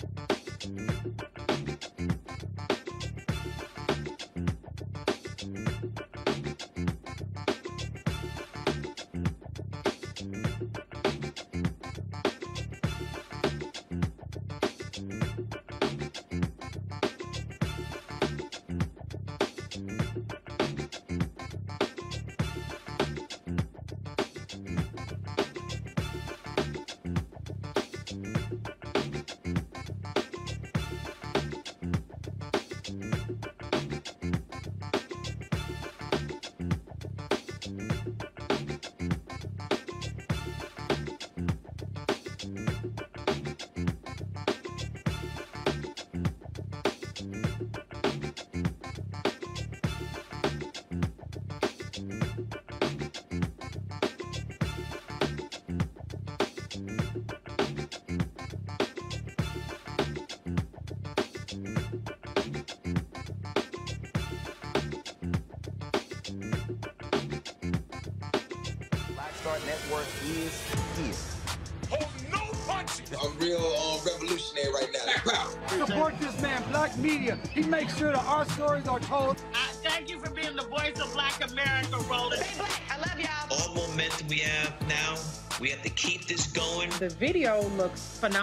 Thank you.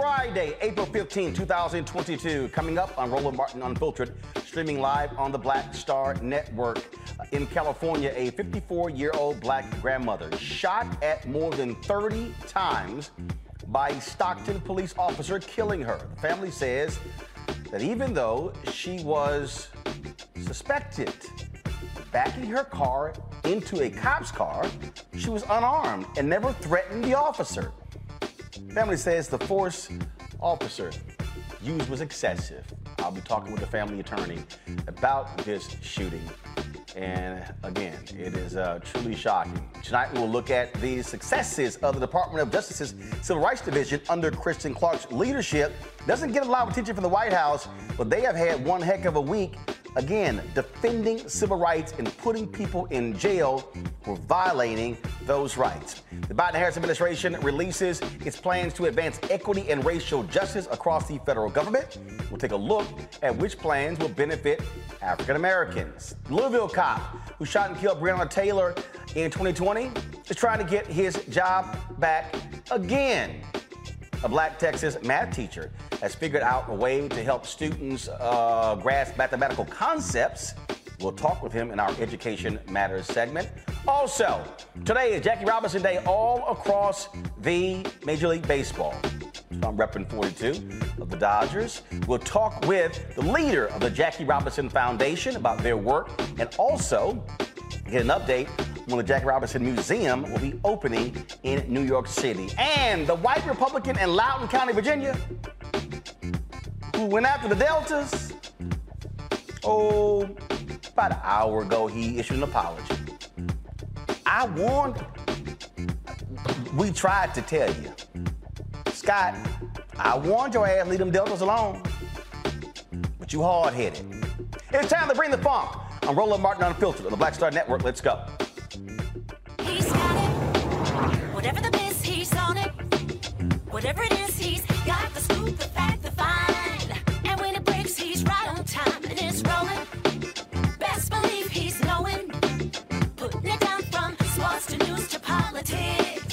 Friday, April 15, 2022. Coming up on Roland Martin Unfiltered, streaming live on the Black Star Network. Uh, in California, a 54 year old black grandmother shot at more than 30 times by Stockton police officer, killing her. The family says that even though she was suspected backing her car into a cop's car, she was unarmed and never threatened the officer. Family says the force officer used was excessive. I'll be talking with the family attorney about this shooting. And again, it is uh, truly shocking. Tonight, we will look at the successes of the Department of Justice's Civil Rights Division under Kristen Clarke's leadership. Doesn't get a lot of attention from the White House, but they have had one heck of a week Again, defending civil rights and putting people in jail for violating those rights. The Biden Harris administration releases its plans to advance equity and racial justice across the federal government. We'll take a look at which plans will benefit African Americans. Louisville cop who shot and killed Breonna Taylor in 2020 is trying to get his job back again. A black Texas math teacher has figured out a way to help students uh, grasp mathematical concepts. We'll talk with him in our Education Matters segment. Also, today is Jackie Robinson Day all across the Major League Baseball. I'm repping 42 of the Dodgers. We'll talk with the leader of the Jackie Robinson Foundation about their work and also get an update when the Jack Robinson Museum will be opening in New York City. And the white Republican in Loudoun County, Virginia, who went after the Deltas, oh, about an hour ago, he issued an apology. I warned, we tried to tell you. Scott, I warned your ass, leave them Deltas alone. But you hard headed. It's time to bring the funk. I'm Roland Martin Unfiltered on the Black Star Network. Let's go. Whatever the biz, he's on it. Whatever it is, he's got the scoop, the fact, the find. And when it breaks, he's right on time and it's rolling. Best believe he's knowing. Putting it down from sports to news to politics.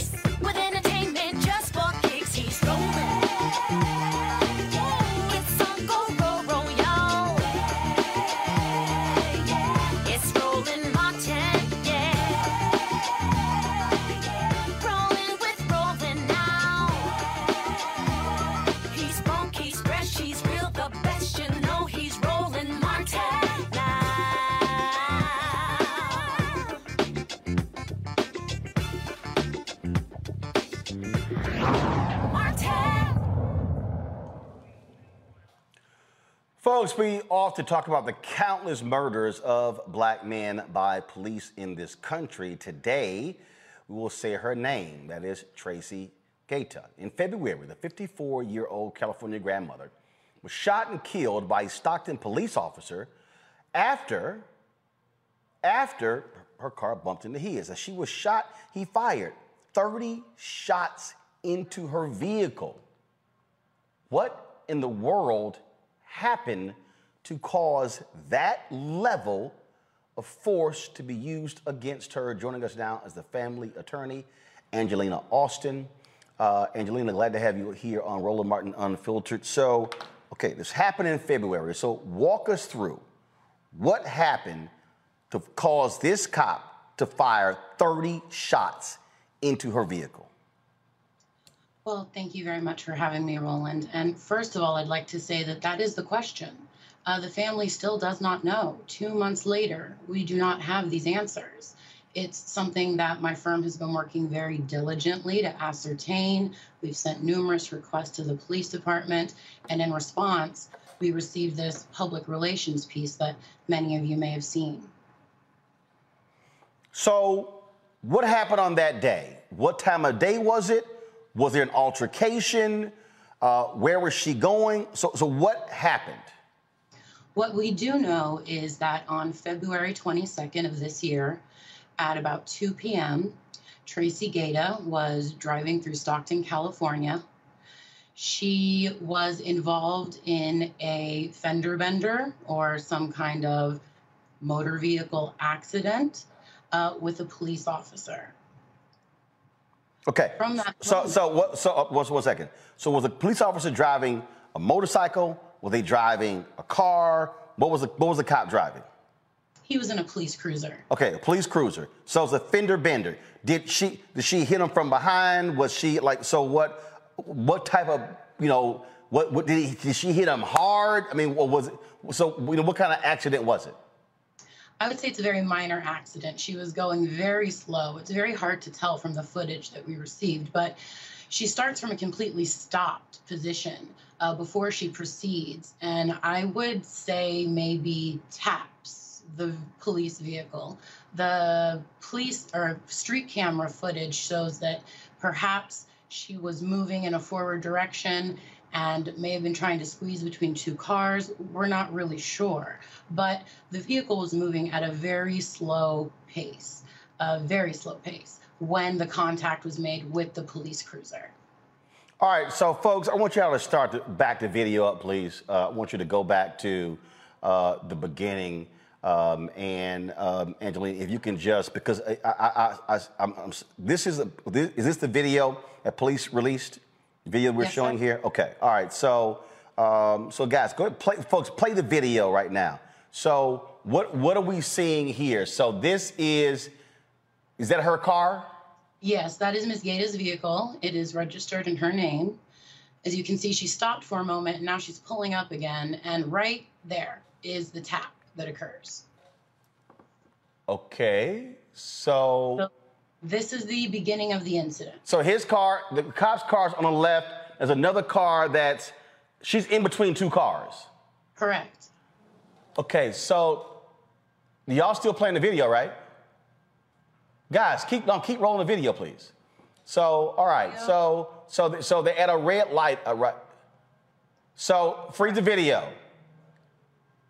Folks, we often talk about the countless murders of black men by police in this country. Today, we will say her name, that is Tracy Gaeta. In February, the 54 year old California grandmother was shot and killed by a Stockton police officer after, after her car bumped into his. As she was shot, he fired 30 shots into her vehicle. What in the world happened to cause that level of force to be used against her? Joining us now is the family attorney, Angelina Austin. Uh, Angelina, glad to have you here on Roland Martin Unfiltered. So, okay, this happened in February. So, walk us through what happened to cause this cop to fire 30 shots into her vehicle. Well, thank you very much for having me, Roland. And first of all, I'd like to say that that is the question. Uh, the family still does not know. Two months later, we do not have these answers. It's something that my firm has been working very diligently to ascertain. We've sent numerous requests to the police department, and in response, we received this public relations piece that many of you may have seen. So, what happened on that day? What time of day was it? Was there an altercation? Uh, where was she going? So, so what happened? What we do know is that on February 22nd of this year, at about 2 p.m., Tracy Gaeta was driving through Stockton, California. She was involved in a fender bender or some kind of motor vehicle accident uh, with a police officer. Okay. From that so, so what? So, uh, one, one second. So, was the police officer driving a motorcycle? Were they driving a car? What was the What was the cop driving? He was in a police cruiser. Okay, a police cruiser. So it's a fender bender. Did she did she hit him from behind? Was she like so? What what type of you know what, what did, he, did she hit him hard? I mean, what was it? So you know what kind of accident was it? I would say it's a very minor accident. She was going very slow. It's very hard to tell from the footage that we received, but she starts from a completely stopped position uh, before she proceeds. And I would say maybe taps the police vehicle. The police or street camera footage shows that perhaps she was moving in a forward direction and may have been trying to squeeze between two cars. We're not really sure. But the vehicle was moving at a very slow pace, a very slow pace, when the contact was made with the police cruiser. All right, so folks, I want y'all to start to back the video up, please. Uh, I want you to go back to uh, the beginning. Um, and um, Angelina, if you can just because I, I, I, am this is a, this, is this the video that police released? Video we're Yes, showing sir. here. Okay. All right. So um, so guys, go ahead, play, folks, play the video right now. So what what are we seeing here? So this is is that her car? Yes, that is Ms. Gaeta's vehicle. It is registered in her name. As you can see, she stopped for a moment and now she's pulling up again. And right there is the tap that occurs. Okay. So This is the beginning of the incident. so his car, the cop's car's on the left. There's another car that's she's in between two cars. Correct. Okay, so y'all still playing the video, right? Guys, keep no, keep rolling the video, please. So, all right, so so so they're at a red light. Uh, right. So freeze the video.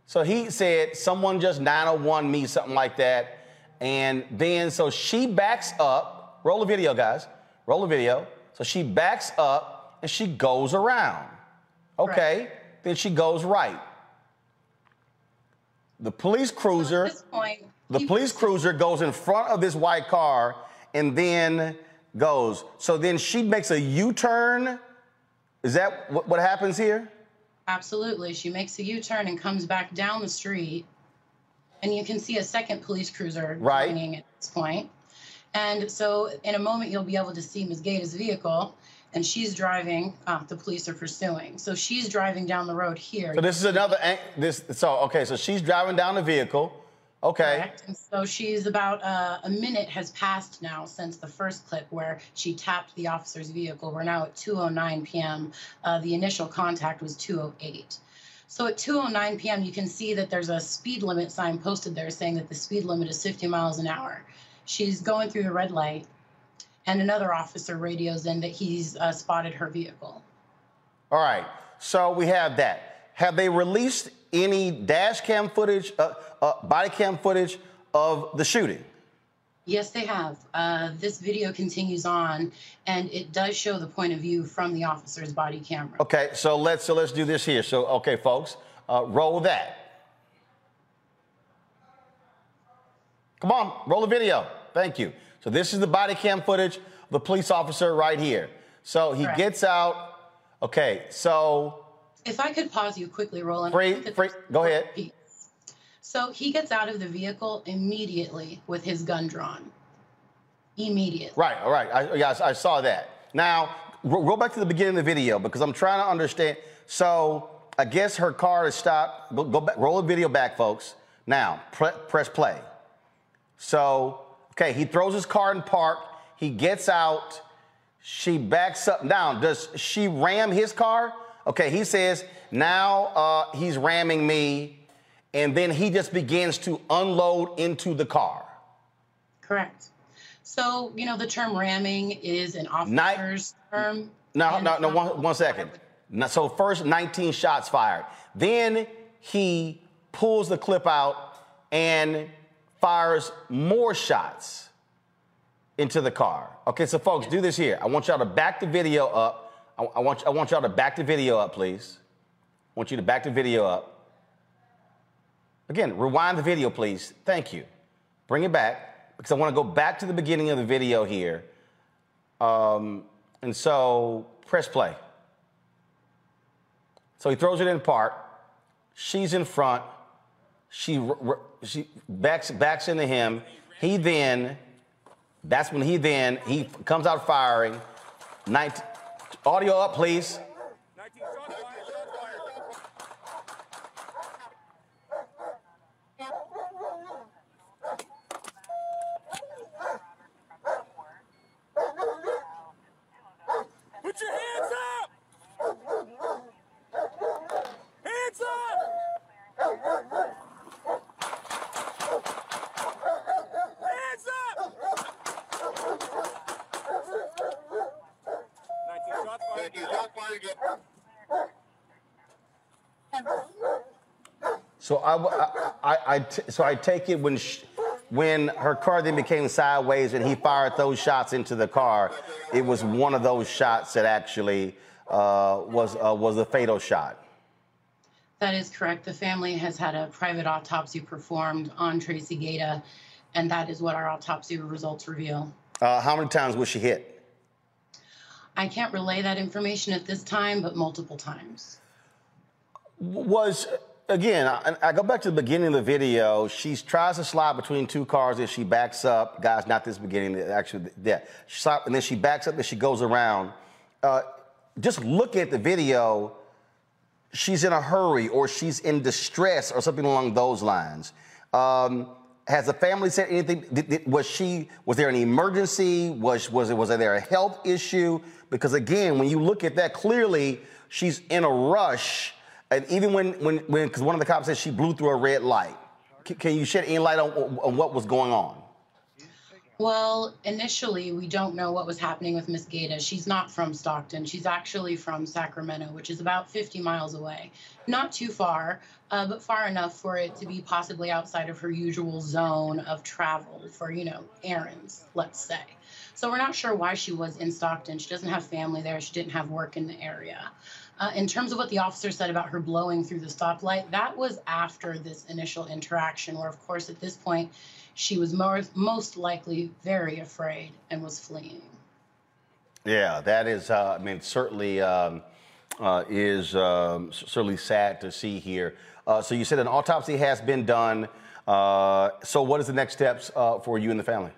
So he said someone just 901 me, something like that. And then so she backs up. Roll the video, guys. Roll the video. So she backs up and she goes around. Okay. Then she goes right. The police cruiser. At this point, The police cruiser goes in front of this white car and then goes. So then she makes a U turn. Is that what, what happens here? absolutely, she makes a U turn and comes back down the street. And you can see a second police cruiser Right. joining at this point. And so, in a moment, you'll be able to see Ms. Gaeta's vehicle, and she's driving. Uh, the police are pursuing. So she's driving down the road here. So this is another an- this. So okay, so she's driving down the vehicle. Okay. Correct. And so she's about uh, a minute has passed now since the first clip where she tapped the officer's vehicle. We're now at 2:09 p.m. Uh, the initial contact was 2:08. So at 2:09 p.m. you can see that there's a speed limit sign posted there saying that the speed limit is 50 miles an hour. She's going through the red light, and another officer radios in that he's uh, spotted her vehicle. All right. So we have that. Have they released any dash cam footage, uh, uh, body cam footage of the shooting? Yes, they have. Uh, this video continues on, and it does show the point of view from the officer's body camera. Okay. So let's so let's do this here. So okay, folks, uh, roll that. Come on, roll the video. Thank you. So this is the body cam footage of the police officer right here. So he Correct. gets out. Okay. So If I could pause you quickly, Roland. free, free. Go ahead. piece. So he gets out of the vehicle immediately with his gun drawn. Immediately. Right, all right. I, yes, I saw that. Now, roll back to the beginning of the video because I'm trying to understand. So, I guess her car is stopped. Go, go back, roll the video back, folks. Now, pre- press play. So, okay, he throws his car in park. He gets out. She backs up. Now, does she ram his car? Okay, he says, now uh, he's ramming me. And then he just begins to unload into the car. Correct. So, you know, the term ramming is an officer's term. No, no, no, one, one second. So first 19 shots fired. Then he pulls the clip out and fires more shots into the car. Okay, so folks, do this here. I want y'all to back the video up. I, I want, I want y'all to back the video up, please. I want you to back the video up. Again, rewind the video, please. Thank you. Bring it back because I want to go back to the beginning of the video here. Um, and so press play. So he throws it in park. She's in front. She she backs backs into him. He then, that's when he then he comes out firing. 19, audio up, please. So I, I, I, I t- so I take it when sh- when her car then became sideways and he fired those shots into the car, it was one of those shots that actually uh, was uh, was the fatal shot. That is correct. The family has had a private autopsy performed on Tracy Gaeta, and that is what our autopsy results reveal. Uh, how many times was she hit? I can't relay that information at this time, but multiple times. Was again, I, I, go back to the beginning of the video. She tries to slide between two cars and she backs up. Guys, not this beginning, actually, yeah. She and then she backs up and she goes around. Uh, just look at the video. She's in a hurry or she's in distress or something along those lines. Um, has the family said anything? Did, did, was she? Was there an emergency? Was was it was there a health issue? Because again, when you look at that, clearly she's in a rush and even when, when, when, because one of the cops said she blew through a red light. C- can you shed any light on, on what was going on? Well, initially, we don't know what was happening with Miss Gaeta. She's not from Stockton. She's actually from Sacramento, which is about 50 miles away. Not too far, uh, but far enough for it to be possibly outside of her usual zone of travel for, you know, errands, let's say. So we're not sure why she was in Stockton. She doesn't have family there. She didn't have work in the area. Uh, in terms of what the officer said about her blowing through the stoplight, that was after this initial interaction, where, of course, at this point, she was more, most likely very afraid and was fleeing. Yeah, that is, uh, I mean, certainly um, uh, is um, certainly sad to see here. Uh, so you said an autopsy has been done. Uh, so what is the next steps uh, for you and the family?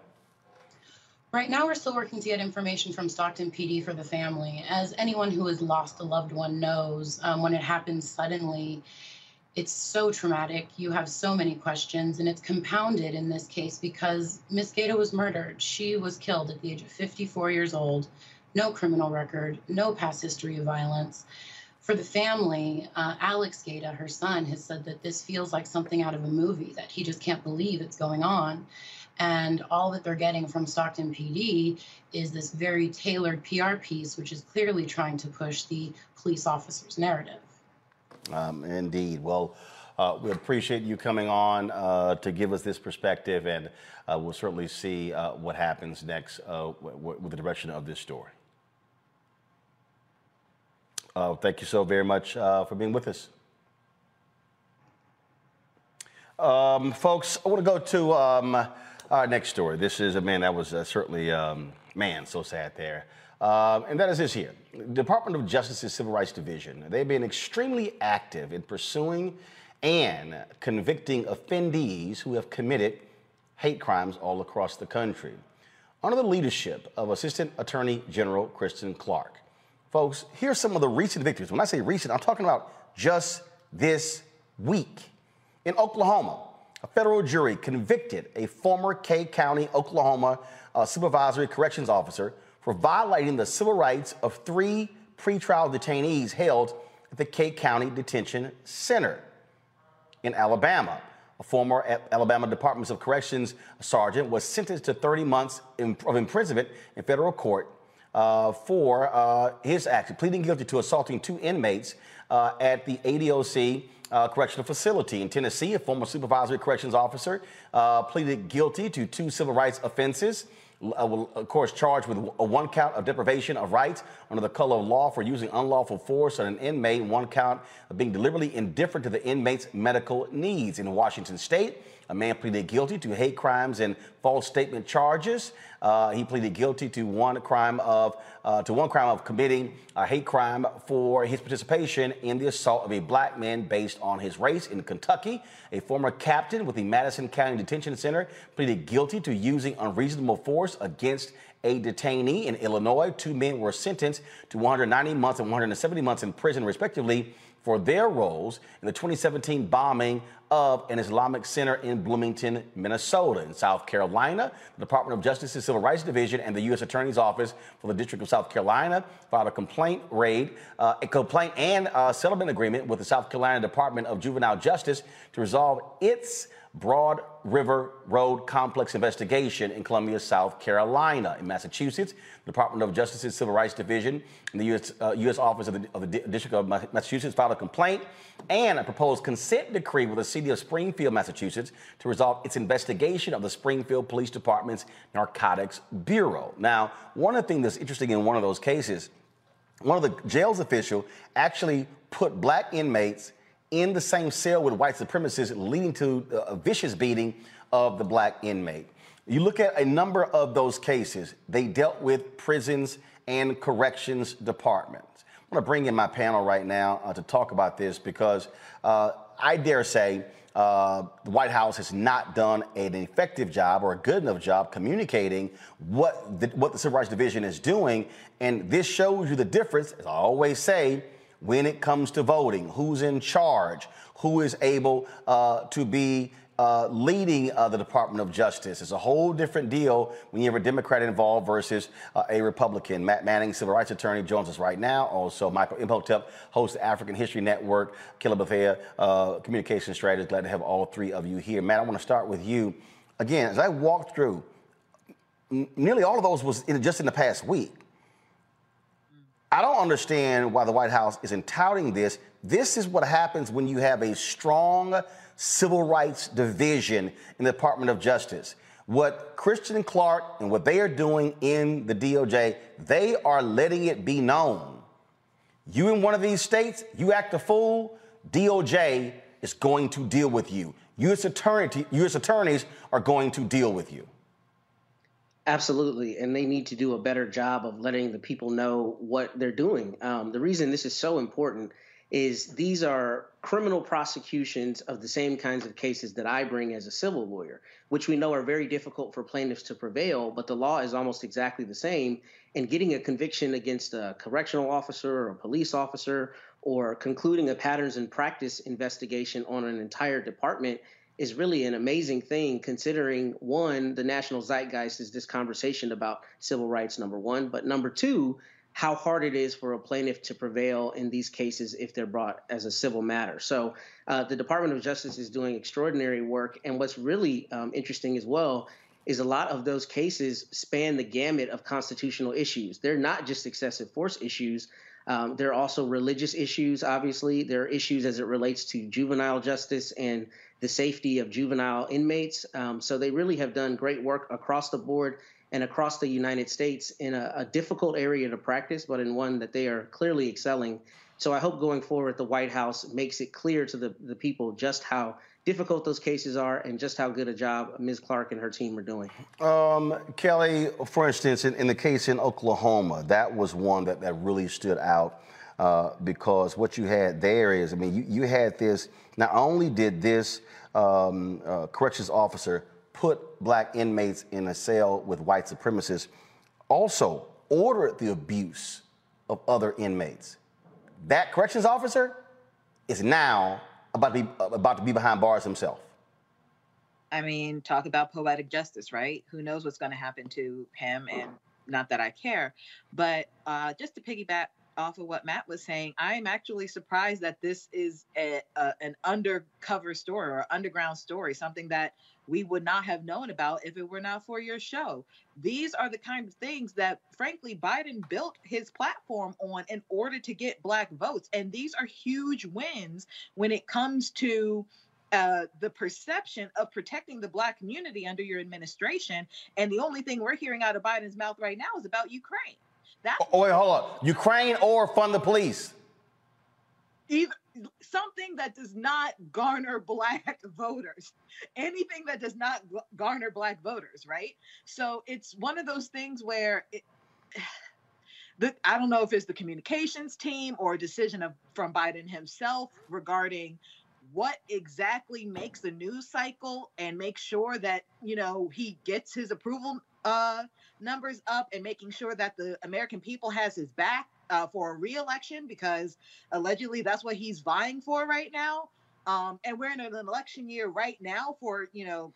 Right now, we're still working to get information from Stockton PD for the family. As anyone who has lost a loved one knows, um, when it happens suddenly, it's so traumatic. You have so many questions, and it's compounded in this case because Miss Gaeta was murdered. She was killed at the age of 54 years old, no criminal record, no past history of violence. For the family, uh, Alex Gaeta, her son, has said that this feels like something out of a movie, that he just can't believe it's going on. And all that they're getting from Stockton PD is this very tailored PR piece, which is clearly trying to push the police officer's narrative. Um, indeed. Well, uh, we appreciate you coming on uh, to give us this perspective, and uh, we'll certainly see uh, what happens next uh, with the direction of this story. Uh, thank you so very much for being with us. Um, folks, I want to go to. Um, our next story. This is a man that was uh, certainly, um, man, so sad there. Uh, and that is this here. Department of Justice's Civil Rights Division, they've been extremely active in pursuing and convicting offendees who have committed hate crimes all across the country. Under the leadership of Assistant Attorney General Kristen Clarke. Folks, here's some of the recent victories. When I say recent, I'm talking about just this week. In Oklahoma, a federal jury convicted a former Kay County, Oklahoma uh, supervisory corrections officer for violating the civil rights of three pretrial detainees held at the Kay County Detention Center in Alabama. A former Alabama Department of Corrections sergeant was sentenced to 30 months of imprisonment in federal court uh, for uh, his action, pleading guilty to assaulting two inmates uh, at the ADOC uh, correctional facility in Tennessee. A former supervisory corrections officer uh, pleaded guilty to two civil rights offenses. Uh, of course, charged with a one count of deprivation of rights under the color of law for using unlawful force on an inmate, one count of being deliberately indifferent to the inmate's medical needs. In Washington state, a man pleaded guilty to hate crimes and false statement charges. Uh, he pleaded guilty to one crime of uh, to one crime of committing a hate crime for his participation in the assault of a black man based on his race in Kentucky. A former captain with the Madison County Detention Center pleaded guilty to using unreasonable force against a detainee in Illinois. Two men were sentenced to 190 months and 170 months in prison, respectively, for their roles in the 2017 bombing of an Islamic center in Bloomington, Minnesota. In South Carolina, the Department of Justice's Civil Rights Division and the U.S. Attorney's Office for the District of South Carolina filed a complaint raid, uh, a complaint and a settlement agreement with the South Carolina Department of Juvenile Justice to resolve its Broad River Road Complex investigation in Columbia, South Carolina. In Massachusetts, the Department of Justice's Civil Rights Division and the U.S. Uh, U.S. Office of the, of the, District of Massachusetts filed a complaint and a proposed consent decree with the City of Springfield, Massachusetts, to resolve its investigation of the Springfield Police Department's Narcotics Bureau. Now, one of the things that's interesting in one of those cases, one of the jail's official actually put black inmates in the same cell with white supremacists, leading to a vicious beating of the black inmate. You look at a number of those cases, they dealt with prisons and corrections departments. I'm going to bring in my panel right now uh, to talk about this because uh, I dare say uh, the White House has not done an effective job or a good enough job communicating what the, what the Civil Rights Division is doing. And this shows you the difference, as I always say, when it comes to voting, who's in charge, who is able uh, to be uh, leading uh, the Department of Justice. It's a whole different deal when you have a Democrat involved versus uh, a Republican. Matt Manning, civil rights attorney, joins us right now. Also, Michael Imhotep, host of African History Network, Caleb Bethea, uh, communication strategist. Glad to have all three of you here. Matt, I want to start with you. Again, as I walked through, nearly all of those was in, just in the past week. I don't understand why the White House isn't touting this. This is what happens when you have a strong civil rights division in the Department of Justice. What Kristen Clarke and what they are doing in the DOJ, they are letting it be known. You in one of these states, you act a fool, DOJ is going to deal with you. U.S. Attorney, U.S. attorneys are going to deal with you. Absolutely, and they need to do a better job of letting the people know what they're doing. Um, the reason this is so important is these are criminal prosecutions of the same kinds of cases that I bring as a civil lawyer, which we know are very difficult for plaintiffs to prevail, but the law is almost exactly the same. And getting a conviction against a correctional officer or a police officer or concluding a patterns and practice investigation on an entire department is really an amazing thing considering one the national zeitgeist is this conversation about civil rights number one but number two how hard it is for a plaintiff to prevail in these cases if they're brought as a civil matter. So uh, the department of justice is doing extraordinary work and what's really um, interesting as well is a lot of those cases span the gamut of constitutional issues. They're not just excessive force issues um, there are also religious issues obviously. There are issues as it relates to juvenile justice and the safety of juvenile inmates. Um, so they really have done great work across the board and across the United States in a, a, difficult area to practice, but in one that they are clearly excelling. So I hope going forward, the White House makes it clear to the, the people just how difficult those cases are and just how good a job Ms. Clarke and her team are doing. Um, Kelly, for instance, in, in, the case in Oklahoma, that was one that, that really stood out uh, because what you had there is, I mean, you, you had this, not only did this um, uh, corrections officer put black inmates in a cell with white supremacists, also ordered the abuse of other inmates. That corrections officer is now about to be, about to be behind bars himself. I mean, talk about poetic justice, right? Who knows what's going to happen to him? And not that I care, but uh, just to piggyback off of what Matt was saying, I'm actually surprised that this is a, a, an undercover story or underground story, something that we would not have known about if it were not for your show. These are the kind of things that, frankly, Biden built his platform on in order to get black votes. And these are huge wins when it comes to uh, the perception of protecting the black community under your administration. And the only thing we're hearing out of Biden's mouth right now is about Ukraine. That oh, wait, hold on. Ukraine or fund the police? Either something that does not garner black voters, anything that does not garner black voters, right? So it's one of those things where it, the, I don't know if it's the communications team or a decision of from Biden himself regarding what exactly makes the news cycle and make sure that you know he gets his approval uh, numbers up and making sure that the American people has his back uh, for a reelection because allegedly that's what he's vying for right now. Um, and we're in an election year right now for, you know,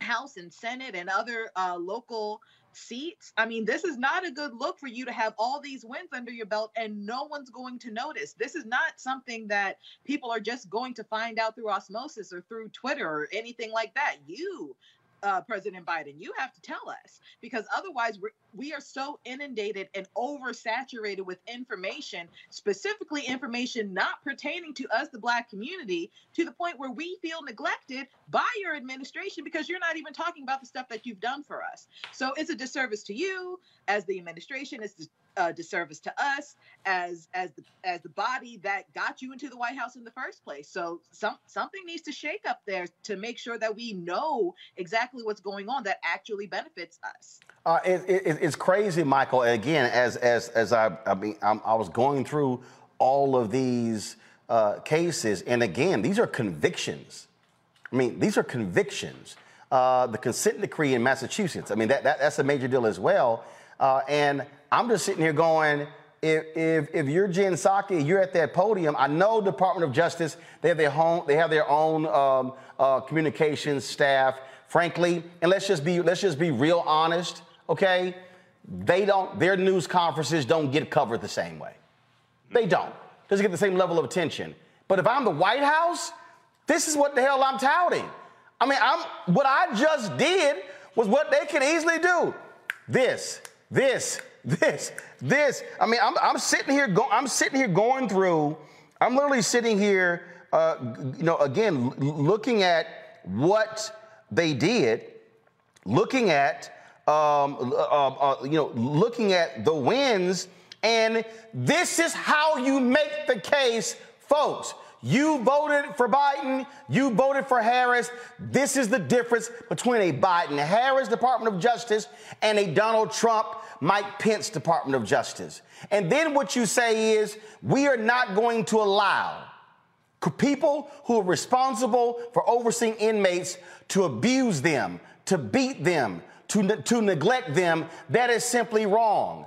House and Senate and other uh, local seats. I mean, this is not a good look for you to have all these wins under your belt and no one's going to notice. This is not something that people are just going to find out through osmosis or through Twitter or anything like that. You uh, President Biden. You have to tell us because otherwise we're, we are so inundated and oversaturated with information, specifically information not pertaining to us, the Black community, to the point where we feel neglected by your administration because you're not even talking about the stuff that you've done for us. So it's a disservice to you as the administration. It's uh, disservice to us as as the as the body that got you into the White House in the first place. So some something needs to shake up there to make sure that we know exactly what's going on that actually benefits us. Uh, it, it, it's crazy, Michael. Again, as as as I I mean I'm, i was going through all of these uh, cases, and again, these are convictions. I mean, these are convictions. Uh, the consent decree in Massachusetts. I mean, that, that that's a major deal as well. Uh, and I'm just sitting here going, if, if, if you're Jen Psaki, you're at that podium. I know Department of Justice, they have their own, they have their own um, uh, communications staff. Frankly, and let's just be let's just be real honest, okay? They don't their news conferences don't get covered the same way. They don't. Doesn't get the same level of attention. But if I'm the White House, this is what the hell I'm touting. I mean, I'm what I just did was what they can easily do. This, this, this, this. I mean, I'm, I'm sitting here. Go, I'm sitting here going through. I'm literally sitting here. Uh, you know, again, looking at what they did, looking at, um, uh, uh, you know, looking at the wins, and this is how you make the case, folks. You voted for Biden, you voted for Harris. This is the difference between a Biden Harris Department of Justice and a Donald Trump Mike Pence Department of Justice. And then what you say is, we are not going to allow people who are responsible for overseeing inmates to abuse them, to beat them, to, to neglect them. That is simply wrong.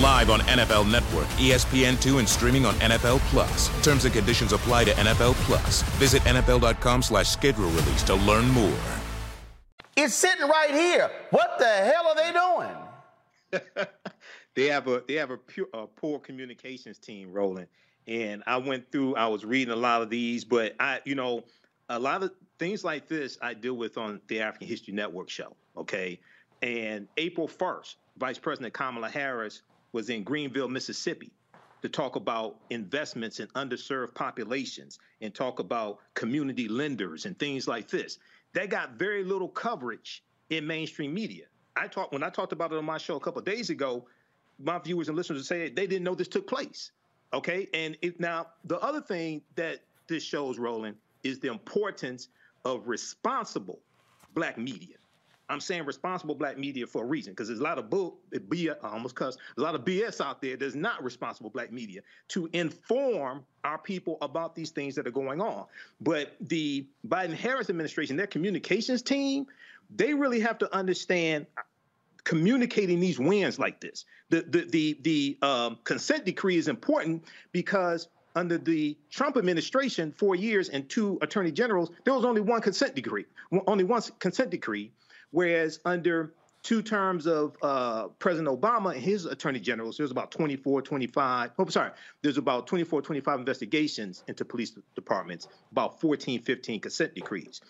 Live on NFL Network, ESPN2, and streaming on NFL Plus. Terms and conditions apply to NFL Plus. Visit NFL.com slash schedule release to learn more. It's sitting right here. What the hell are they doing? they have a they have a, pure, a poor communications team rolling, and I went through. I was reading a lot of these, but I, you know, a lot of things like this I deal with on the African History Network show. Okay, and April first, Vice President Kamala Harris was in Greenville, Mississippi, to talk about investments in underserved populations and talk about community lenders and things like this. That got very little coverage in mainstream media. I talked when I talked about it on my show a couple days ago. My viewers and listeners say they didn't know this took place. Okay, and now the other thing that this shows, Roland, is the importance of responsible black media. I'm saying responsible black media for a reason because there's a lot of bull, almost cuss, a lot of BS out there that's not responsible black media to inform our people about these things that are going on. But the Biden Harris administration, their communications team, they really have to understand communicating these wins like this. The the the the um, consent decree is important because under the Trump administration, four years and two attorney generals, there was only one consent decree, only one consent decree, whereas under two terms of uh, President Obama and his attorney generals, there's about 24, 25, oh, sorry, there's about 24, 25 investigations into police departments, about 14, 15 consent decrees.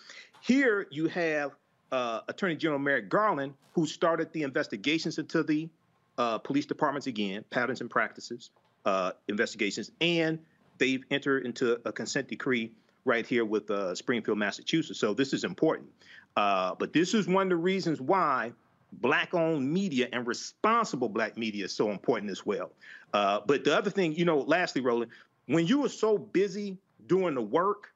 Here you have uh, Attorney General Merrick Garland, who started the investigations into the uh, police departments again, patterns and practices uh, investigations, and they've entered into a consent decree right here with uh, Springfield, Massachusetts. So this is important. Uh, but this is one of the reasons why black-owned media and responsible black media is so important as well. Uh, but the other thing, you know, lastly, Roland, when you are so busy doing the work,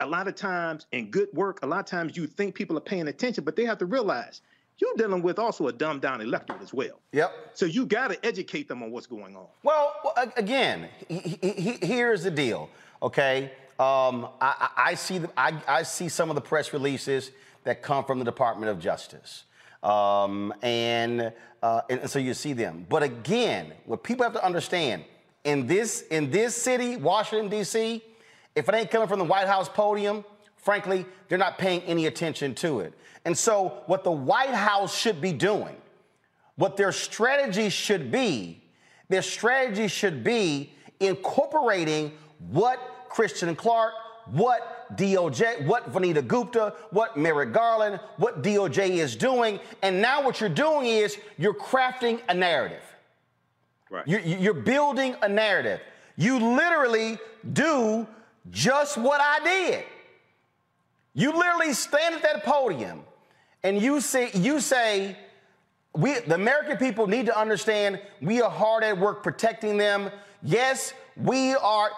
a lot of times in good work, a lot of times you think people are paying attention, but they have to realize you're dealing with also a dumbed down electorate as well. Yep. So you got to educate them on what's going on. Well, again, he, he, here's the deal. Okay, um, I, I, see the, I, I, see some of the press releases that come from the Department of Justice, um, and, uh, and so you see them. But again, what people have to understand in this in this city, Washington D.C., if it ain't coming from the White House podium, frankly, they're not paying any attention to it. And so, what the White House should be doing, what their strategy should be, their strategy should be incorporating what Kristen Clarke, what DOJ, what Vanita Gupta, what Merrick Garland, what DOJ is doing. And now what you're doing is you're crafting a narrative. Right. You're, you're building a narrative. You literally do just what I did. You literally stand at that podium and you say, you say, we, the American people need to understand we are hard at work protecting them. Yes, we are.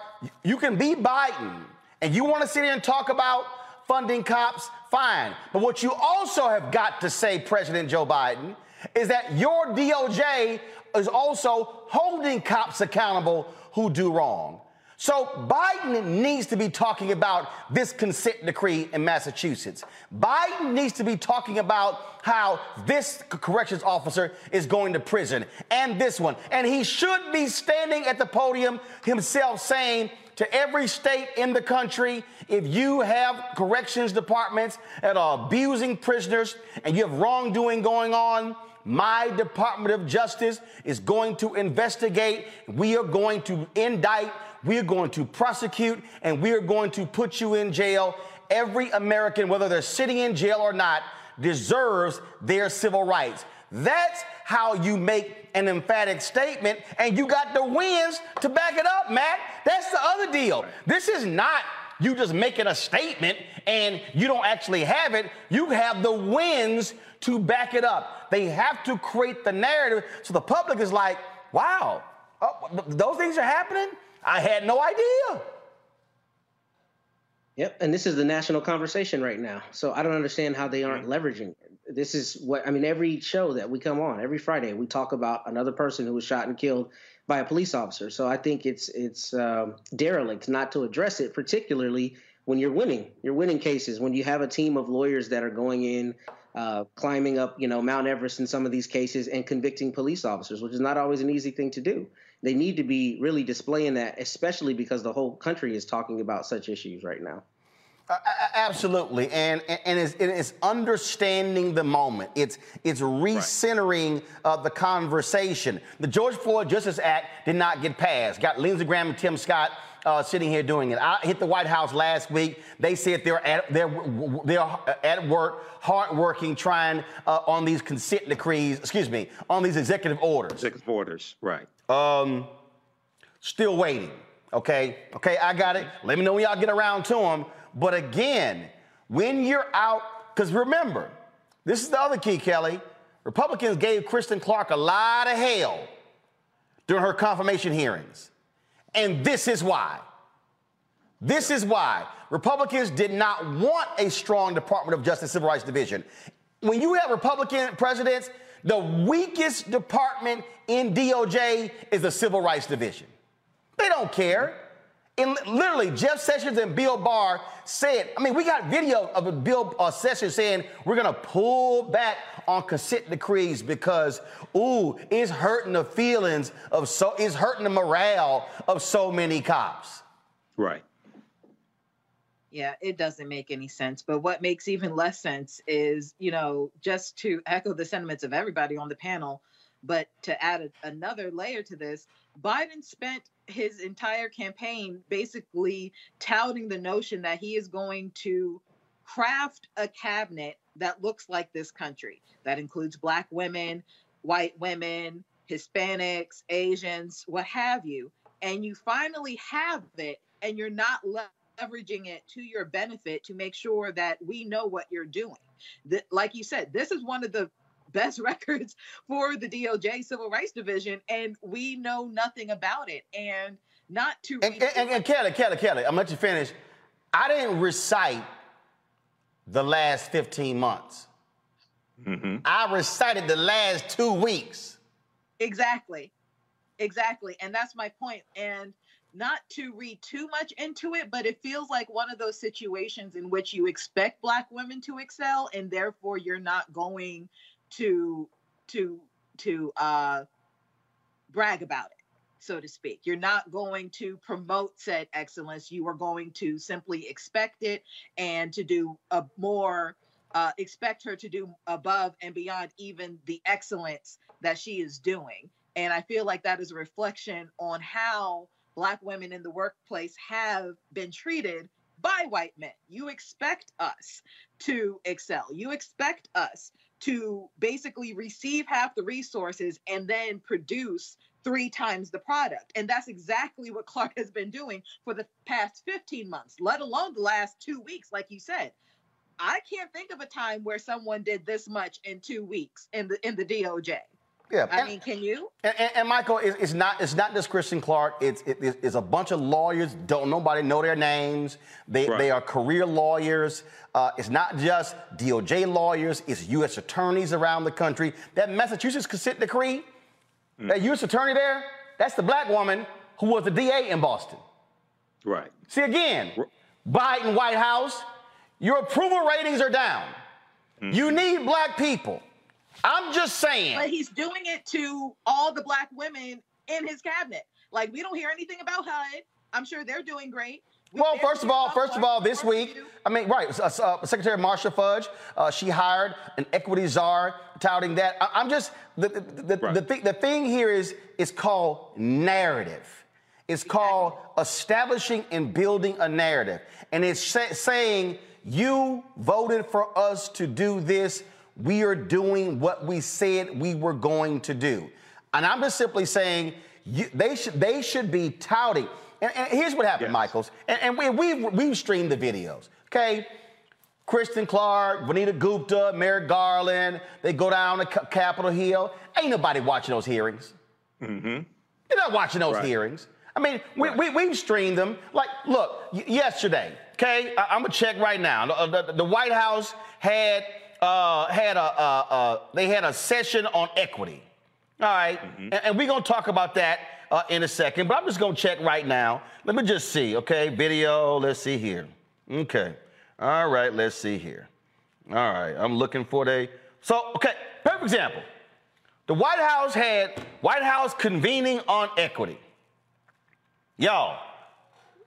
You can be Biden and you want to sit here and talk about funding cops, fine. But what you also have got to say, President Joe Biden, is that your DOJ is also holding cops accountable who do wrong. So Biden needs to be talking about this consent decree in Massachusetts. Biden needs to be talking about how this corrections officer is going to prison and this one. And he should be standing at the podium himself saying to every state in the country, if you have corrections departments that are abusing prisoners and you have wrongdoing going on, my Department of Justice is going to investigate. We are going to indict we're going to prosecute and we're going to put you in jail. Every American, whether they're sitting in jail or not, deserves their civil rights. That's how you make an emphatic statement, and you got the wins to back it up, Matt. That's the other deal. This is not you just making a statement and you don't actually have it. You have the wins to back it up. They have to create the narrative so the public is like, wow, oh, those things are happening? I had no idea. Yep, and this is the national conversation right now. So I don't understand how they aren't leveraging it. This is what I mean. Every show that we come on, every Friday, we talk about another person who was shot and killed by a police officer. So I think it's it's um, derelict not to address it, particularly when you're winning. You're winning cases when you have a team of lawyers that are going in, uh, climbing up, you know, Mount Everest in some of these cases and convicting police officers, which is not always an easy thing to do they need to be really displaying that, especially because the whole country is talking about such issues right now. Uh, absolutely, and and, and it's, it's, understanding the moment. It's it's recentering right. uh, the conversation. The George Floyd Justice Act did not get passed. Got Lindsey Graham and Tim Scott uh, sitting here doing it. I hit the White House last week. They said they're at they're they're at work, hard working, trying uh, on these consent decrees. Excuse me, on these executive orders. Executive orders, right? Um, still waiting. Okay, okay, I got it. Let me know when y'all get around to them. But again, when you're out, because remember, this is the other key, Kelly. Republicans gave Kristen Clarke a lot of hell during her confirmation hearings. And this is why. This is why Republicans did not want a strong Department of Justice Civil Rights Division. When you have Republican presidents, the weakest department in DOJ is the Civil Rights Division. They don't care. And literally, Jeff Sessions and Bill Barr said, I mean, we got video of Bill uh, Sessions saying we're going to pull back on consent decrees because, ooh, it's hurting the feelings of so, it's hurting the morale of so many cops. Right. Yeah, it doesn't make any sense. But what makes even less sense is, you know, just to echo the sentiments of everybody on the panel, but to add a, another layer to this, Biden spent his entire campaign basically touting the notion that he is going to craft a cabinet that looks like this country, that includes Black women, white women, Hispanics, Asians, what have you. And you finally have it, and you're not leveraging it to your benefit to make sure that we know what you're doing. That, like you said, this is one of the best records for the DOJ Civil Rights Division, and we know nothing about it. And not to and, and, and, Kelly, Kelly, Kelly, I'm gonna let you finish. I didn't recite the last 15 months. Mm-hmm. I recited the last two weeks. Exactly. Exactly. And that's my point. And not to read too much into it, but it feels like one of those situations in which you expect Black women to excel, and therefore you're not going to to to uh, brag about it so to speak. You're not going to promote said excellence. You are going to simply expect it and to do a more, uh, expect her to do above and beyond even the excellence that she is doing. And I feel like that is a reflection on how Black women in the workplace have been treated by white men. You expect us to excel. You expect us to basically receive half the resources and then produce three times the product. And that's exactly what Clarke has been doing for the past 15 months, let alone the last two weeks, like you said. I can't think of a time where someone did this much in two weeks in the in the DOJ. Yeah, I and, mean, can you? And, and, and Michael, it's, it's, not it's not just Kristen Clarke. It's it, it's a bunch of lawyers. Don't nobody know their names. They right. they are career lawyers. Uh, it's not just DOJ lawyers. It's U.S. attorneys around the country. That Massachusetts consent decree, mm. that U.S. attorney there, that's the black woman who was the DA in Boston. Right. See again, Biden White House, your approval ratings are down. Mm-hmm. You need black people. I'm just saying. But he's doing it to all the black women in his cabinet. Like we don't hear anything about HUD. I'm sure they're doing great. We well, first of all, first of all, this week, I mean, right, uh, uh, Secretary Marcia Fudge, uh, she hired an equity czar, touting that. I, am just the the, the, right. the, th- the thing here is is called narrative. It's called establishing and building a narrative, and it's sa- saying you voted for us to do this we are doing what we said we were going to do. And I'm just simply saying you, they, should, they should be touting. And, and here's what happened, yes. Michaels. And, and we, we've, we've streamed the videos, okay? Kristen Clarke, Vanita Gupta, Merrick Garland, they go down to C- Capitol Hill. Ain't nobody watching those hearings. Mm-hmm. They're not watching those right. hearings. I mean, we, right. we, we've streamed them. Like, look, y- yesterday, okay, I, am going to check right now. The, the, the White House had uh, had a, a, a, they had a session on equity. All right? mm-hmm. and, and, we're gonna talk about that uh, in a second. But I'm just gonna check right now. Let me just see. Okay, video. Let's see here. Okay. All right. Let's see here. All right. I'm looking for the. So okay. Perfect example. The White House had White House convening on equity. Y'all,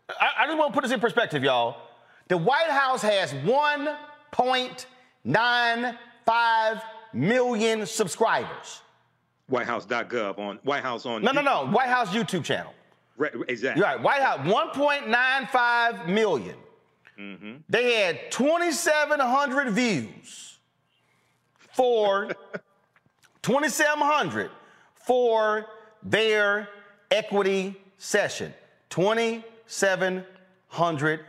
I, I just want to put this in perspective, y'all. The White House has 1.95 million subscribers. WhiteHouse.gov on White House on. No, no, no. White House YouTube channel. Right, exactly. Right. White House, 1.95 million. Mm-hmm. They had 2,700 views for 2,700 for their equity session. 2,700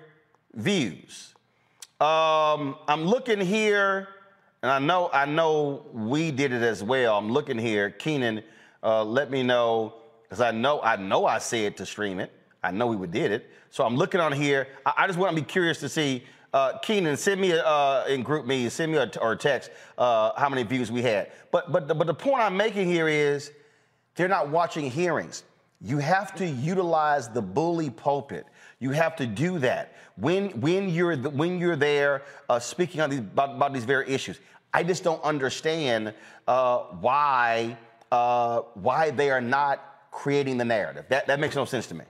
views. Um, I'm looking here, and I know I know we did it as well. I'm looking here. Keenan, uh, let me know because I know I know I said to stream it. I know we did it. So I'm looking on here. I, I just want to be curious to see. Uh, Keenan, send me uh, in group me, send me a or a text uh, how many views we had. But but the, but the point I'm making here is they're not watching hearings. You have to utilize the bully pulpit. You have to do that when when you're the, when you're there uh, speaking on these about, about, these very issues. I just don't understand uh, why uh, why they are not creating the narrative. That that makes no sense to me.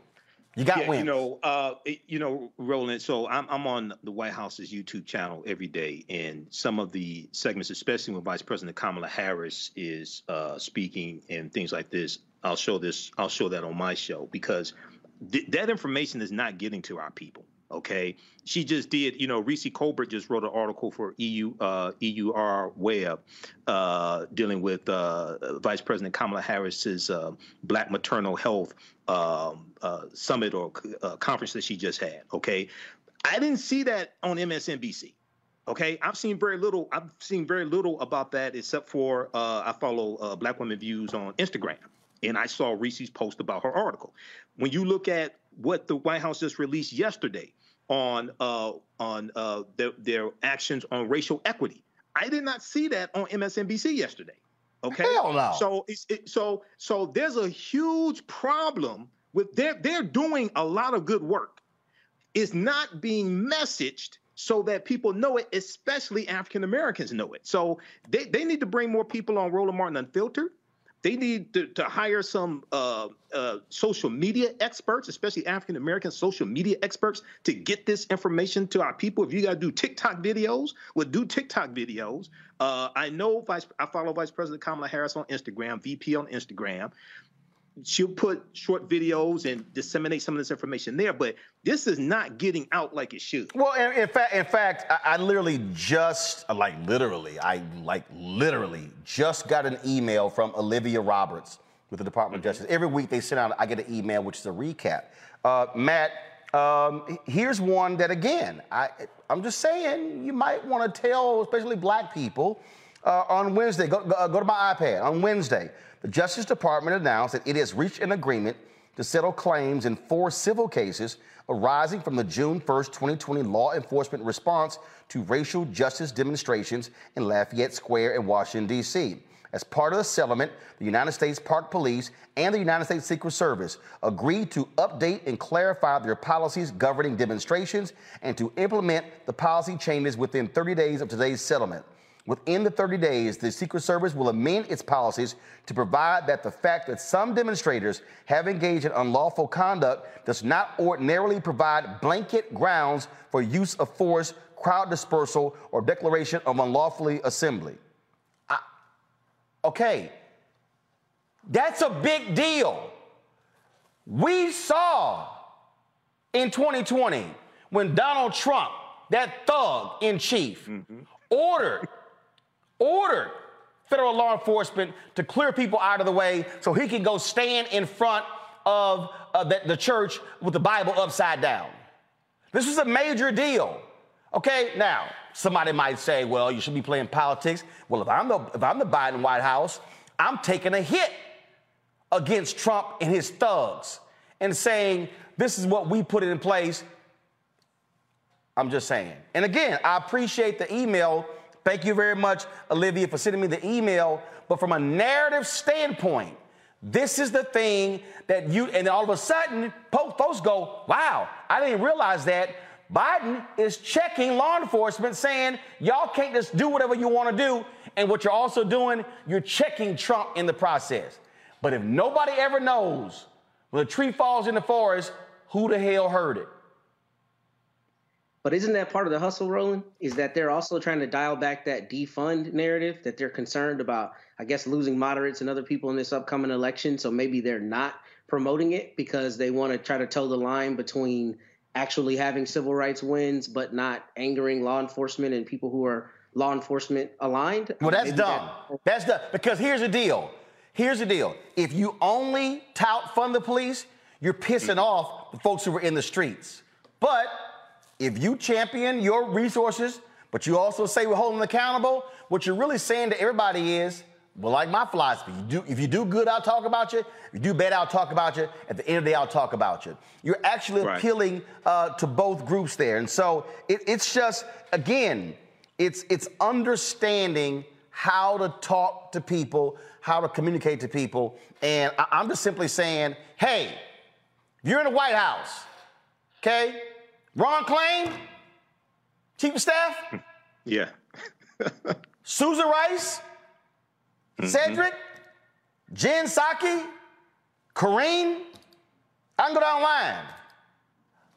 You got yeah, wins. You know, uh, you know, Roland. So I'm I'm on the White House's YouTube channel every day, and some of the segments, especially when Vice President Kamala Harris is uh, speaking and things like this, I'll show this. I'll show that on my show because th- that information is not getting to our people. Okay, she just did. You know, Reecie Colbert just wrote an article for EU uh, EUR Web uh, dealing with uh, Vice President Kamala Harris's uh, Black maternal health um, uh, summit or uh, conference that she just had. Okay, I didn't see that on MSNBC. Okay, I've seen very little. I've seen very little about that, except for I follow Black Women Views on Instagram and I saw Reese's post about her article. When you look at what the White House just released yesterday on uh, on uh, their, their actions on racial equity, I did not see that on MSNBC yesterday. Okay, Hell no. So it's it, so so there's a huge problem with they're they're doing a lot of good work. It's not being messaged so that people know it, especially African Americans know it. So they, they need to bring more people on Roland Martin Unfiltered. They need to, to hire some uh, uh, social media experts, especially African American social media experts, to get this information to our people. If you got to do TikTok videos, well, do TikTok videos. Uh, I know Vice, I follow Vice President Kamala Harris on Instagram, VP on Instagram she'll put short videos and disseminate some of this information there, but this is not getting out like it should. Well, in, in fact, in fact, I, I, literally just, like literally, I like literally just got an email from Olivia Roberts with the Department mm-hmm. of Justice. Every week they send out, I get an email which is a recap. Uh, Matt, um, here's one that again, I, I'm just saying you might want to tell, especially black people, uh, on Wednesday. Go, go, go to my iPad on Wednesday. The Justice Department announced that it has reached an agreement to settle claims in four civil cases arising from the June 1, 2020 law enforcement response to racial justice demonstrations in Lafayette Square in Washington, D.C. As part of the settlement, the United States Park Police and the United States Secret Service agreed to update and clarify their policies governing demonstrations and to implement the policy changes within 30 days of today's settlement. Within the 30 days, the Secret Service will amend its policies to provide that the fact that some demonstrators have engaged in unlawful conduct does not ordinarily provide blanket grounds for use of force, crowd dispersal, or declaration of unlawfully assembly. I, okay, that's a big deal. We saw in 2020 when Donald Trump, that thug in chief, mm-hmm. ordered ordered federal law enforcement to clear people out of the way so he can go stand in front of uh, the, the church with the Bible upside down. This was a major deal. Okay, now somebody might say, well, you should be playing politics. Well, if I'm the if I'm the Biden White House, I'm taking a hit against Trump and his thugs and saying this is what we put in place. I'm just saying. And again, I appreciate the email Thank you very much, Olivia, for sending me the email. But from a narrative standpoint, this is the thing that you, and all of a sudden, folks go, wow, I didn't realize that. Biden is checking law enforcement saying, y'all can't just do whatever you want to do. And what you're also doing, you're checking Trump in the process. But if nobody ever knows when a tree falls in the forest, who the hell heard it? But isn't that part of the hustle, Roland? Is that they're also trying to dial back that defund narrative that they're concerned about, I guess, losing moderates and other people in this upcoming election. So maybe they're not promoting it because they want to try to toe the line between actually having civil rights wins, but not angering law enforcement and people who are law enforcement aligned. Well, that's Maybe dumb. that- That's dumb. Because here's the deal. Here's the deal. If you only tout fund the police, you're pissing mm. off the folks who were in the streets. But if you champion your resources, but you also say we're holding them accountable, what you're really saying to everybody is, well, like my philosophy, you do, if you do good, I'll talk about you. If you do bad, I'll talk about you. At the end of the day, I'll talk about you. You're actually Right. appealing uh, to both groups there. And so it, it's just, again, it's, it's understanding how to talk to people, how to communicate to people. And I, I'm just simply saying, hey, if you're in the White House, okay? Ron Klain, Chief of Staff, Yeah. Susan Rice, mm-hmm. Cedric, Jen Psaki, Kareem. I can go down the line.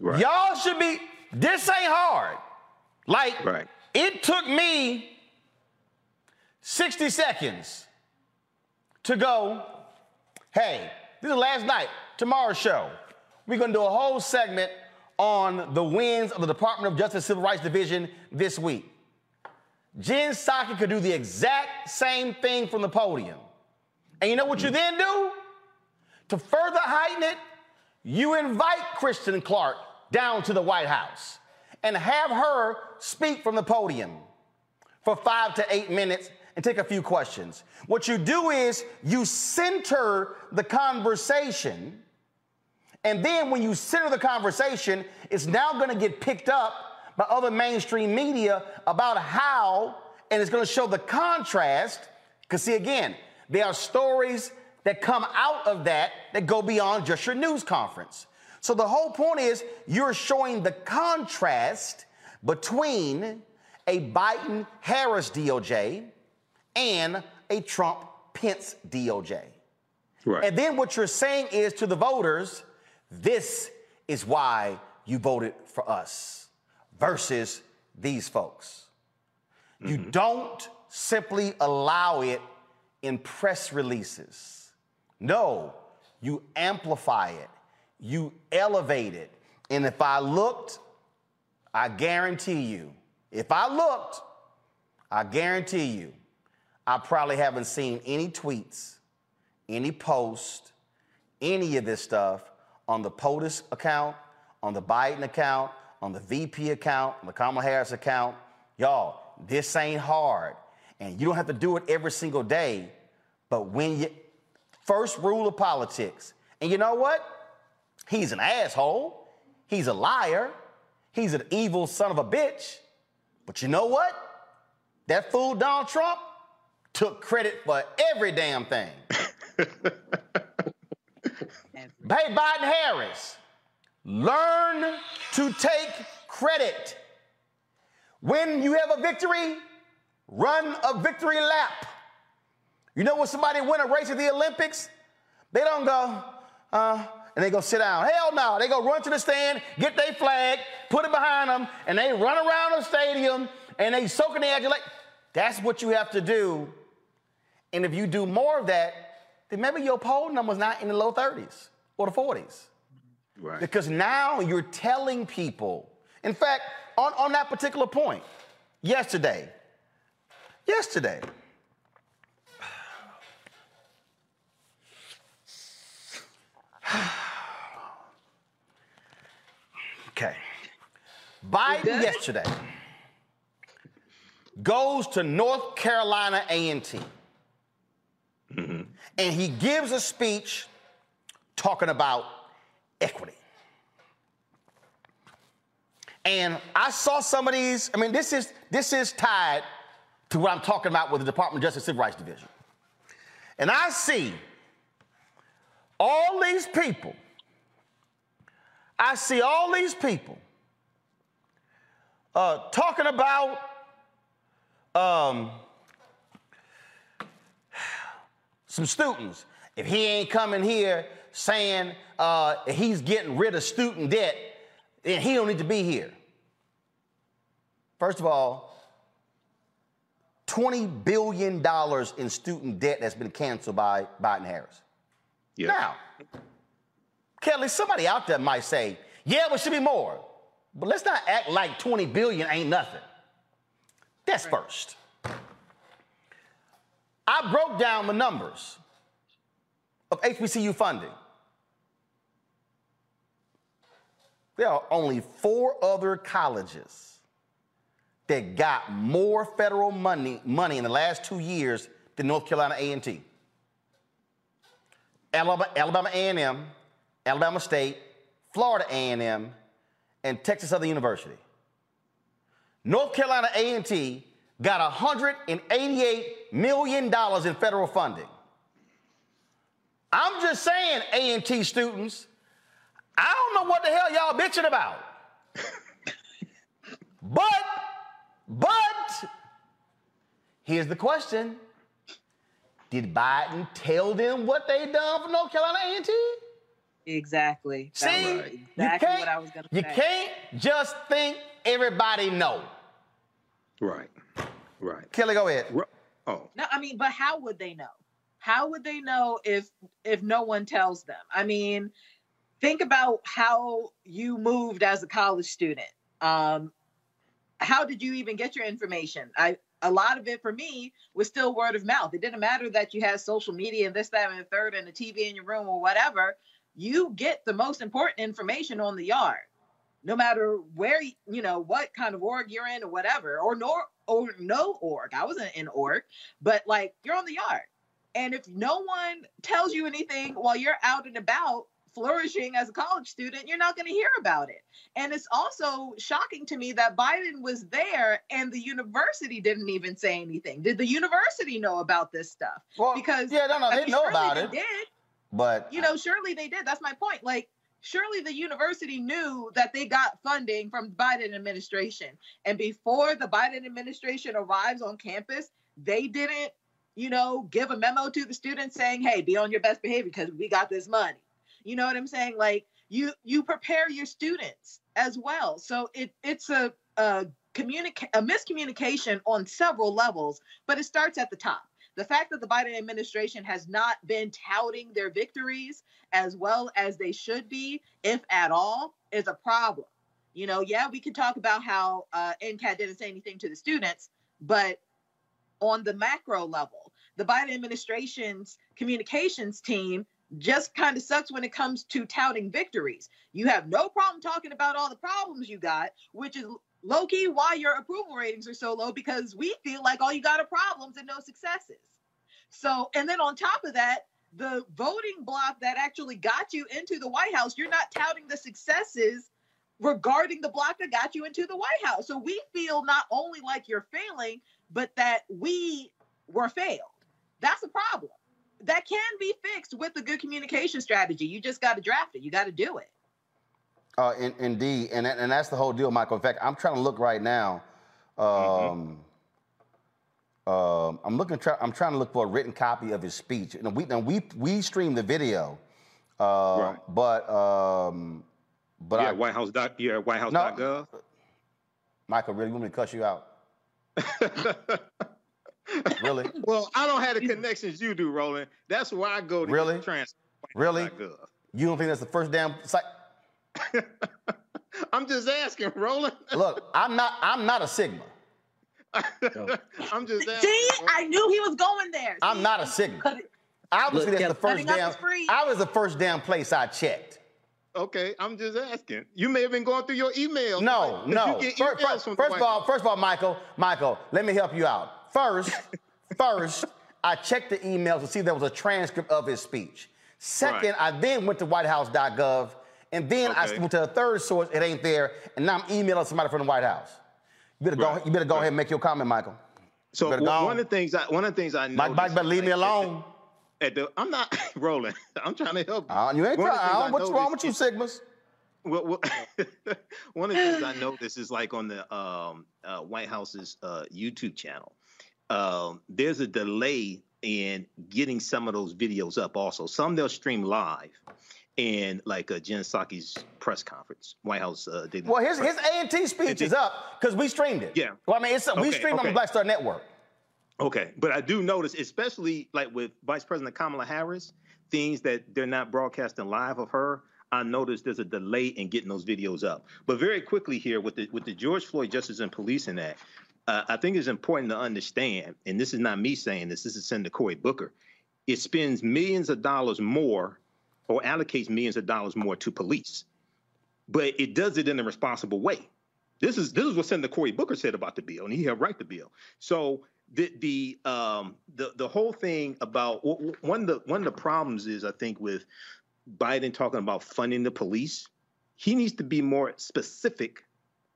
Right. Y'all should be, this ain't hard. Like, Right. it took me 60 seconds to go, hey, this is last night, tomorrow's show. We're gonna do a whole segment on the wins of the Department of Justice Civil Rights Division this week. Jen Psaki could do the exact same thing from the podium. And you know what you then do? To further heighten it, you invite Kristen Clarke down to the White House and have her speak from the podium for five to eight minutes and take a few questions. What you do is you center the conversation, and then when you center the conversation, it's now gonna get picked up by other mainstream media about how, and it's gonna show the contrast. Because, see, again, there are stories that come out of that that go beyond just your news conference. So the whole point is you're showing the contrast between a Biden Harris DOJ and a Trump Pence DOJ. Right. And then what you're saying is to the voters, this is why you voted for us versus these folks. You mm-hmm. don't simply allow it in press releases. No, you amplify it, you elevate it. And if I looked, I guarantee you, if I looked, I guarantee you, I probably haven't seen any tweets, any post, any of this stuff on the POTUS account, on the Biden account, on the VP account, on the Kamala Harris account. Y'all, this ain't hard. And you don't have to do it every single day. But when you, first rule of politics, and you know what? He's an asshole. He's a liar. He's an evil son of a bitch. But you know what? That fool Donald Trump took credit for every damn thing. hey, Biden Harris, learn to take credit. When you have a victory, run a victory lap. You know when somebody win a race at the Olympics, they don't go, uh, and they go sit down. Hell no. They go run to the stand, get their flag, put it behind them, and they run around the stadium and they soak in the adulation. That's what you have to do. And if you do more of that, then maybe your poll number's not in the low 30s or the 40s. Right. Because now you're telling people. In fact, on, on that particular point, yesterday, yesterday, okay, Biden yesterday goes to North Carolina A&T, mm-hmm. and he gives a speech talking about equity. And I saw some of these. I mean, this is this is tied to what I'm talking about with the Department of Justice Civil Rights Division. And I see all these people. I see all these people uh, talking about um, some students. If he ain't coming here saying uh, he's getting rid of student debt, then he don't need to be here. First of all, $20 billion in student debt that's been canceled by Biden Harris. Yeah. Now, Kelly, somebody out there might say, yeah, but should be more. But let's not act like 20 billion ain't nothing. That's first. I broke down the numbers of HBCU funding. There are only four other colleges that got more federal money, money in the last two years than North Carolina A&T. Alabama, A&M, Alabama State, Florida A&M, and Texas Southern University. North Carolina A&T got $188 million in federal funding. I'm just saying, A&T students, I don't know what the hell y'all bitching about. but, but, here's the question. Did Biden tell them what they done for North Carolina A&T? Exactly. See, was you exactly can't, what I was gonna you say. can't just think everybody know. Right. Right. Kelly, go ahead. Oh. No, I mean, but how would they know? How would they know if if no one tells them? I mean, think about how you moved as a college student. Um, how did you even get your information? I a lot of it for me was still word of mouth. It didn't matter that you had social media and this, that, and the third, and the TV in your room or whatever. You get the most important information on the yard, no matter where you know what kind of org you're in or whatever, or nor or no org. I wasn't in org, but like you're on the yard, and if no one tells you anything while you're out and about flourishing as a college student, you're not going to hear about it. And it's also shocking to me that Biden was there and the university didn't even say anything. Did the university know about this stuff? Well, because yeah, no, no, I they mean, know surely about they it. Did But you know, surely they did. That's my point. Like, surely the university knew that they got funding from the Biden administration. And before the Biden administration arrives on campus, they didn't, you know, give a memo to the students saying, hey, be on your best behavior because we got this money. You know what I'm saying? Like you you prepare your students as well. So it it's a a communica- a miscommunication on several levels, but it starts at the top the fact that the Biden administration has not been touting their victories as well as they should be, if at all, is a problem. You know, yeah, we can talk about how uh, NCAT didn't say anything to the students, but on the macro level, the Biden administration's communications team just kind of sucks when it comes to touting victories. You have no problem talking about all the problems you got, which is low key why your approval ratings are so low because we feel like all you got are problems and no successes. So, and then on top of that, the voting block that actually got you into the White House, you're not touting the successes regarding the block that got you into the White House. So we feel not only like you're failing, but that we were failed. That's a problem. That can be fixed with a good communication strategy. You just got to draft it. You got to do it. Uh, in, indeed, and and that's the whole deal, Michael. In fact, I'm trying to look right now. Um, um, I'm looking. Try, I'm trying to look for a written copy of his speech. And we now we we stream the video, uh, but um, but yeah, I, White House dot yeah, whitehouse.gov. Michael, really, you want me to cuss you out? really? Well, I don't have the connections you do, Roland. That's why I go to Really? trans. Really? Gov. Uh, you don't think that's the first damn site? I'm just asking, Roland. Look, I'm not. I'm not a Sigma. I'm just asking. See, I knew he was going there. I'm not a Sigma. Obviously, Look, that's the first damn. I was the first damn place I checked. Okay, I'm just asking. You may have been going through your emails. No, Like, no. You get First, first- from first of all, first of all, Michael, Michael, let me help you out. First, first, I checked the emails to see if there was a transcript of his speech. Second, I then went to whitehouse.gov, and then I Okay. went to a third source. It ain't there, and now I'm emailing somebody from the White House. You better go. You better go ahead and make your comment, Michael. So one on. of the things I one of the things I know. Mike, Mike, better leave me alone. At the, I'm not rolling. I'm trying to help you. Uh, you ain't One of the things trying. I What's wrong with you, Sigmas? Well, well, one of the things I noticed is like on the um, uh, White House's uh, YouTube channel, um, there's a delay in getting some of those videos up. Also, some they'll stream live, and like uh, Jen Psaki's press conference, White House. Uh, did well, his his A and T speech is up because we streamed it. Yeah. Well, I mean, it's we Okay, streamed on okay. the Black Star Network. Okay, but I do notice, especially like with Vice President Kamala Harris, things that they're not broadcasting live of her. I noticed there's a delay in getting those videos up. But very quickly here with the with the George Floyd Justice and Policing Act, uh, I think it's important to understand, and this is not me saying this. This is Senator Cory Booker. It spends millions of dollars more, or allocates millions of dollars more to police, but it does it in a responsible way. This is this is what Senator Cory Booker said about the bill, and he helped write the bill. So the the um the the whole thing about one of the one of the problems is I think with Biden talking about funding the police, he needs to be more specific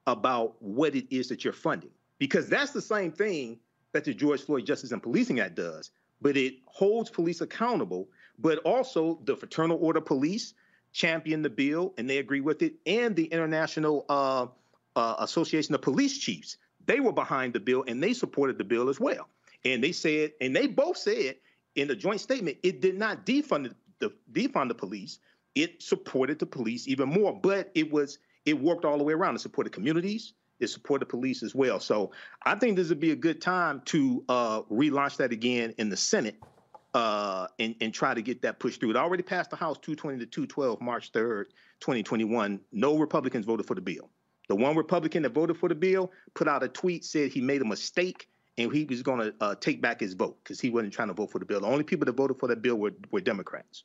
about what it is that you're funding because that's the same thing that the George Floyd Justice and Policing Act does, but it holds police accountable, but also the Fraternal Order Police champion the bill and they agree with it, and the International uh, uh, Association of Police Chiefs they were behind the bill and they supported the bill as well. And they said, and they both said in the joint statement, it did not defund the defund the police. It supported the police even more, but it was it worked all the way around. It supported communities. It supported police as well. So I think this would be a good time to uh, relaunch that again in the Senate uh, and, and try to get that pushed through. It already passed the House 220 to 212 March 3rd, 2021. No Republicans voted for the bill. The one Republican that voted for the bill put out a tweet said he made a mistake and he was going to uh, take back his vote because he wasn't trying to vote for the bill. The only people that voted for that bill were, were Democrats.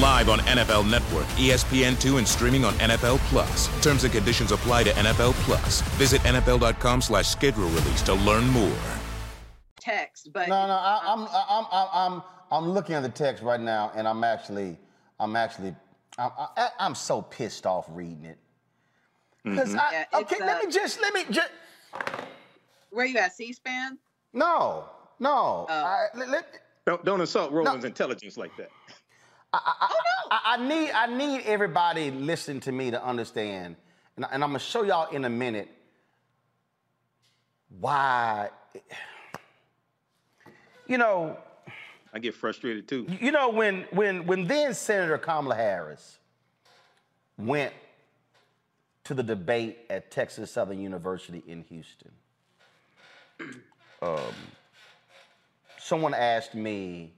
Live on NFL Network, E ESPN2, and streaming on NFL Plus. Terms and conditions apply to NFL Plus. Visit NFL.com slash schedule release to learn more. text, but No, no, I, I'm, I'm, I'm, I'm, I'm looking at the text right now, and I'm actually, I'm actually, I'm, I, I'm so pissed off reading it. Because I, Yeah, okay, it's, let uh, me just, let me just, where you at? C-SPAN? no, no, I, let, let- Don't, don't insult Roland's intelligence like that. I, I need I need everybody listening to me to understand, and, I- and I'm gonna show y'all in a minute why. You know, I get frustrated too. you know when when when then Senator Kamala Harris went to the debate at Texas Southern University in Houston. Um, someone asked me,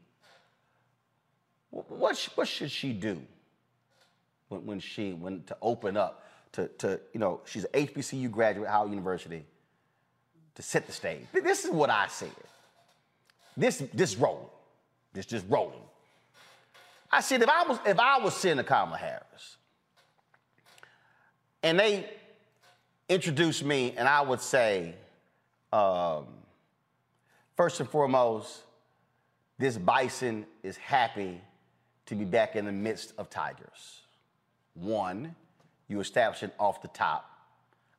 what, what should she do when, when she, when to open up to, to, you know, she's an HBCU graduate, Howard University, to set the stage. This is what I said. This, this rolling. This just rolling. I said, if I was, if I was Senator Kamala Harris, and they introduced me, and I would say, um, first and foremost, this bison is happy to be back in the midst of tigers. One, you establish it off the top.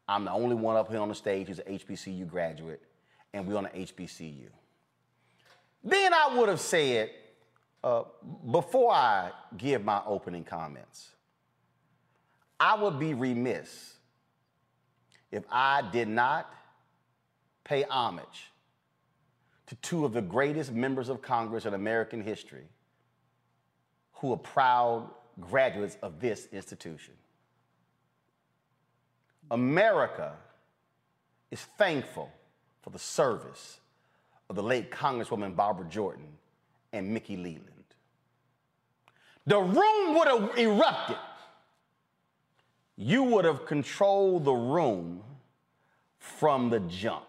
I'm the only one up here on the stage who's an HBCU graduate, and we're on an HBCU. Then I would have said, uh, before I give my opening comments, I would be remiss if I did not pay homage to two of the greatest members of Congress in American history who are proud graduates of this institution. America is thankful for the service of the late Congresswoman Barbara Jordan and Mickey Leland. The room would have erupted. You would have controlled the room from the jump.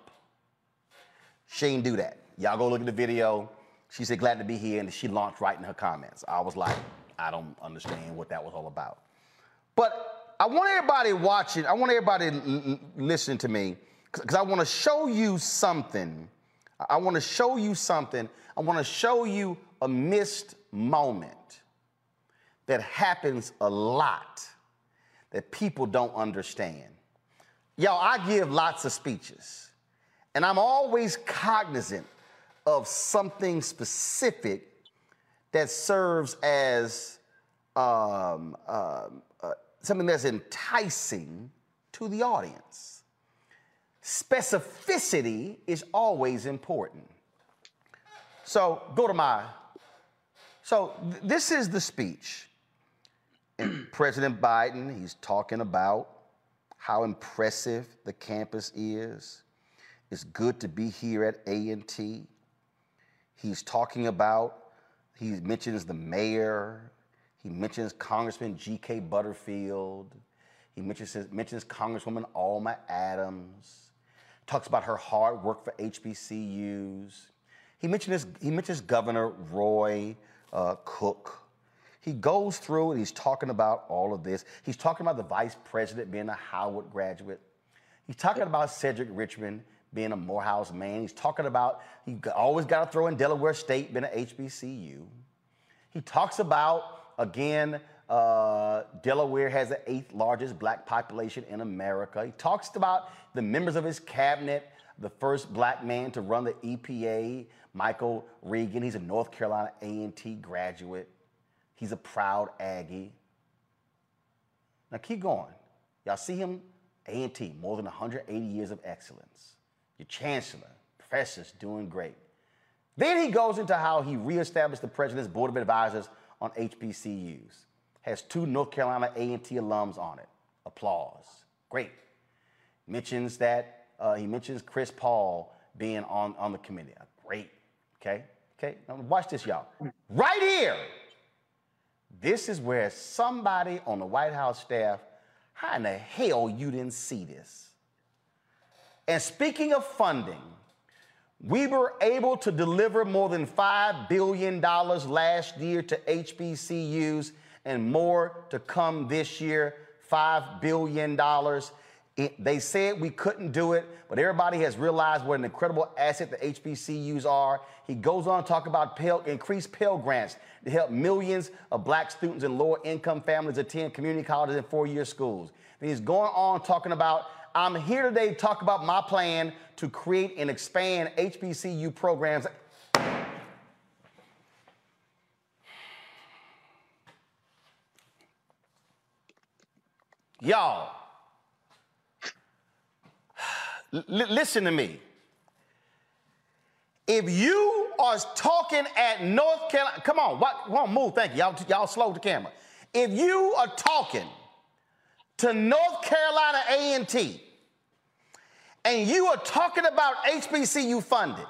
She didn't do that. Y'all go look at the video. She said, glad to be here, and she launched right in her comments. I was like, I don't understand what that was all about. But I want everybody watching, I want everybody l- listening to me, because I want to show you something. I want to show you something. I want to show you a missed moment that happens a lot that people don't understand. Y'all, I give lots of speeches, and I'm always cognizant of something specific that serves as um, um, uh, something that's enticing to the audience. Specificity is always important. So go to my. So th- this is the speech. And President Biden, he's talking about how impressive the campus is. It's good to be here at A&T. He's talking about, he mentions the mayor, he mentions Congressman G.K. Butterfield, he mentions, mentions Congresswoman Alma Adams, talks about her hard work for HBCUs. He mentions, he mentions Governor Roy uh, Cook. He goes through and he's talking about all of this. He's talking about the vice president being a Howard graduate. He's talking about Cedric Richmond being a Morehouse man. He's talking about, he always got to throw in Delaware State been an HBCU. He talks about, again, uh, Delaware has the eighth largest black population in America. He talks about the members of his cabinet, the first black man to run the EPA, Michael Regan. He's a North Carolina A&T graduate. He's a proud Aggie. Now keep going. Y'all see him? A&T, more than 180 years of excellence. Your chancellor, professors doing great. Then he goes into how he reestablished the president's board of advisors on HBCUs. Has two North Carolina A&T alums on it. Applause. Great. Mentions that uh, he mentions Chris Paul being on, on the committee. Great. Okay. Okay. Now watch this, y'all. Right here. This is where somebody on the White House staff, how in the hell you didn't see this? And speaking of funding, we were able to deliver more than $5 billion last year to HBCUs and more to come this year $5 billion. It, they said we couldn't do it, but everybody has realized what an incredible asset the HBCUs are. He goes on to talk about Pell, increased Pell Grants to help millions of black students and lower income families attend community colleges and four year schools. Then he's going on talking about I'm here today to talk about my plan to create and expand HBCU programs. Y'all, listen to me. If you are talking at North Carolina, come on, what, come on, move, thank you. Y'all, y'all slow the camera. If you are talking to North Carolina A&T and you are talking about HBCU funded,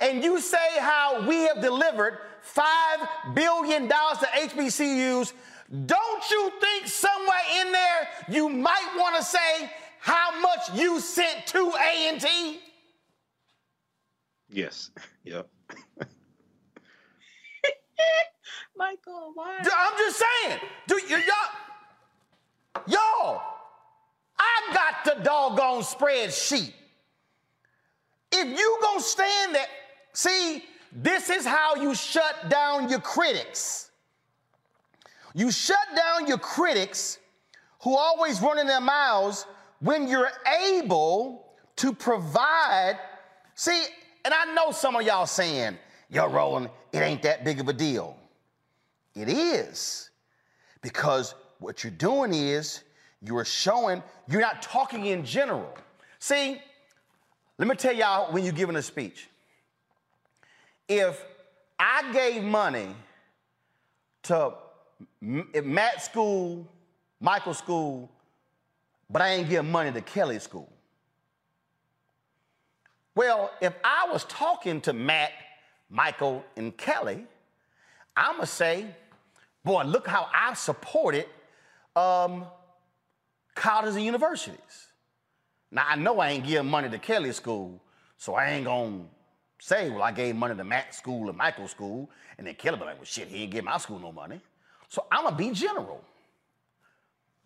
and you say how we have delivered $5 billion to HBCUs, don't you think somewhere in there you might want to say how much you sent to A&T? Yes. Yep. Michael, why? I'm just saying. Do y- y'all, y'all, I got the doggone spreadsheet. If you gonna stand there, see, this is how you shut down your critics. You shut down your critics who always running their mouths when you're able to provide. See, and I know some of y'all saying, yo, Roland, it ain't that big of a deal. It is. Because what you're doing is you're showing, you're not talking in general. See, let me tell y'all when you're giving a speech. If I gave money to Matt school, Michael school, but I ain't give money to Kelly school. Well, if I was talking to Matt, Michael, and Kelly, I'm gonna say, boy, look how I supported um, colleges and universities. Now I know I ain't giving money to Kelly school, so I ain't gonna say, well, I gave money to Matt school and Michael school, and then Kelly be like, well, shit, he ain't give my school no money. So I'm gonna be general.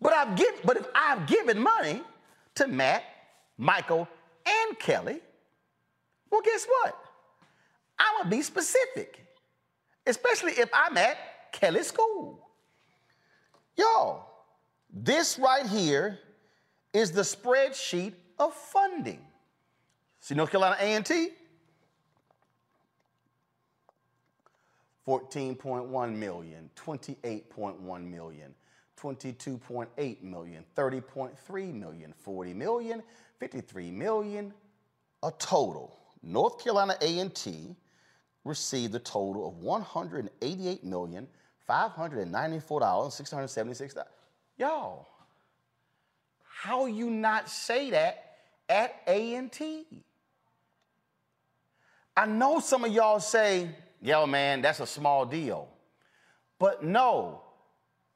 But I've given, but if I've given money to Matt, Michael, and Kelly, well, guess what? I'm gonna be specific, especially if I'm at Kelly School. Y'all, this right here is the spreadsheet of funding. See North Carolina A&T? 14.1 million, 28.1 million, 22.8 million, 30.3 million, 40 million, 53 million, a total. North Carolina A&T received a total of 188 million, 594 dollars, 676 Y'all, how you not say that at A&T? I know some of y'all say, yo, man, that's a small deal. But no,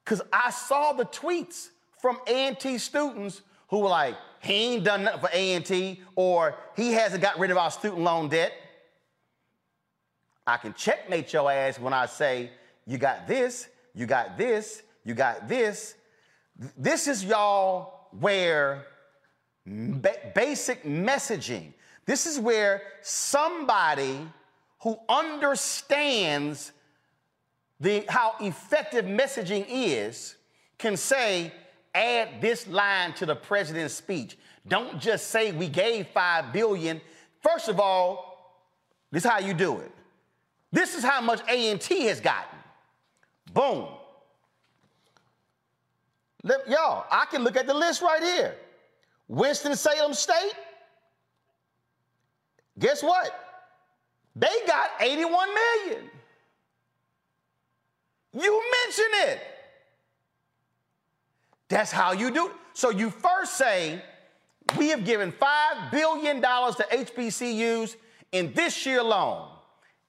because I saw the tweets from A&T students who were like, he ain't done nothing for A&T or he hasn't got rid of our student loan debt. I can checkmate your ass when I say, you got this, you got this, you got this. This is y'all where ba- basic messaging, this is where somebody who understands the, how effective messaging is can say, add this line to the president's speech. Don't just say we gave five billion. First of all, this is how you do it. This is how much A&T has gotten. Boom. Let, y'all, I can look at the list right here. Winston-Salem State, guess what? They got 81 million. You mention it. That's how you do it. So you first say, we have given $5 billion to HBCUs in this year alone.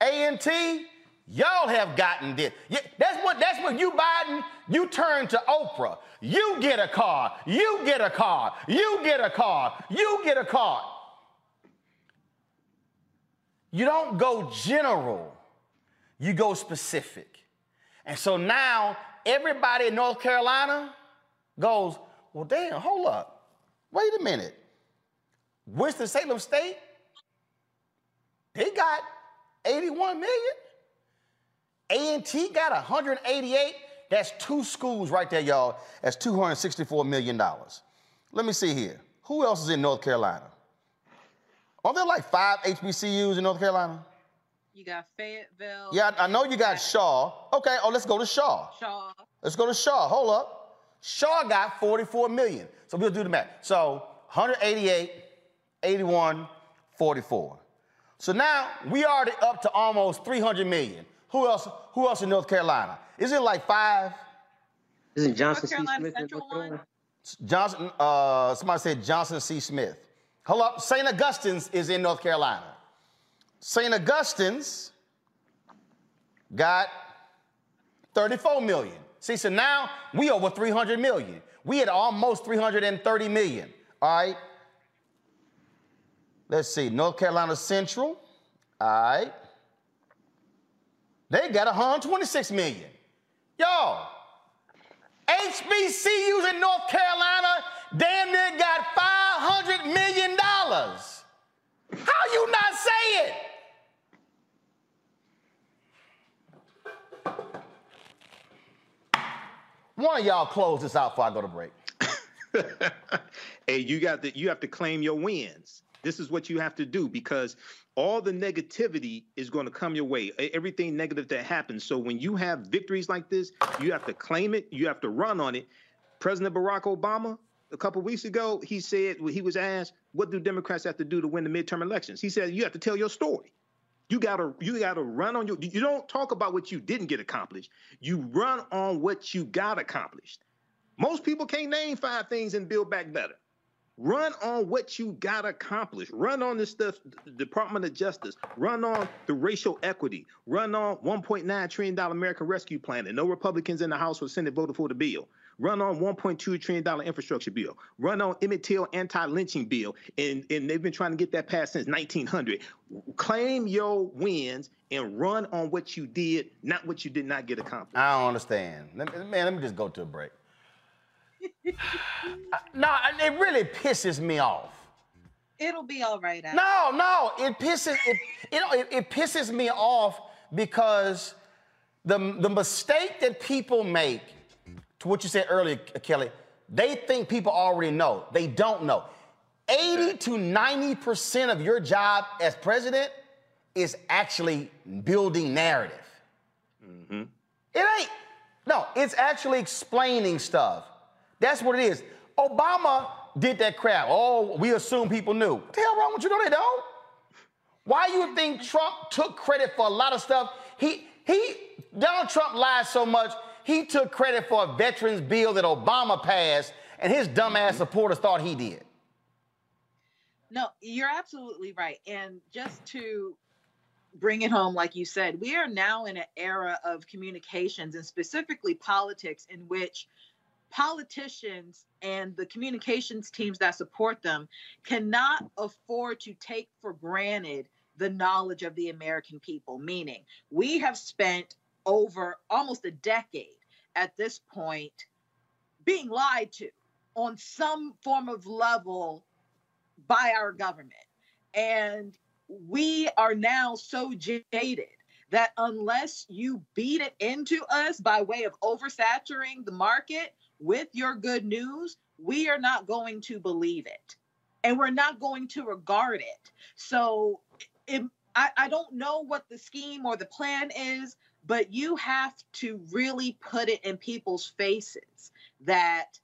A&T, y'all have gotten this. That's what that's what you Biden, you turn to Oprah. You get a car, you get a car, you get a car, you get a car. You don't go general, you go specific. And so now everybody in North Carolina goes, well, damn, hold up. Wait a minute. Winston-Salem State, they got 81 million. A&T got 188. That's two schools right there, y'all. That's $264 million. Let me see here. Who else is in North Carolina? Are there like five HBCUs in North Carolina? You got Fayetteville. Yeah, I I know you got Shaw. Okay, oh, let's go to Shaw. Shaw. Let's go to Shaw. Hold up. Shaw got 44 million. So we'll do the math. So 188, 81, 44. So now we already up to almost 300 million. Who else? Who else in North Carolina? Is it like five? Isn't Johnson North C. Smith Central North Carolina? Johnson, uh, somebody said Johnson C. Smith. Hold up. St. Augustine's is in North Carolina. St. Augustine's got 34 million. See, so now we over 300 million. We had almost 330 million. All right. Let's see. North Carolina Central. All right. They got 126 million. Y'all, HBCUs in North Carolina damn near got 500 million dollars. How you not say it? One of y'all close this out before I go to break. hey, you got to you have to claim your wins. This is what you have to do because all the negativity is going to come your way. Everything negative that happens. So when you have victories like this, you have to claim it. You have to run on it. President Barack Obama, a couple weeks ago, he said he was asked, "What do Democrats have to do to win the midterm elections?" He said, "You have to tell your story. You gotta you gotta run on your. You don't talk about what you didn't get accomplished. You run on what you got accomplished. Most people can't name five things and build back better. Run on what you got accomplished. Run on the stuff, Department of Justice. Run on the racial equity. Run on 1.9 trillion dollar American Rescue Plan. And no Republicans in the House or Senate voted for the bill. Run on 1.2 trillion dollar infrastructure bill. Run on Emmett Till anti-lynching bill, and and they've been trying to get that passed since 1900. Claim your wins and run on what you did, not what you did not get accomplished. I don't understand. Let me, man, let me just go to a break. no, it really pisses me off. It'll be all right. After. No, no, it pisses it, you know, it, it pisses me off because the the mistake that people make, to what you said earlier, Kelly, they think people already know. They don't know. 80 to 90% of your job as president is actually building narrative. Mm-hmm. It ain't. No, it's actually explaining stuff. That's what it is. Obama did that crap. Oh, we assume people knew. What the hell wrong with you? No, they don't. Why you think Trump took credit for a lot of stuff? He he Donald Trump lied so much, he took credit for a veterans bill that Obama passed, and his dumbass supporters thought he did. No, you're absolutely right. And just to bring it home, like you said, we are now in an era of communications and specifically politics in which politicians and the communications teams that support them cannot afford to take for granted the knowledge of the American people. Meaning, we have spent over almost a decade at this point being lied to on some form of level by our government. And we are now so jaded that unless you beat it into us by way of oversaturating the market with your good news, we are not going to believe it. And we're not going to regard it. So it, I, I don't know what the scheme or the plan is, but you have to really put it in people's faces that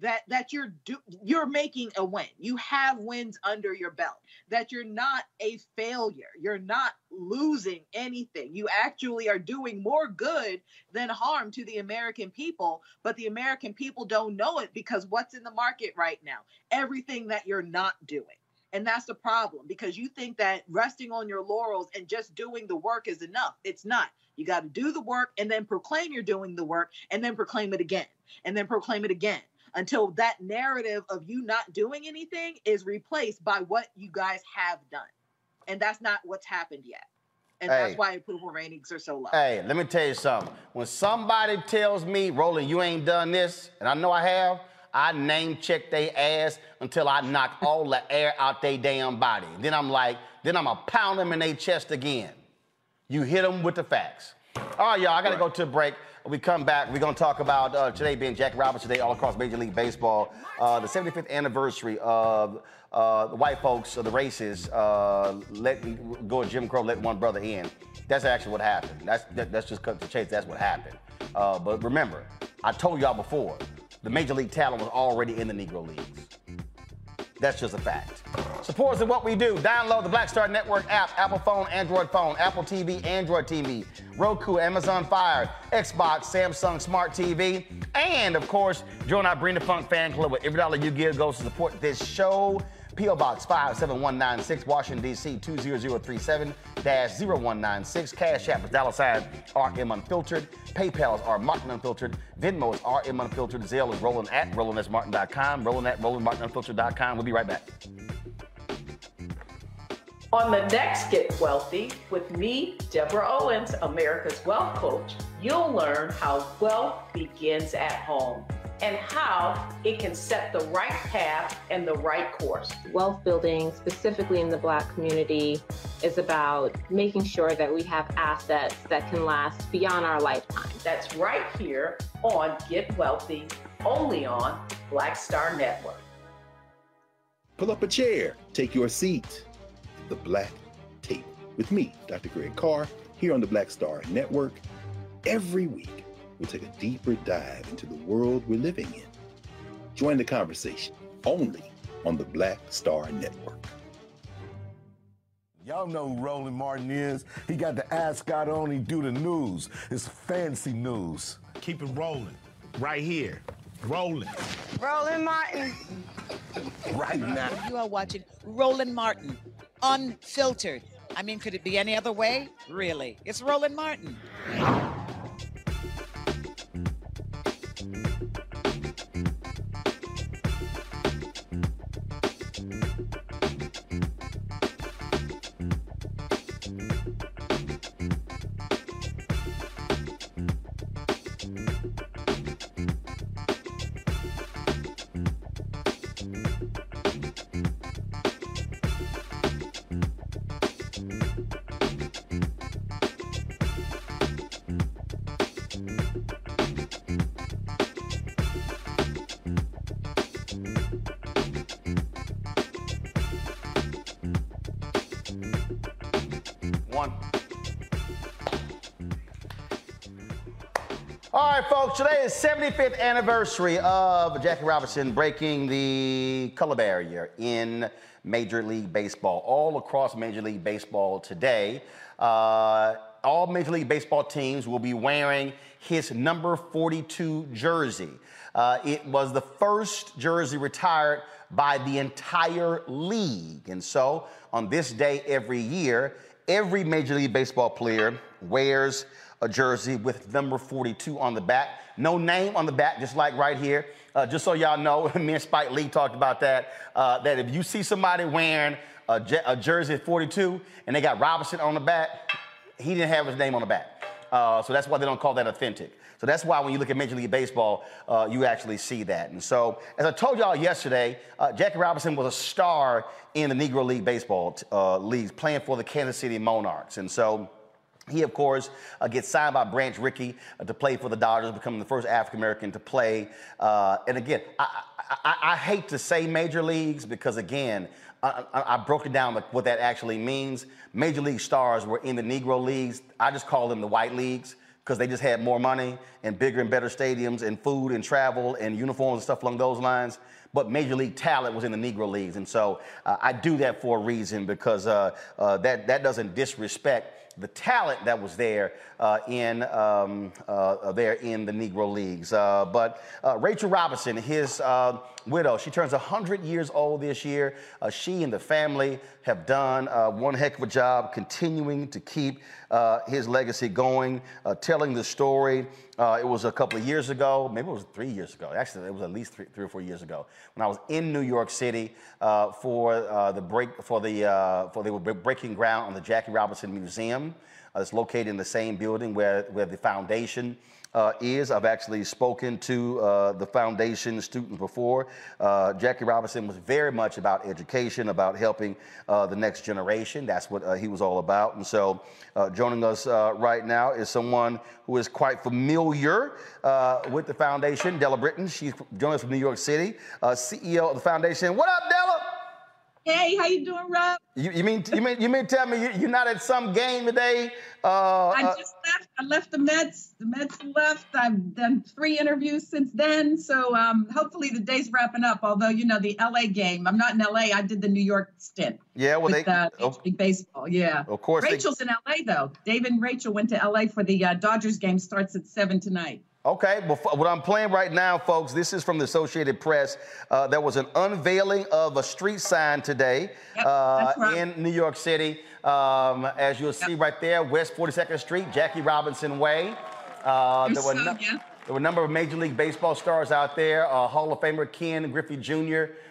that that you're do, you're making a win. You have wins under your belt. That you're not a failure. You're not losing anything. You actually are doing more good than harm to the American people, but the American people don't know it because what's in the market right now? Everything that you're not doing. And that's the problem because you think that resting on your laurels and just doing the work is enough. It's not. You got to do the work and then proclaim you're doing the work and then proclaim it again and then proclaim it again until that narrative of you not doing anything is replaced by what you guys have done. And that's not what's happened yet. And Hey. that's why approval ratings are so low. Hey, let me tell you something. When somebody tells me, Roland, you ain't done this, and I know I have, I name check they ass until I knock all the air out they damn body. Then I'm like, then I'm gonna pound them in their chest again. You hit them with the facts. All right, y'all, I gotta go to a break. When we come back, we're gonna talk about uh, today being Jackie Robinson Day all across Major League Baseball, uh, the 75th anniversary of uh, the white folks, uh, the racists, uh, let go Jim Crow, let one brother in. That's actually what happened. That's that, that's just cut to chase. That's what happened. Uh, but remember, I told y'all before, the Major League talent was already in the Negro Leagues. That's just a fact. Support us in what we do. Download the Black Star Network app, Apple phone, Android phone, Apple TV, Android TV, Roku, Amazon Fire, Xbox, Samsung Smart TV, and of course, join our the Funk fan club. With every dollar you give goes to support this show. P.O. Box 57196, Washington, D.C. 20037-0196. Cash App is dollar sign RM Unfiltered. PayPal is R Martin Unfiltered. Venmo is RM Unfiltered. Zelle is roland at rolandsmartin.com. Roland at rolandmartinunfiltered.com. We'll be right back. On the next Get Wealthy with me, Deborah Owens, America's Wealth Coach, you'll learn how wealth begins at home and how it can set the right path and the right course. Wealth building, specifically in the Black community, is about making sure that we have assets that can last beyond our lifetime. That's right here on Get Wealthy, only on Black Star Network. Pull up a chair, take your seat. The Black Tape with me, Dr. Greg Carr, here on the Black Star Network. Every week, we'll take a deeper dive into the world we're living in. Join the conversation only on the Black Star Network. Y'all know who Roland Martin is. He got the ascot on, he do the news. It's fancy news. Keep it rolling. Right here. Rolling. Roland Martin. Right now. You are watching Roland Martin, unfiltered. I mean, could it be any other way? Really? It's Roland Martin. Folks, today is 75th anniversary of Jackie Robinson breaking the color barrier in Major League Baseball. All across Major League Baseball today, uh, all Major League Baseball teams will be wearing his number 42 jersey. Uh, it was the first jersey retired by the entire league. And so, on this day every year, every Major League Baseball player wears a jersey with number 42 on the back. No name on the back, just like right here. Uh, just so y'all know, me and Spike Lee talked about that. Uh, that if you see somebody wearing a, je- a jersey 42 and they got Robinson on the back, he didn't have his name on the back. Uh, so that's why they don't call that authentic. So that's why when you look at Major League Baseball, uh, you actually see that. And so, as I told y'all yesterday, uh, Jackie Robinson was a star in the Negro League Baseball uh, leagues, playing for the Kansas City Monarchs. And so, he, of course, uh, gets signed by Branch Rickey uh, to play for the Dodgers, becoming the first African American to play. Uh, and again, I, I, I, hate to say major leagues because, again, I, I, broke it down what that actually means. Major league stars were in the Negro leagues. I just call them the white leagues because they just had more money and bigger and better stadiums and food and travel and uniforms and stuff along those lines. But major league talent was in the Negro leagues, and so uh, I do that for a reason because uh, uh, that that doesn't disrespect the talent that was there uh, in um, uh, there in the Negro leagues. Uh, but Rachel Robinson, his widow, she turns 100 years old this year. Uh, she and the family have done uh, one heck of a job continuing to keep uh, his legacy going, telling the story. it was a couple of years ago, maybe it was three years ago. Actually, it was at least three, three or four years ago when I was in New York City for the break for the for they were breaking ground on the Jackie Robinson Museum. Uh, it's located in the same building where, where the foundation uh, is. I've actually spoken to uh, the foundation students before. Uh, Jackie Robinson was very much about education, about helping uh, the next generation. That's what uh, he was all about. And so, joining us right now is someone who is quite familiar with the foundation, Della Britton. She's joining us from New York City, CEO of the foundation. What up, Della? Hey, how you doing, Rob? You, you mean you mean you mean tell me you, are not at some game today? Uh, I uh, just left. I left the Mets. The Mets left. I've done three interviews since then. So um, hopefully the day's wrapping up. Although you know the LA game, I'm not in LA. I did the New York stint. Yeah, well with, they uh, oh, baseball. Yeah, of course. Rachel's they, in LA though. David and Rachel went to LA for the uh, Dodgers game. Starts at seven tonight. Okay, well, what I'm playing right now, folks, this is from the Associated Press. Uh, there was an unveiling of a street sign today yep, uh, right. in New York City. Um, as you'll see yep. right there, West 42nd Street, Jackie Robinson Way. Uh, there, were no, yeah. there were a number of Major League Baseball stars out there. Uh, Hall of Famer Ken Griffey Jr.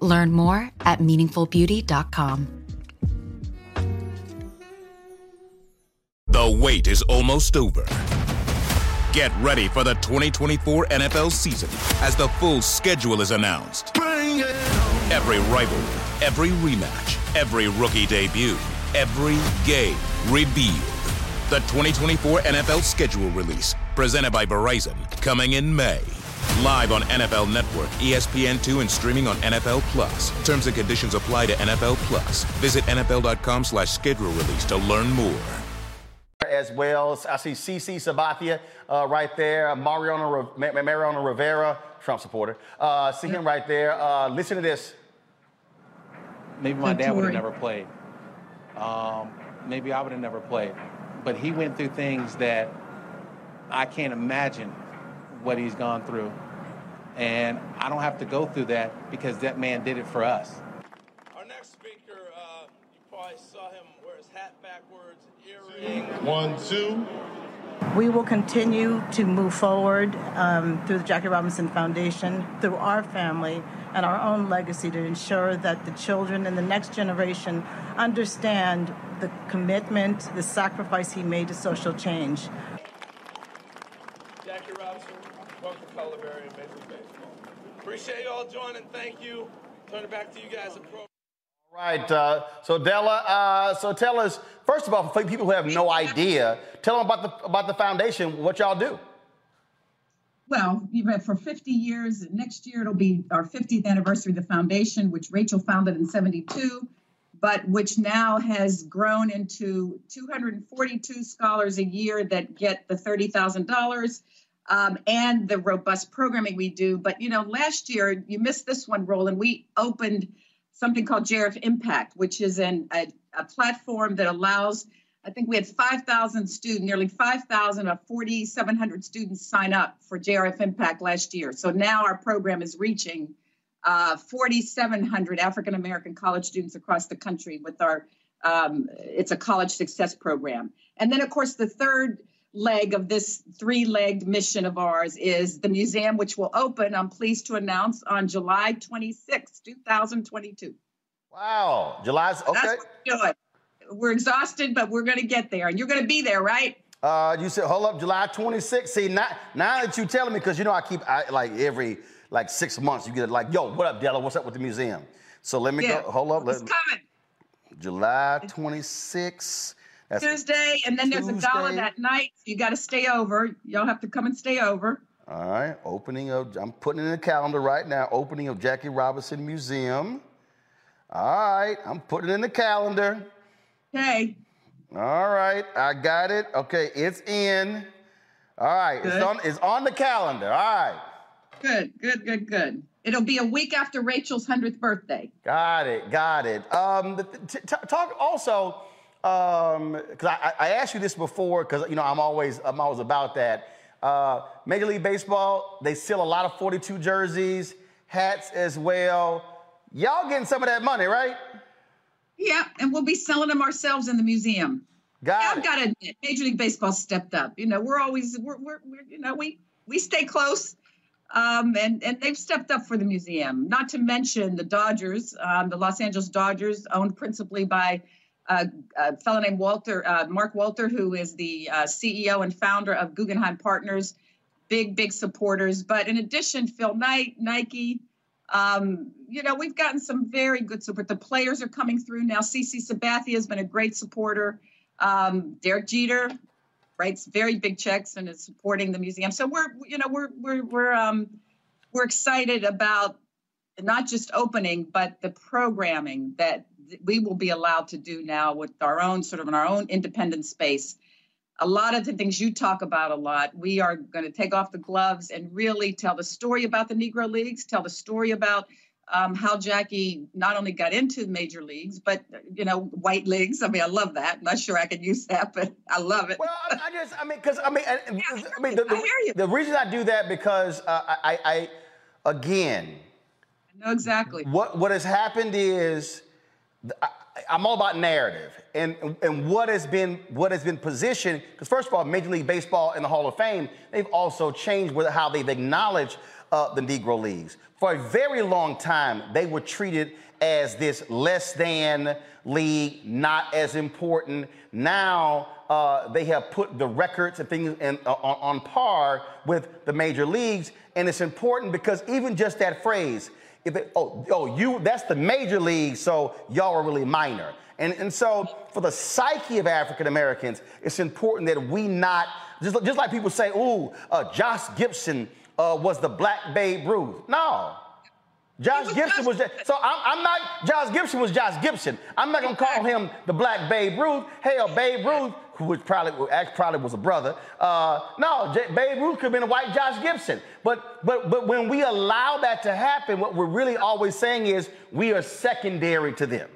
Learn more at meaningfulbeauty.com. The wait is almost over. Get ready for the 2024 NFL season as the full schedule is announced. Every rivalry, every rematch, every rookie debut, every game revealed. The 2024 NFL schedule release, presented by Verizon, coming in May. Live on NFL Network, ESPN2, and streaming on NFL Plus. Terms and conditions apply to NFL Plus. Visit NFL.com slash schedule release to learn more. As well, I see CC Sabathia uh, right there, Mariano, Mariano Rivera, Trump supporter. Uh, see him right there. Uh, listen to this. Maybe my dad would have never played. Um, maybe I would have never played. But he went through things that I can't imagine what he's gone through. And I don't have to go through that because that man did it for us. Our next speaker, uh, you probably saw him wear his hat backwards, earring. One, two. We will continue to move forward um, through the Jackie Robinson Foundation, through our family and our own legacy to ensure that the children and the next generation understand the commitment, the sacrifice he made to social change. Appreciate you all joining. Thank you. Turn it back to you guys. All right. Uh, so Della, uh, so tell us first of all, for people who have no idea, tell them about the about the foundation. What y'all do? Well, you've had for 50 years. Next year it'll be our 50th anniversary of the foundation, which Rachel founded in 72, but which now has grown into 242 scholars a year that get the $30,000 um, and the robust programming we do. But you know, last year you missed this one, Roland. We opened something called JRF Impact, which is an, a, a platform that allows. I think we had 5,000 students, nearly 5,000 of 4,700 students sign up for JRF Impact last year. So now our program is reaching uh, 4,700 African American college students across the country with our, um, it's a college success program. And then, of course, the third leg of this three legged mission of ours is the museum, which will open, I'm pleased to announce, on July 26, 2022. Wow, July's okay. That's good. We're exhausted, but we're going to get there. And you're going to be there, right? Uh, you said, hold up, July 26th. See, now, now that you're telling me, because you know I keep I, like every like six months, you get like, yo, what up, Della? What's up with the museum? So let me Yeah. go. Hold up. Let, it's coming. July 26th. That's Tuesday, and then there's a gala that night. You got to stay over. Y'all have to come and stay over. All right, opening of, I'm putting it in the calendar right now, opening of Jackie Robinson Museum. All right, I'm putting it in the calendar. Okay. All right, I got it. Okay, it's in. All right, it's on, it's on the calendar. All right, Good, good, good, good. It'll be a week after Rachel's 100th birthday. got it, got it. Um, t- t- talk also, because I, I I asked you this before, because you know I'm always I'm always about that. Uh, Major League Baseball, they sell a lot of 42 jerseys, hats as well. Y'all getting some of that money, right? Yeah, and we'll be selling them ourselves in the museum. Got yeah, I've got to admit, Major League Baseball stepped up. You know, we're always we're, we're, we're you know we we stay close, um, and and they've stepped up for the museum. Not to mention the Dodgers, um, the Los Angeles Dodgers, owned principally by a fellow named Walter uh, Mark Walter, who is the uh, CEO and founder of Guggenheim Partners. Big big supporters. But in addition, Phil Knight, Nike. Um, you know, we've gotten some very good support. The players are coming through now. CC Sabathia has been a great supporter. Um, Derek Jeter writes very big checks and is supporting the museum. So we're, you know, we're we're we're um, we're excited about not just opening, but the programming that we will be allowed to do now with our own sort of in our own independent space. A lot of the things you talk about a lot, we are going to take off the gloves and really tell the story about the Negro Leagues, tell the story about um, how Jackie not only got into major leagues, but you know, white leagues. I mean, I love that. I'm not sure I could use that, but I love it. Well, I, I just, I mean, because I mean, I, I mean, the, the, the reason I do that because uh, I, I, I, again, I know exactly. what what has happened is I, I'm all about narrative and and what has been what has been positioned. Because first of all, Major League Baseball and the Hall of Fame, they've also changed with how they've acknowledged uh, the Negro Leagues. For a very long time, they were treated as this less than league, not as important. Now uh, they have put the records and things in, uh, on, on par with the major leagues, and it's important because even just that phrase, if oh, oh, you, that's the major league, so y'all are really minor. And, and so for the psyche of African Americans, it's important that we not, just, just like people say, ooh, uh, Josh Gibson uh, was the black Babe Ruth. No. Josh Gibson was just, so I'm, I'm not, Josh Gibson was Josh Gibson. I'm not gonna call him the black Babe Ruth. Hell, Babe Ruth, who was probably, who act- probably was a brother. Uh, no, J- Babe Ruth could have been a white Josh Gibson. But, but, but when we allow that to happen, what we're really always saying is we are secondary to them.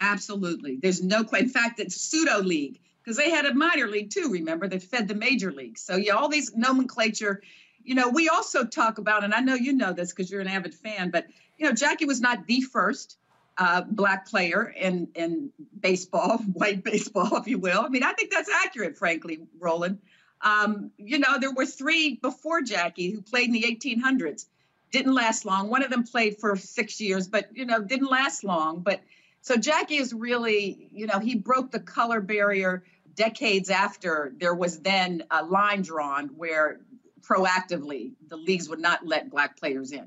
Absolutely. There's no. In fact, it's pseudo league because they had a minor league too, remember, they fed the major league. So, yeah, all these nomenclature, you know, we also talk about, and I know you know this because you're an avid fan, but, you know, Jackie was not the first uh, black player in, in baseball, white baseball, if you will. I mean, I think that's accurate, frankly, Roland. Um, you know, there were three before Jackie who played in the 1800s. Didn't last long. One of them played for six years, but, you know, didn't last long. But so Jackie is really, you know, he broke the color barrier decades after there was then a line drawn where proactively the leagues would not let black players in.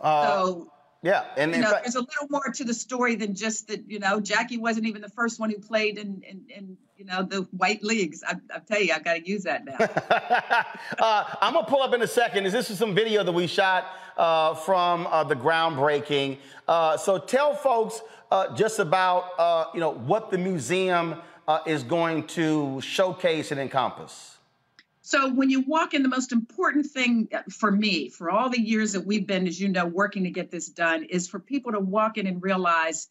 Uh, so, yeah, and you know, fact- there's a little more to the story than just that, you know, Jackie wasn't even the first one who played in, in, in you know, the white leagues. I, I tell you, I got to use that now. Uh, I'm gonna pull up in a second. Is This is some video that we shot uh, from uh, the groundbreaking. Uh, so tell folks uh, just about uh, you know what the museum uh, is going to showcase and encompass. So when you walk in, the most important thing uh, for me, for all the years that we've been, as you know, working to get this done, is for people to walk in and realize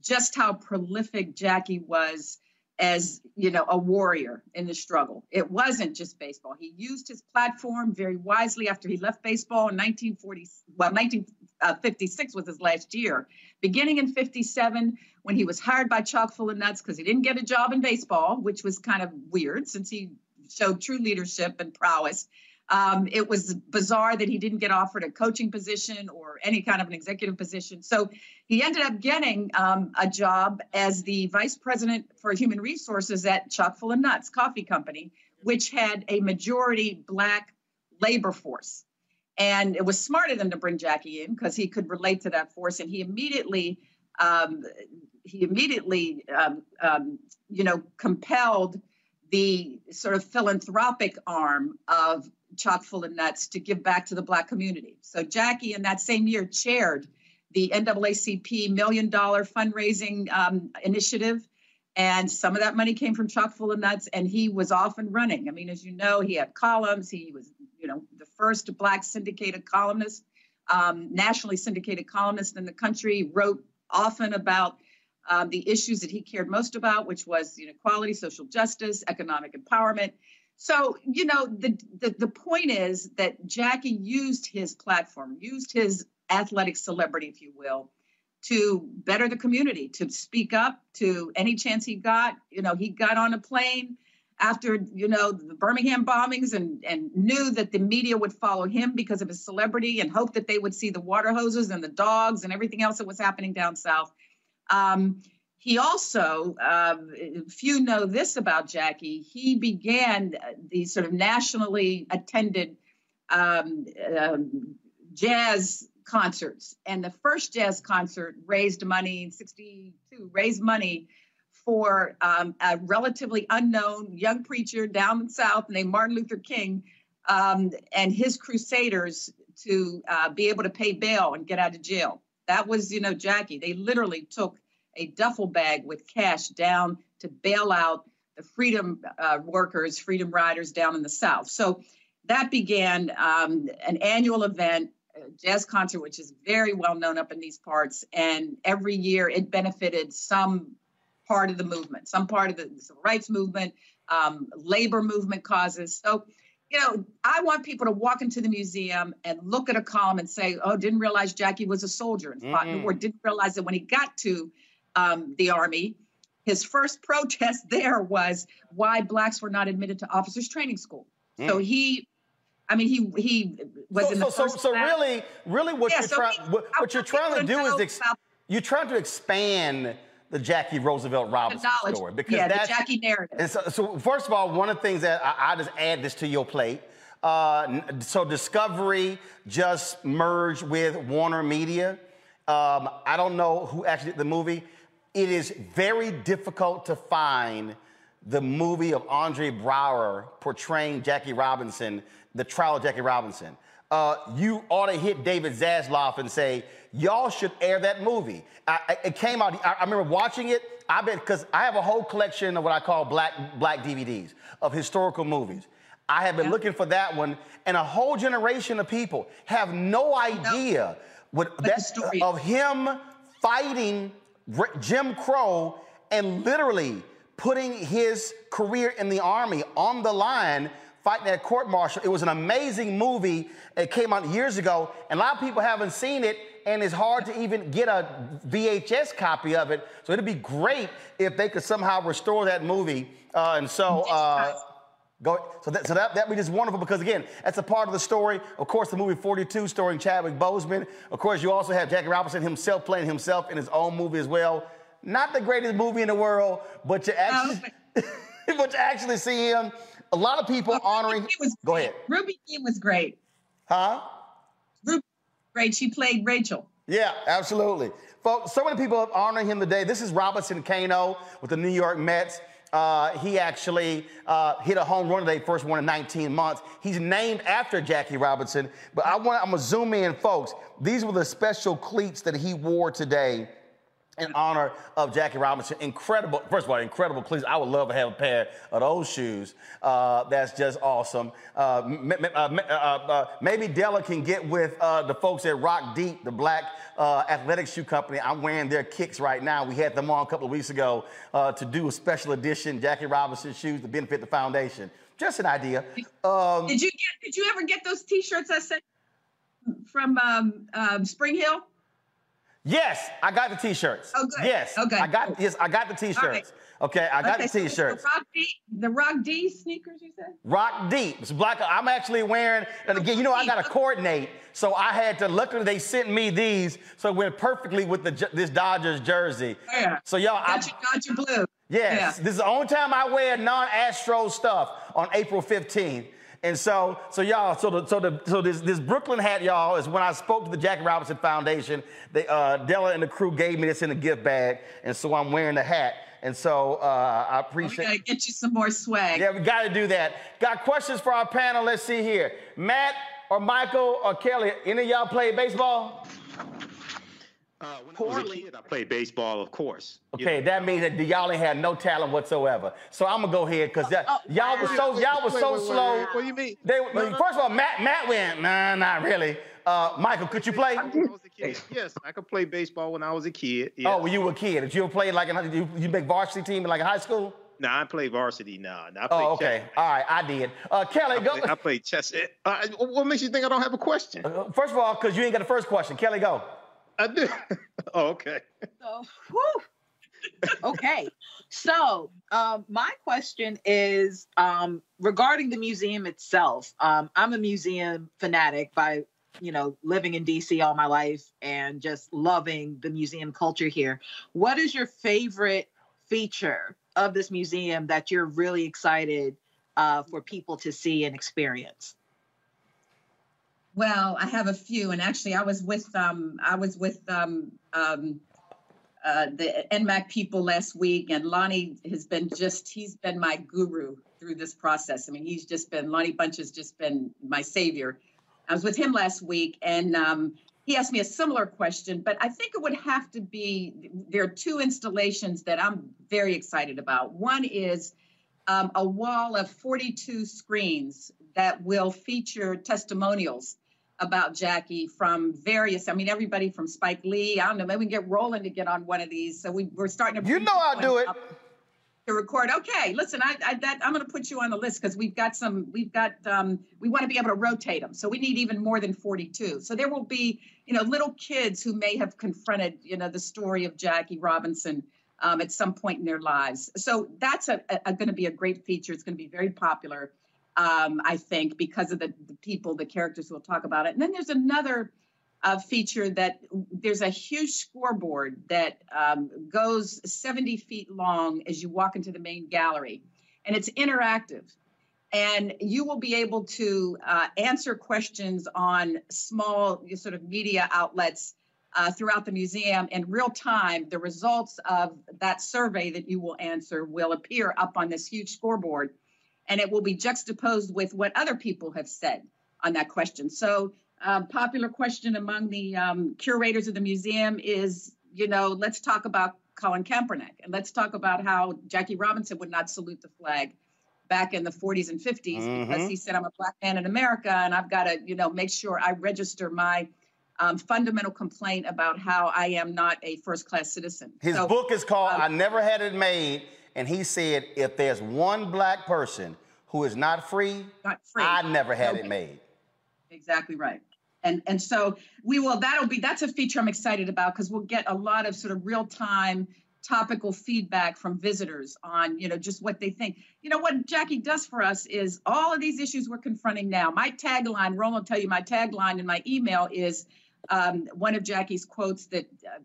just how prolific Jackie was as you know a warrior in the struggle. It wasn't just baseball. He used his platform very wisely after he left baseball in 1940, well 1956 uh, was his last year. Beginning in 57, when he was hired by Chock full of nuts because he didn't get a job in baseball, which was kind of weird since he showed true leadership and prowess. Um, it was bizarre that he didn't get offered a coaching position or any kind of an executive position. So he ended up getting um, a job as the vice president for human resources at Chock full of Nuts Coffee Company, which had a majority black labor force. And it was smart of them to bring Jackie in because he could relate to that force. And he immediately, um, he immediately, um, um, you know, compelled the sort of philanthropic arm of chock full of nuts to give back to the black community. So Jackie in that same year chaired the NAACP million dollar fundraising um, initiative. And some of that money came from chock full of nuts, and he was off and running. I mean, as you know, he had columns. He was, you know, the first black syndicated columnist, um, nationally syndicated columnist in the country. Wrote often about um, the issues that he cared most about, which was inequality, social justice, economic empowerment. So, you know, the, the, the point is that Jackie used his platform, used his athletic celebrity, if you will, to better the community, to speak up to any chance he got. You know, he got on a plane after, you know, the Birmingham bombings and, and knew that the media would follow him because of his celebrity and hoped that they would see the water hoses and the dogs and everything else that was happening down south. Um, he also, um, few know this about Jackie, he began these sort of nationally attended um, um, jazz concerts. And the first jazz concert raised money in 62, raised money for um, a relatively unknown young preacher down the south named Martin Luther King um, and his crusaders to uh, be able to pay bail and get out of jail. That was, you know, Jackie. They literally took a duffel bag with cash down to bail out the freedom uh, workers, freedom riders down in the South. So that began um, an annual event, a jazz concert, which is very well known up in these parts. And every year it benefited some part of the movement, some part of the civil rights movement, um, labor movement causes. So, you know, I want people to walk into the museum and look at a column and say, oh, didn't realize Jackie was a soldier and fought in the war, didn't realize that when he got to um, the Army. His first protest there was why blacks were not admitted to officers training school. Mm. So he, I mean, he he was so, in the so, first. So, so really, really, what yeah, you're so trying what, what you're trying to do is ex- you're trying to expand the Jackie Roosevelt Robinson story because yeah, that's, the Jackie narrative. So, so, first of all, one of the things that I, I just add this to your plate. Uh, so Discovery just merged with Warner Media. Um, I don't know who actually did the movie it is very difficult to find the movie of Andre Braugher portraying Jackie Robinson, the trial of Jackie Robinson. Uh, you ought to hit David Zaslav and say, y'all should air that movie. I, it came out, I, I remember watching it. I bet, because I have a whole collection of what I call black, black DVDs of historical movies. I have been yeah. looking for that one, and a whole generation of people have no idea no. what that, story of him fighting Jim Crow and literally putting his career in the Army on the line fighting that court martial. It was an amazing movie. It came out years ago, and a lot of people haven't seen it, and it's hard to even get a VHS copy of it. So it'd be great if they could somehow restore that movie. Uh, and so, uh, go. So that, so that just wonderful because again, that's a part of the story. Of course, the movie 42, starring Chadwick Boseman. Of course, you also have Jackie Robinson himself playing himself in his own movie as well. Not the greatest movie in the world, but you actually, but you actually see him. A lot of people well, honoring. Was Go ahead. Ruby Dee was great. Huh? Great. She played Rachel. Yeah, absolutely. Folks, so many people are honoring him today. This is Robinson Cano with the New York Mets. Uh, he actually uh, hit a home run today, first one in 19 months. He's named after Jackie Robinson. But I want, I'm gonna zoom in, folks. These were the special cleats that he wore today in honor of Jackie Robinson. Incredible, first of all, incredible cleats. I would love to have a pair of those shoes. Uh, that's just awesome. Uh, m- m- uh, uh, uh, maybe Della can get with uh, the folks at Rock Deep, the black athletic shoe company. I'm wearing their kicks right now. We had them on a couple of weeks ago to do a special edition Jackie Robinson shoes to benefit the foundation. Just an idea. Um, did you get, did you ever get those T-shirts I sent? from um, um, Spring Hill? Yes, I got the t-shirts. Oh, good. Yes, oh, Okay. I got yes, I got the t-shirts. right. Okay, I got Okay, the t-shirts. The Rock D, the Rock D sneakers, you said? Rock deep. It's black. I'm actually wearing, and again, you know, I got to coordinate. So I had to, luckily, they sent me these. So it went perfectly with the, this Dodgers jersey. Yeah. So, y'all, I, Got your, got your blue. Yes, Yeah. this is the only time I wear non-Astro stuff on April 15th. And so, so y'all, so the, so the, so this, this Brooklyn hat, y'all, is when I spoke to the Jackie Robinson Foundation. They, uh, Della and the crew gave me this in a gift bag, and so I'm wearing the hat. And so uh, I We appreciate. gotta get you some more swag. Yeah, we got to do that. Got questions for our panel? Let's see here. Matt or Michael or Kelly, any of y'all play baseball? Uh, when I was a kid, I played baseball, of course. You Okay, that means that y'all ain't had no talent whatsoever. So I'm gonna go ahead because y'all was so y'all was Wait, so wait, wait, slow. wait. What do you mean? They, No, no, first of all, Matt Matt went, nah, not really. Uh, Michael, could you play? I was a kid, yes, I could play baseball when I was a kid. Yes. Oh, when you were a kid, did you ever play like in, you, you make varsity team in like high school? No, I play varsity now. Now I play Oh, okay. chess. All right, I did. Uh, Kelly, I go. play, I play chess. Uh, what makes you think I don't have a question? Uh, First of all, because you ain't got the first question. Kelly, go. I do. oh, okay. So, okay. So, um, my question is um, regarding the museum itself. Um, I'm a museum fanatic by, you know, living in DC all my life and just loving the museum culture here. What is your favorite feature of this museum that you're really excited uh, for people to see and experience? Well, I have a few, and actually, I was with um, I was with um, um, uh, the NMAC people last week, and Lonnie has been just he's been my guru through this process. I mean, he's just been Lonnie Bunch has just been my savior. I was with him last week, and um, he asked me a similar question, but I think it would have to be there are two installations that I'm very excited about. One is um, a wall of 42 screens that will feature testimonials about Jackie from various, I mean, everybody from Spike Lee. I don't know, maybe we can get Roland to get on one of these. So we, we're starting to. You know I'll do it. To record. Okay, listen, I, I that I'm going to put you on the list because we've got some, we've got, um, we want to be able to rotate them. So we need even more than 42. So there will be, you know, little kids who may have confronted, you know, the story of Jackie Robinson um, at some point in their lives. So that's a, a, going to be a great feature. It's going to be very popular, um, I think, because of the, the people, the characters who will talk about it. And then there's another uh, feature that there's a huge scoreboard that um, goes 70 feet long as you walk into the main gallery, and it's interactive. And you will be able to uh, answer questions on small sort of media outlets uh, throughout the museum in real time. The results of that survey that you will answer will appear up on this huge scoreboard, and it will be juxtaposed with what other people have said on that question. So, um, popular question among the um, curators of the museum is, you know, let's talk about Colin Kaepernick and let's talk about how Jackie Robinson would not salute the flag back in the 40s and 50s because Mhm. he said, I'm a black man in America and I've got to, you know, make sure I register my um, fundamental complaint about how I am not a first class citizen. His So, book is called um, I Never Had It Made. And he said, if there's one black person who is not free, Not free. I never had it made. Exactly right. And and so we will that'll be that's a feature I'm excited about because we'll get a lot of sort of real time topical feedback from visitors on you know just what they think. You know what Jackie does for us is all of these issues we're confronting now. My tagline, Roland will tell you my tagline in my email is um, one of Jackie's quotes that uh,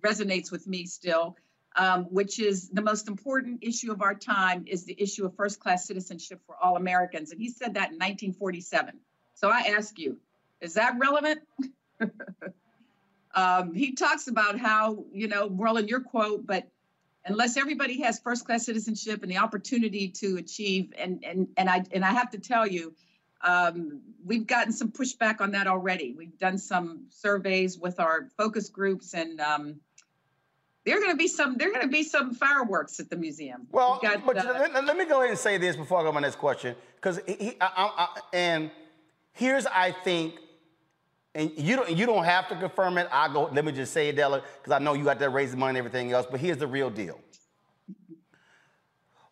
resonates with me still. Um, which is the most important issue of our time is the issue of first class citizenship for all Americans. And he said that in 1947. So I ask you, is that relevant? um, he talks about how, you know, Roland, your quote, but unless everybody has first class citizenship and the opportunity to achieve, and and and I and I have to tell you, um, we've gotten some pushback on that already. We've done some surveys with our focus groups, and um, there are going to be some there are going to be some fireworks at the museum. Well, got, but uh, let, let me go ahead and say this before I go to my next question, because he, he I, I, I, and here's I think, and you don't you don't have to confirm it. I go. Let me just say it, Della, because I know you got to raise the money and everything else. But here's the real deal.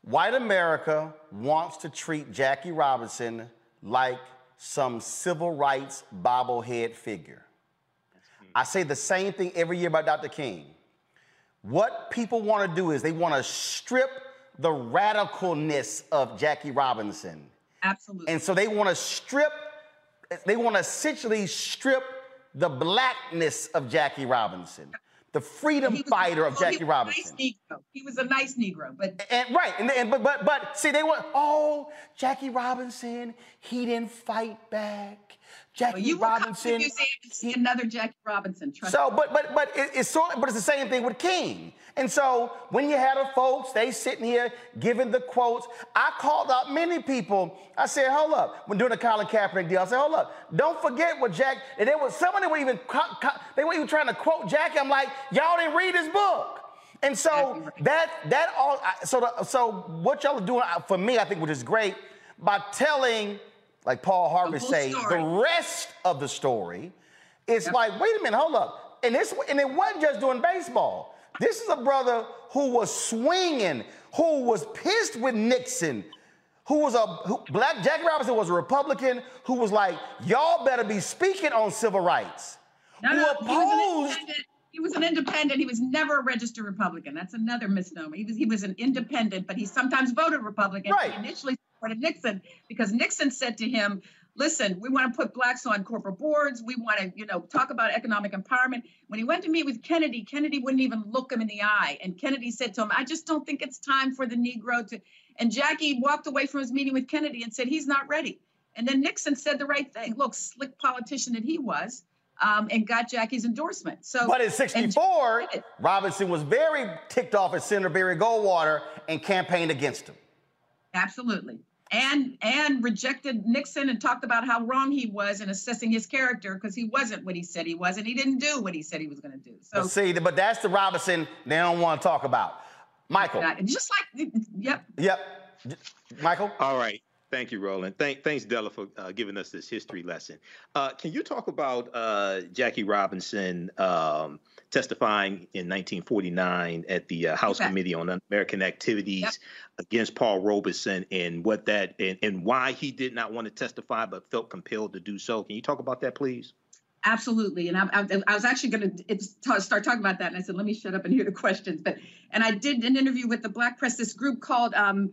White America wants to treat Jackie Robinson like some civil rights bobblehead figure. I say the same thing every year about Dr. King. What people want to do is they want to strip the radicalness of Jackie Robinson. Absolutely. And so they want to strip, they want to essentially strip the blackness of Jackie Robinson the freedom fighter of oh, Jackie Robinson. Nice he was a nice Negro, but and, right, and, and, but but but see, they were oh Jackie Robinson, he didn't fight back. Jackie well, you Robinson. You see another Jackie Robinson. so, but but but it, it's sort of, but it's the same thing with King. And so when you had the folks, they sitting here giving the quotes. I called out many people. I said, hold up. When doing the Colin Kaepernick deal, I said, hold up. Don't forget what Jack. And there was somebody were even they were even trying to quote Jackie. I'm like, y'all didn't read his book. And so that that all so the, so what y'all are doing uh, for me, I think, which is great, by telling, like Paul Harvey say, story. the rest of the story. It's yep. like, wait a minute, hold up. And this and it wasn't just doing baseball. This is a brother who was swinging, who was pissed with Nixon, who was a who, black Jackie Robinson was a Republican who was like, y'all better be speaking on civil rights. No, who no, opposed. He was, he was an independent. He was never a registered Republican. That's another misnomer. He was he was an independent, but he sometimes voted Republican. Right. He initially supported Nixon because Nixon said to him, listen, we want to put blacks on corporate boards. We want to, you know, talk about economic empowerment. When he went to meet with Kennedy, Kennedy wouldn't even look him in the eye. And Kennedy said to him, I just don't think it's time for the Negro to. And Jackie walked away from his meeting with Kennedy and said, he's not ready. And then Nixon said the right thing. Look, slick politician that he was. Um, and got Jackie's endorsement. So, but in '64, Robinson was very ticked off at Senator Barry Goldwater and campaigned against him. Absolutely and and rejected Nixon and talked about how wrong he was in assessing his character because he wasn't what he said he was and he didn't do what he said he was going to do. So but see, but that's the Robinson they don't want to talk about. Michael, just like yep, yep, Michael. All right. Thank you, Roland. Thank, thanks, Della, for uh, giving us this history lesson. Uh, can you talk about uh, Jackie Robinson um, testifying in 1949 at the uh, House okay. Committee on American Activities yep. against Paul Robeson and what that and, and why he did not want to testify but felt compelled to do so? Can you talk about that, please? Absolutely, and I, I, I was actually going to start talking about that, and I said, "Let me shut up and hear the questions." But and I did an interview with the Black Press, this group called um,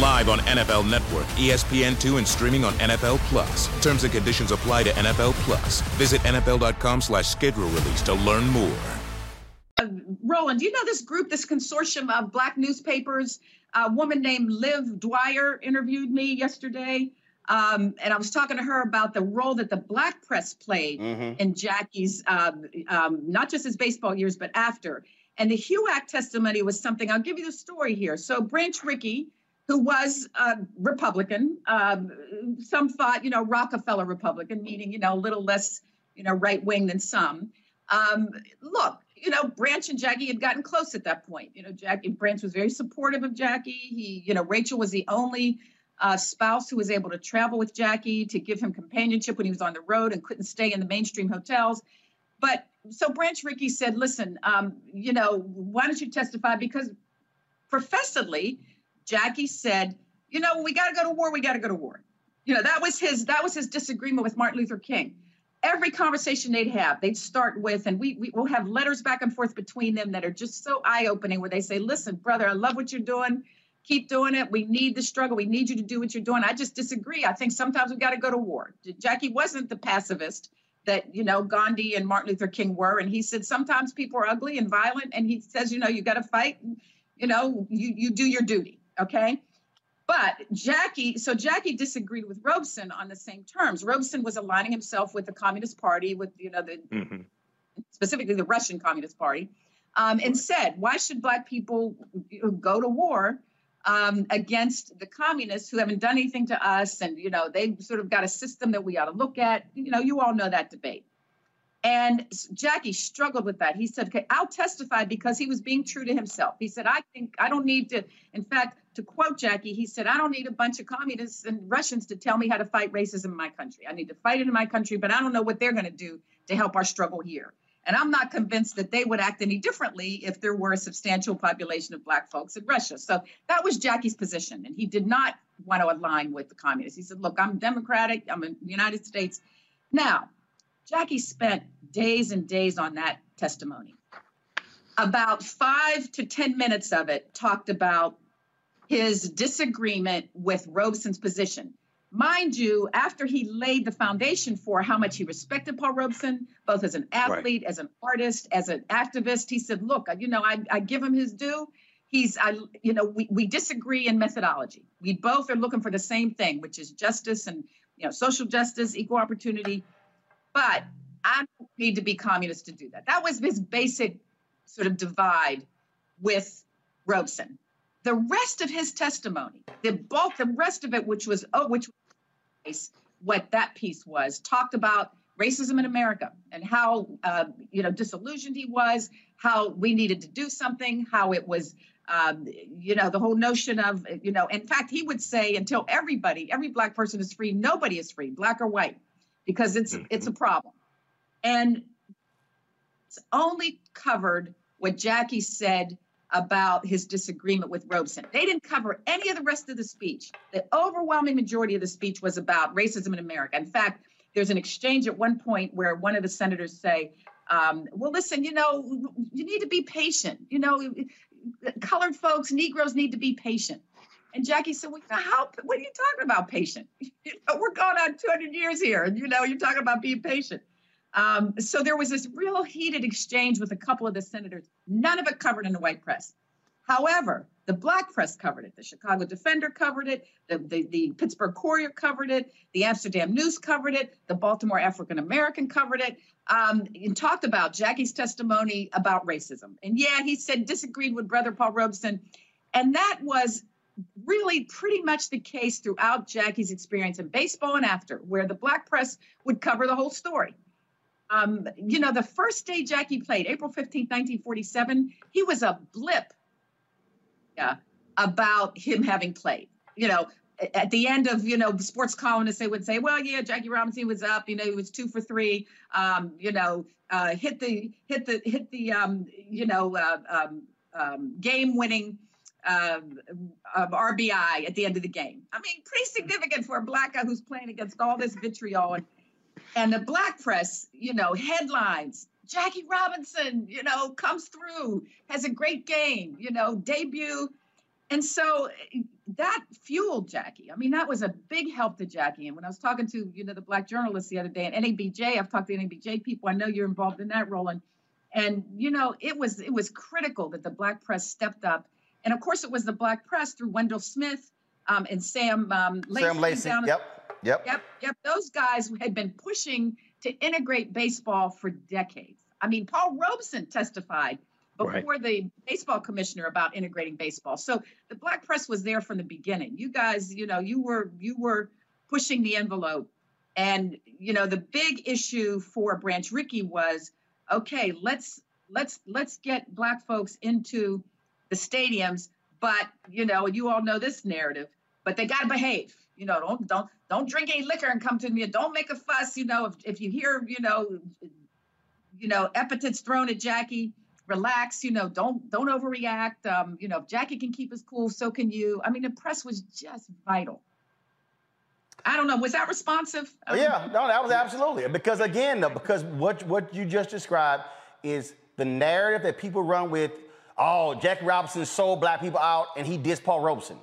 Live on NFL Network, ESPN2, and streaming on NFL Plus. Terms and conditions apply to NFL Plus. Visit NFL.com slash schedule release to learn more. Uh, Roland, do you know this group, this consortium of black newspapers? A woman named Liv Dwyer interviewed me yesterday. Um, and I was talking to her about the role that the black press played mm-hmm. in Jackie's, um, um, not just his baseball years, but after. And the HUAC testimony was something, I'll give you the story here. So Branch Rickey, who was a Republican. Um, some thought, you know, Rockefeller Republican, meaning, you know, a little less, you know, right wing than some. Um, look, you know, Branch and Jackie had gotten close at that point. You know, Jackie Branch was very supportive of Jackie. He, you know, Rachel was the only uh, spouse who was able to travel with Jackie to give him companionship when he was on the road and couldn't stay in the mainstream hotels. But so Branch Rickey said, listen, um, you know, why don't you testify? Because professedly, Jackie said, you know, we got to go to war. We got to go to war. You know, that was his that was his disagreement with Martin Luther King. Every conversation they'd have, they'd start with, and we, we will have letters back and forth between them that are just so eye opening, where they say, "Listen, brother, I love what you're doing. Keep doing it. We need the struggle. We need you to do what you're doing. I just disagree. I think sometimes we got to go to war." Jackie wasn't the pacifist that you know Gandhi and Martin Luther King were, and he said sometimes people are ugly and violent, and he says, you know, you got to fight. You know, you you do your duty. Okay. But Jackie, so Jackie disagreed with Robeson on the same terms. Robeson was aligning himself with the Communist Party, with you know the mm-hmm. specifically the Russian Communist Party, um, and said, "Why should Black people go to war um, against the communists who haven't done anything to us? And you know they've sort of got a system that we ought to look at. You know, you all know that debate." And Jackie struggled with that. He said, okay, I'll testify because he was being true to himself. He said, I think I don't need to, in fact, to quote Jackie, he said, I don't need a bunch of communists and Russians to tell me how to fight racism in my country. I need to fight it in my country, but I don't know what they're going to do to help our struggle here. And I'm not convinced that they would act any differently if there were a substantial population of Black folks in Russia. So that was Jackie's position. And he did not want to align with the communists. He said, Look, I'm Democratic, I'm in the United States. Now, Jackie spent days and days on that testimony. About five to 10 minutes of it talked about his disagreement with Robeson's position. Mind you, after he laid the foundation for how much he respected Paul Robeson, both as an athlete, right. as an artist, as an activist, he said, Look, you know, I, I give him his due. He's, I, you know, we, we disagree in methodology. We both are looking for the same thing, which is justice and, you know, social justice, equal opportunity. But I need to be communist to do that. That was his basic sort of divide with Robeson. The rest of his testimony, the bulk, the rest of it, which was oh, which was what that piece was, talked about racism in America and how uh, you know disillusioned he was, how we needed to do something, how it was um, you know the whole notion of you know in fact he would say until everybody every black person is free nobody is free black or white because it's mm-hmm. it's a problem and it's only covered what Jackie said about his disagreement with Robeson. They didn't cover any of the rest of the speech. The overwhelming majority of the speech was about racism in America. In fact, there's an exchange at one point where one of the senators say, um, well, listen, you know, you need to be patient. You know, colored folks, Negroes need to be patient. And Jackie said, well, how, what are you talking about patient? We're going on 200 years here. And, you know, you're talking about being patient. Um, so there was this real heated exchange with a couple of the senators, none of it covered in the white press. However, the black press covered it. The Chicago Defender covered it. The, the, the Pittsburgh Courier covered it. The Amsterdam News covered it. The Baltimore African American covered it. Um, and talked about Jackie's testimony about racism. And yeah, he said disagreed with Brother Paul Robeson. And that was really pretty much the case throughout Jackie's experience in baseball and after, where the black press would cover the whole story. Um, you know, the first day Jackie played, April 15, 1947, he was a blip yeah, about him having played. You know, at the end of, you know, sports columnists, they would say, well, yeah, Jackie Robinson was up, you know, he was two for three, um, you know, uh, hit the, hit the, hit the, um, you know, uh, um, um game winning uh, RBI at the end of the game. I mean, pretty significant for a black guy who's playing against all this vitriol. And And the black press, you know, headlines Jackie Robinson, you know, comes through, has a great game, you know, debut. And so that fueled Jackie. I mean, that was a big help to Jackie. And when I was talking to, you know, the black journalists the other day and NABJ, I've talked to NABJ people. I know you're involved in that, Roland. And you know, it was it was critical that the black press stepped up. And of course, it was the black press through Wendell Smith um, and Sam um, Lacy. Sam Lacy. Yep. Yep. Yep. Yep. Those guys had been pushing to integrate baseball for decades. I mean, Paul Robeson testified before right. the baseball commissioner about integrating baseball. So the black press was there from the beginning. You guys, you know, you were you were pushing the envelope. And you know, the big issue for Branch Rickey was, okay, let's let's let's get black folks into the stadiums, but you know, you all know this narrative, but they got to behave. You know, don't don't don't drink any liquor and come to me. Don't make a fuss. You know, if, if you hear, you know, you know, epithets thrown at Jackie, relax. You know, don't don't overreact. Um, you know, if Jackie can keep his cool, so can you. I mean, the press was just vital. I don't know. Was that responsive? Oh, yeah, no, that was absolutely because again, because what what you just described is the narrative that people run with. Oh, Jackie Robinson sold black people out, and he dissed Paul Robeson.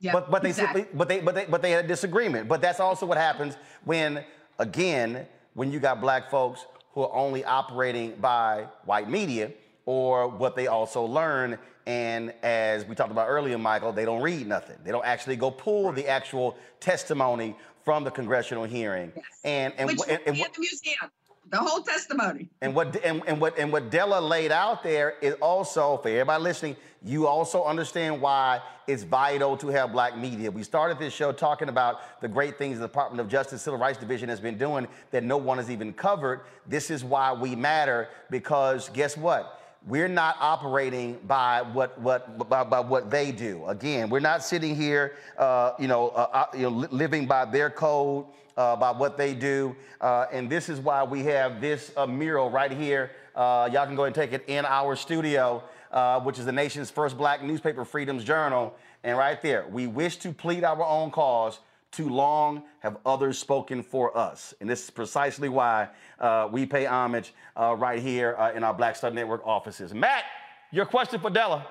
Yeah, but but they exactly. simply but they but they but they had a disagreement. But that's also what happens when again when you got black folks who are only operating by white media or what they also learn. And as we talked about earlier, Michael, they don't read nothing. They don't actually go pull the actual testimony from the congressional hearing. Yes. And and, Which and, and, and the museum. The whole testimony. And what and, and what and what Della laid out there is also for everybody listening, you also understand why it's vital to have black media. We started this show talking about the great things the Department of Justice Civil Rights Division has been doing that no one has even covered. This is why we matter because guess what? We're not operating by what what by, by what they do. Again, we're not sitting here, uh, you know, uh, uh you know, living by their code uh, what they do. Uh, and this is why we have this uh, mural right here. Uh, y'all can go and take it in our studio, uh, which is the nation's first black newspaper, Freedom's Journal. And right there, we wish to plead our own cause. Too long have others spoken for us. And this is precisely why uh, we pay homage right here in our Black Star Network offices. Matt, your question for Della.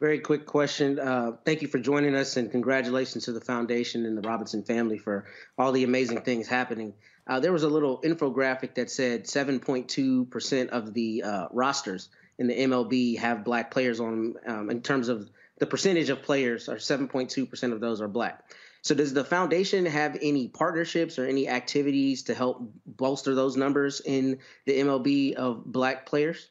Very quick question. Uh, thank you for joining us, and congratulations to the foundation and the Robinson family for all the amazing things happening. Uh, there was a little infographic that said 7.2% of the uh, rosters in the MLB have black players on um, in terms of the percentage of players, or 7.2% of those are black. So, does the foundation have any partnerships or any activities to help bolster those numbers in the MLB of black players?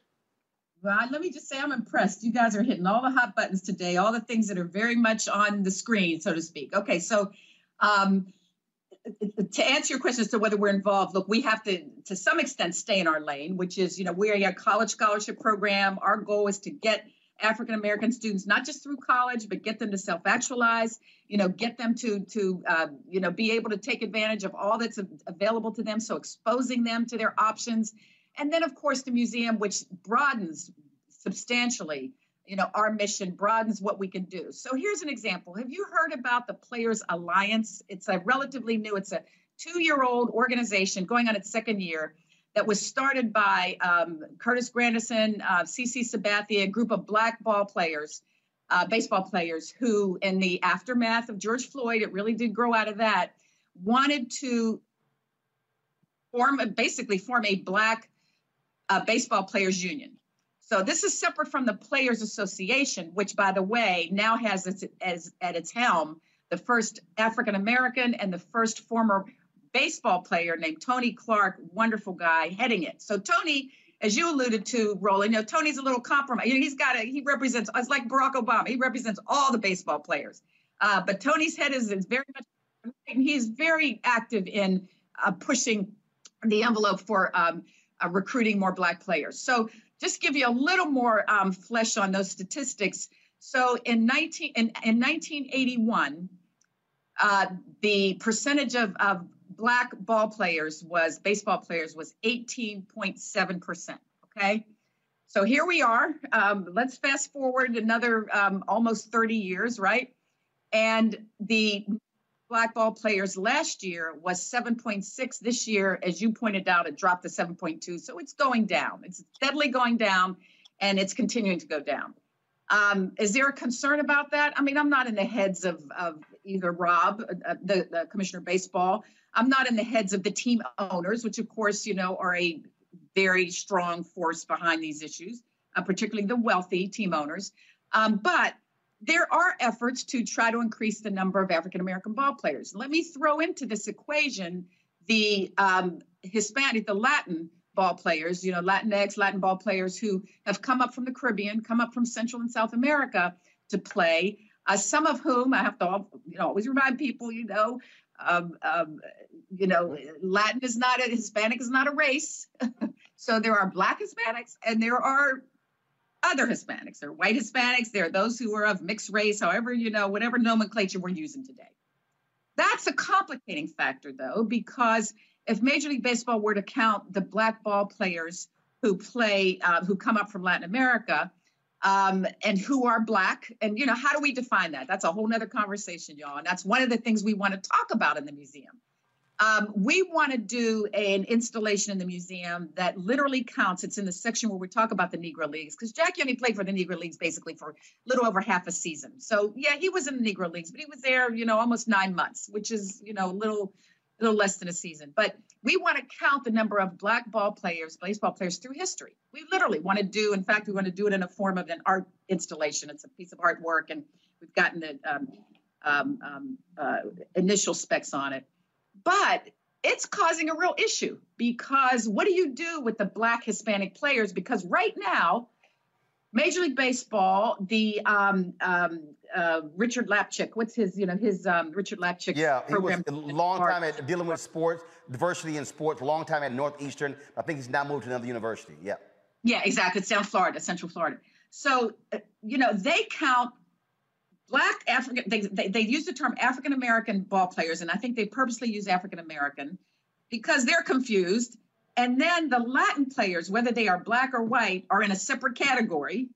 Well, let me just say I'm impressed. You guys are hitting all the hot buttons today, all the things that are very much on the screen, so to speak. Okay, so um, to answer your question as to whether we're involved, look, we have to, to some extent, stay in our lane, which is, you know, we're a college scholarship program. Our goal is to get African American students not just through college, but get them to self-actualize. You know, get them to to uh, you know be able to take advantage of all that's available to them. So exposing them to their options and then, of course, the museum, which broadens substantially, you know, our mission broadens what we can do. So here's an example. Have you heard about the Players Alliance? It's a relatively new, it's a two-year-old organization going on its second year that was started by um, Curtis Granderson, uh, CC Sabathia, a group of black ball players, uh, baseball players who, in the aftermath of George Floyd, it really did grow out of that, wanted to form, basically form a black uh, Baseball Players Union. So this is separate from the Players Association, which, by the way, now has its, as, at its helm the first African American and the first former baseball player named Tony Clark, wonderful guy, heading it. So Tony, as you alluded to, Roland, you know, Tony's a little compromise. You know, he's got a he represents. It's like Barack Obama. He represents all the baseball players. Uh, but Tony's head is, is very much. He's very active in uh, pushing the envelope for um, uh, recruiting more Black players. So just give you a little more um, flesh on those statistics. So in 19 in, in 1981, uh, the percentage of, of Black ball players was baseball players was 18.7 percent. Okay. So here we are. Um, let's fast forward another um, almost 30 years, right? And the black ball players last year was 7.6. This year, as you pointed out, it dropped to 7.2. So it's going down. It's steadily going down, and it's continuing to go down. Um, is there a concern about that? I mean, I'm not in the heads of, of either Rob, uh, the, the commissioner of baseball. I'm not in the heads of the team owners, which of course, you know, are a very strong force behind these issues, uh, particularly the wealthy team owners. Um, but there are efforts to try to increase the number of African American ball players. Let me throw into this equation the um, Hispanic, the Latin ball players, you know, Latinx, Latin ball players who have come up from the Caribbean, come up from Central and South America to play. Uh, some of whom I have to, you know, always remind people, you know, um, um, you know, Latin is not a Hispanic is not a race. so there are Black Hispanics and there are other Hispanics. There are white Hispanics. There are those who are of mixed race. However, you know, whatever nomenclature we're using today. That's a complicating factor, though, because if Major League Baseball were to count the black ball players who play, uh, who come up from Latin America, um, and who are black, and you know, how do we define that? That's a whole nother conversation, y'all. And that's one of the things we want to talk about in the museum. Um, we want to do an installation in the museum that literally counts. It's in the section where we talk about the Negro Leagues, because Jackie only played for the Negro Leagues basically for a little over half a season. So yeah, he was in the Negro Leagues, but he was there, you know, almost nine months, which is, you know, a little a little less than a season. But we want to count the number of black ball players, baseball players through history. We literally want to do, in fact, we want to do it in a form of an art installation. It's a piece of artwork, and we've gotten the um, um, um, uh, initial specs on it. But it's causing a real issue because what do you do with the black Hispanic players? Because right now, Major League Baseball, the um, um, uh, Richard Lapchick, what's his, you know, his um, Richard Lapchick yeah, program. he was a long time at dealing with sports, diversity in sports, long time at Northeastern. I think he's now moved to another university. Yeah. Yeah, exactly. It's down Florida, Central Florida. So, uh, you know, they count black African, they, they, they use the term African American ball players, and I think they purposely use African American because they're confused and then the Latin players, whether they are black or white, are in a separate category.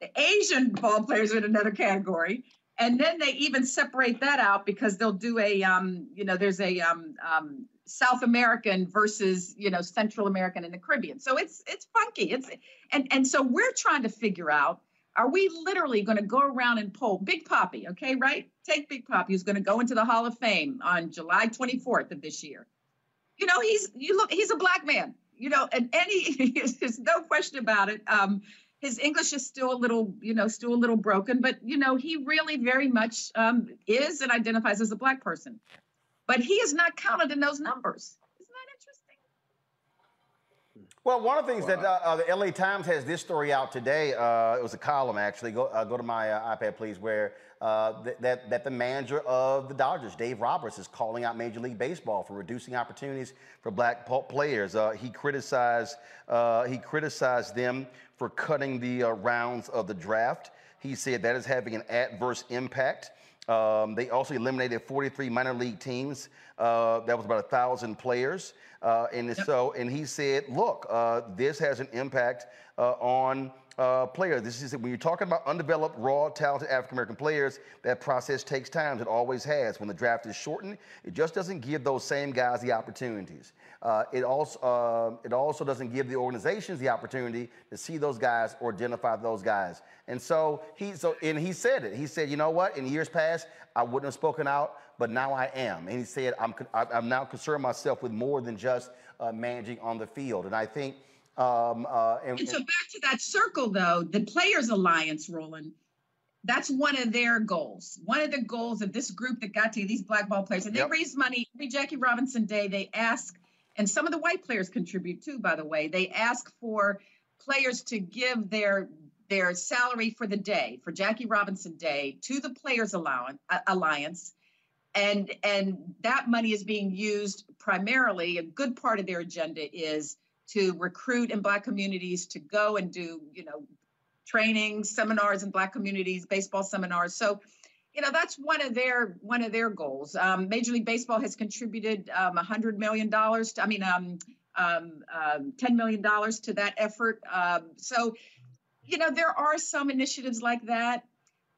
The Asian ball players are in another category. And then they even separate that out because they'll do a, um, you know, there's a um, um, South American versus, you know, Central American and the Caribbean. So it's it's funky. It's and and so we're trying to figure out: Are we literally going to go around and poll Big Papi? Okay, right? Take Big Papi, who's going to go into the Hall of Fame on July 24th of this year you know, he's you look, he's a black man, you know, and any there's no question about it. Um, his English is still a little, you know, still a little broken, but you know, he really very much um, is and identifies as a black person. But he is not counted in those numbers. Isn't that interesting? Well, one of the things that uh, uh, the LA Times has this story out today. Uh, it was a column actually. Go uh, go to my uh, iPad, please, where uh, that, that the manager of the Dodgers, Dave Roberts, is calling out Major League Baseball for reducing opportunities for black players. Uh, he criticized uh, he criticized them for cutting the uh, rounds of the draft. He said that is having an adverse impact. Um, they also eliminated 43 minor league teams. Uh, that was about a thousand players. Uh, and yep. so, and he said, look, this has an impact on uh, player. This is when you're talking about undeveloped, raw, talented African American players. That process takes time. It always has. When the draft is shortened, it just doesn't give those same guys the opportunities. Uh, it also uh, it also doesn't give the organizations the opportunity to see those guys or identify those guys. And so he so and he said it. He said, you know what? In years past, I wouldn't have spoken out, but now I am. And he said, I'm I'm now concerned myself with more than just uh, managing on the field. And I think um, uh, and, and so back to that circle, though, the Players Alliance, Roland, that's one of their goals. One of the goals of this group that got to these black ball players, and they yep. raise money every Jackie Robinson Day. They ask, and some of the white players contribute too, by the way. They ask for players to give their their salary for the day for Jackie Robinson Day to the Players Allowance, uh, Alliance, and and that money is being used primarily. A good part of their agenda is to recruit in Black communities to go and do, you know, training seminars in Black communities, baseball seminars. So, you know, that's one of their one of their goals. Um, Major League Baseball has contributed um, $100 million. I mean, um, um, um, $10 million to that effort. Um, so, you know, there are some initiatives like that.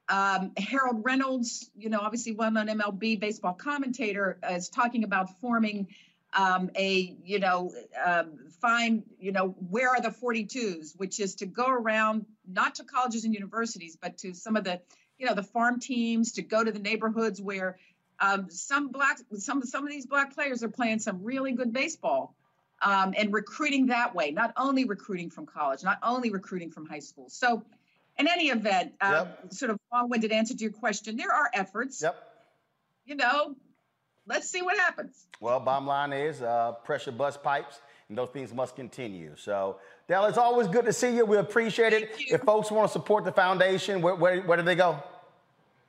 Um, Harold Reynolds, you know, obviously well-known MLB baseball commentator, is talking about forming um, a, you know, um, find, you know, where are the 42s, which is to go around not to colleges and universities, but to some of the, you know, the farm teams to go to the neighborhoods where um, some black, some some of these black players are playing some really good baseball, um, and recruiting that way. Not only recruiting from college, not only recruiting from high school. So, in any event, uh, yep. sort of long-winded answer to your question, there are efforts. Yep. You know, let's see what happens. Well, bottom line is uh, pressure bust pipes, and those things must continue. So, Dell, it's always good to see you. We appreciate it. If folks want to support the foundation, where, where, where do they go?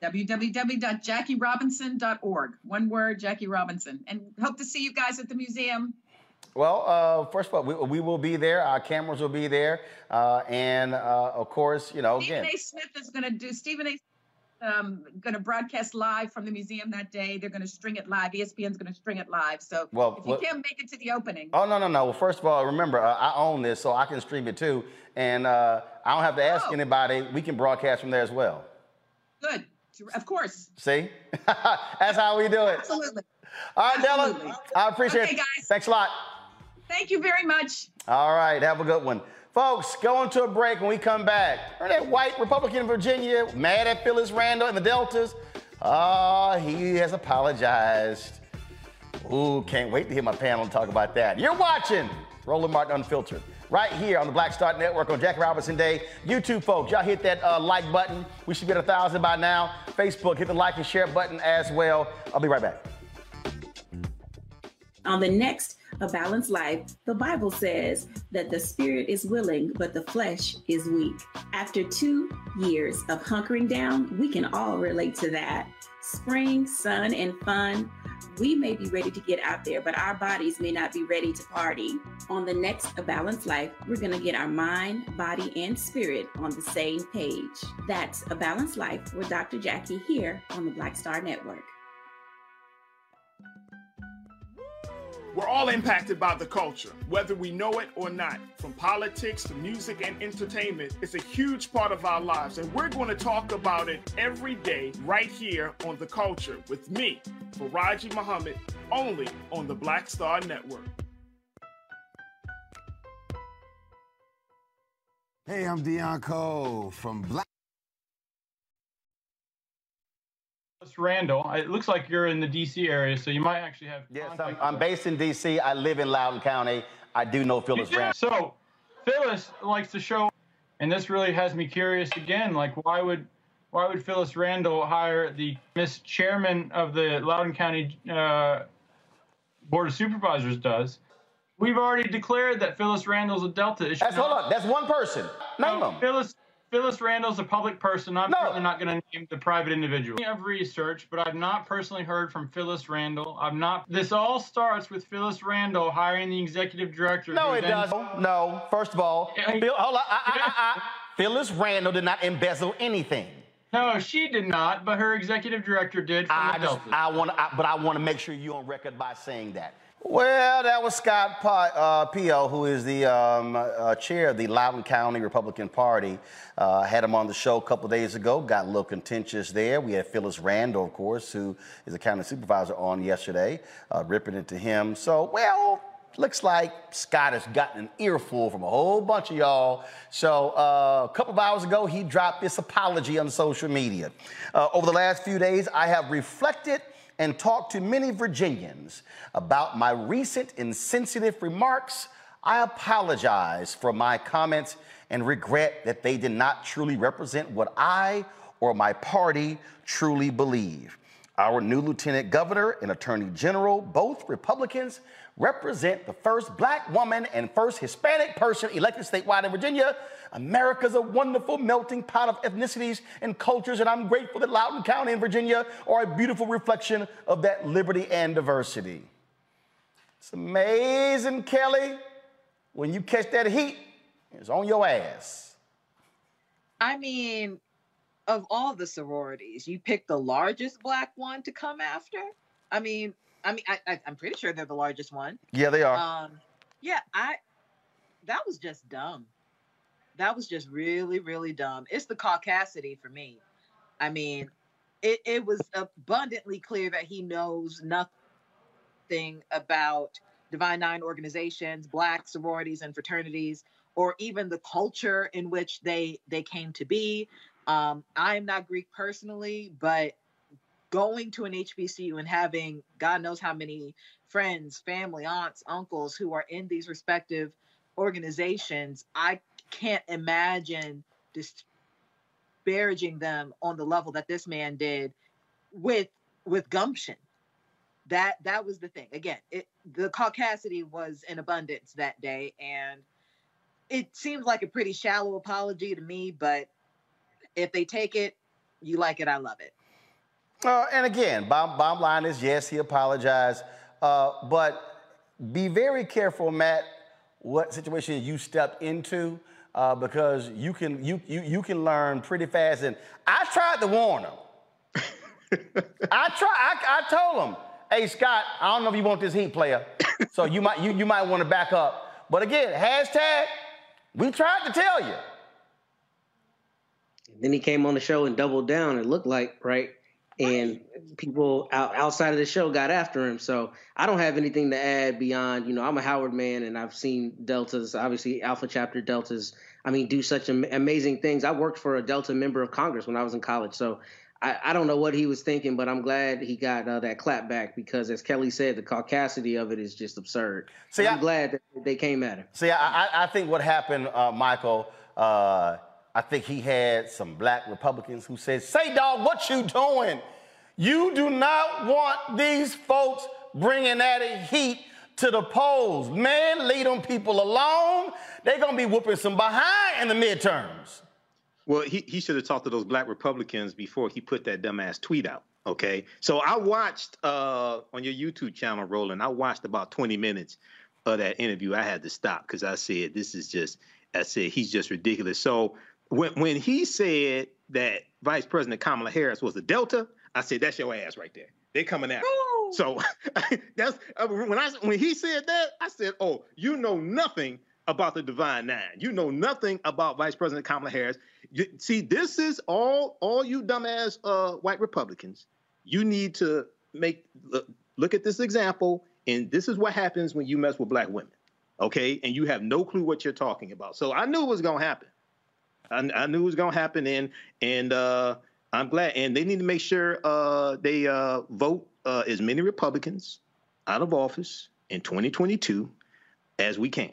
www.jackierobinson.org. One word, Jackie Robinson. And hope to see you guys at the museum. Well, uh, first of all, we, we, will be there. Our cameras will be there. Uh, and uh, of course, you know, Stephen again. A. Smith is going to do, Stephen A. Um, going to broadcast live from the museum that day. They're going to string it live. ESPN's going to string it live. So well, if you well, can't make it to the opening. Oh, no, no, no. Well, first of all, remember, uh, I own this, so I can stream it too. And uh, I don't have to ask oh. anybody. We can broadcast from there as well. Good. Of course. See? That's how we do it. Absolutely. All right, Della. I appreciate okay, it. guys. Thanks a lot. Thank you very much. All right. Have a good one. Folks, going to a break when we come back. Remember that white Republican in Virginia mad at Phyllis Randall and the Deltas? Oh, he has apologized. Ooh, can't wait to hear my panel talk about that. You're watching Roland Martin Unfiltered right here on the Black Star Network on Jack Robinson Day. YouTube folks, y'all hit that uh, like button. We should get a thousand by now. Facebook, hit the like and share button as well. I'll be right back. On the next A Balanced Life, the Bible says that the spirit is willing, but the flesh is weak. After two years of hunkering down, we can all relate to that. Spring, sun, and fun we may be ready to get out there, but our bodies may not be ready to party. On the next A Balanced Life, we're going to get our mind, body, and spirit on the same page. That's A Balanced Life with Dr. Jackie here on the Black Star Network. We're all impacted by the culture, whether we know it or not. From politics to music and entertainment, it's a huge part of our lives, and we're going to talk about it every day right here on The Culture with me, Faraji Muhammad, only on the Black Star Network. Hey, I'm Deon Cole from Black. Randall. It looks like you're in the D.C. area, so you might actually have. Yes, I'm, I'm, based in D.C. I live in Loudoun County. I do know Phyllis Randall. So, Phyllis likes to show, and this really has me curious again. Like, why would why would Phyllis Randall hire the Miss Chairman of the Loudoun County uh, Board of Supervisors? Does we've already declared that Phyllis Randall's a Delta. Issue. That's hold on. That's one person. Name no, them. Phyllis Phyllis Randall's a public person. I'm no. certainly not going to name the private individual. I've researched, but I've not personally heard from Phyllis Randall. I'm not. This all starts with Phyllis Randall hiring the executive director. No, it doesn't. No. First of all, Phil, hold on. I, I, I, Phyllis Randall did not embezzle anything. No, she did not, but her executive director did. I just, I want, but I want to make sure you're on record by saying that. Well, that was Scott uh, Pio, who is the um, uh, chair of the Loudoun County Republican Party. Uh, had him on the show a couple days ago. Got a little contentious there. We had Phyllis Randall, of course, who is a county supervisor, on yesterday, uh, ripping into him. So, well, looks like Scott has gotten an earful from a whole bunch of y'all. So uh, a couple of hours ago, he dropped this apology on social media. Uh, over the last few days, I have reflected and talked to many Virginians about my recent insensitive remarks, I apologize for my comments and regret that they did not truly represent what I or my party truly believe. Our new lieutenant governor and attorney general, both Republicans, represent the first black woman and first Hispanic person elected statewide in Virginia America's a wonderful melting pot of ethnicities and cultures, and I'm grateful that Loudoun County and Virginia are a beautiful reflection of that liberty and diversity. It's amazing, Kelly, when you catch that heat, it's on your ass. I mean, of all the sororities, you pick the largest black one to come after. I mean, I mean, I, I, am pretty sure they're the largest one. Yeah, they are. Um, yeah, I. That was just dumb that was just really, really dumb. It's the caucasity for me. I mean, it, it was abundantly clear that he knows nothing about Divine Nine organizations, black sororities and fraternities, or even the culture in which they they came to be. Um, I'm not Greek personally, but going to an HBCU and having God knows how many friends, family, aunts, uncles who are in these respective organizations, I can't imagine disparaging them on the level that this man did with with gumption. That that was the thing. Again it the caucasity was in abundance that day and it seems like a pretty shallow apology to me but if they take it you like it i love it uh, and again bottom, bottom line is yes he apologized uh, but be very careful matt what situation you step into uh, because you can you, you you can learn pretty fast and i tried to warn him I try. I, I told him hey Scott, I don't know if you want this Heat player, so you might you, you might want to back up. But again, hashtag, we tried to tell you. Then he came on the show and doubled down. It looked like right, and people out, outside of the show got after him. So I don't have anything to add beyond you know I'm a Howard man and I've seen Deltas, obviously Alpha Chapter Deltas. I mean, do such amazing things. I worked for a Delta member of Congress when I was in college, so I, I, don't know what he was thinking, but I'm glad he got uh, that clap back because, as Kelly said, the caucasity of it is just absurd. See, I'm I, glad that they came at him. See, I, I think what happened, uh, Michael, uh, I think he had some black Republicans who said, say, dog, what you doing? You do not want these folks bringing added heat to the polls. Man, leave them people alone. They're going to be whooping some behind in the midterms. Well, he, he should have talked to those black Republicans before he put that dumbass tweet out. Okay. So I watched uh, on your YouTube channel, Roland, I watched about 20 minutes of that interview. I had to stop because I said, this is just, I said, he's just ridiculous. So when, when he said that Vice President Kamala Harris was a Delta, I said, that's your ass right there. They coming out. So that's uh, when I when he said that, I said, "Oh, you know nothing about the Divine Nine. You know nothing about Vice President Kamala Harris. You, see, this is all all you dumbass uh, white Republicans. You need to make look, look at this example, and this is what happens when you mess with black women, okay? And you have no clue what you're talking about. So I knew it was gonna happen. I, I knew it was gonna happen, and and uh, I'm glad. And they need to make sure uh, they uh, vote uh, as many Republicans out of office in 2022 as we can.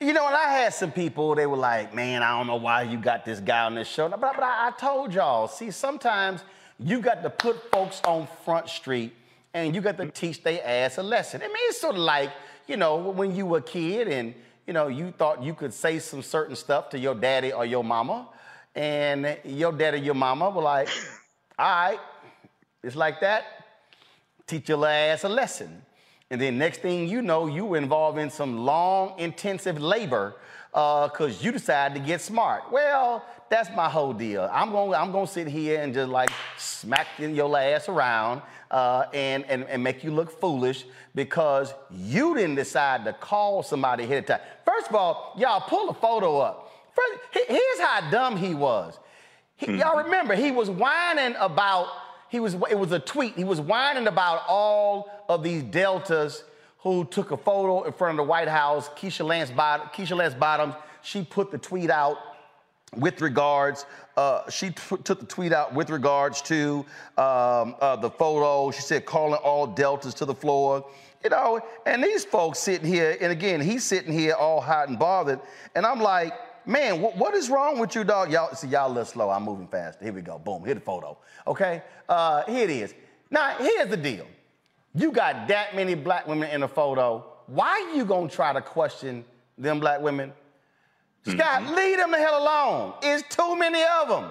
You know, and I had some people, they were like, man, I don't know why you got this guy on this show. But, but I, I told y'all, see, sometimes you got to put folks on Front Street and you got to teach their ass a lesson. I mean, it's sort of like, you know, when you were a kid and, you know, you thought you could say some certain stuff to your daddy or your mama, and your daddy your mama were like, all right, it's like that. Teach your ass a lesson. And then next thing you know, you were involved in some long, intensive labor because uh, you decided to get smart. Well, that's my whole deal. I'm going I'm gonna sit here and just like smack your ass around uh, and, and, and make you look foolish because you didn't decide to call somebody ahead of time. First of all, y'all pull a photo up. First, here's how dumb he was. He, mm-hmm. Y'all remember, he was whining about he was, it was a tweet. He was whining about all of these deltas who took a photo in front of the White House. Keisha Lance, Keisha Lance Bottoms, she put the tweet out with regards, uh, she t- took the tweet out with regards to um, uh, the photo. She said, calling all deltas to the floor. You know, and these folks sitting here, and again, he's sitting here all hot and bothered. And I'm like, man, what, what is wrong with you, dog? Y'all, see, y'all a little slow. I'm moving fast. Here we go. Boom. Hit the photo. Okay. Uh, here it is. Now, here's the deal. You got that many black women in a photo. Why you gonna try to question them black women? Mm-hmm. Scott, leave them the hell alone. It's too many of them.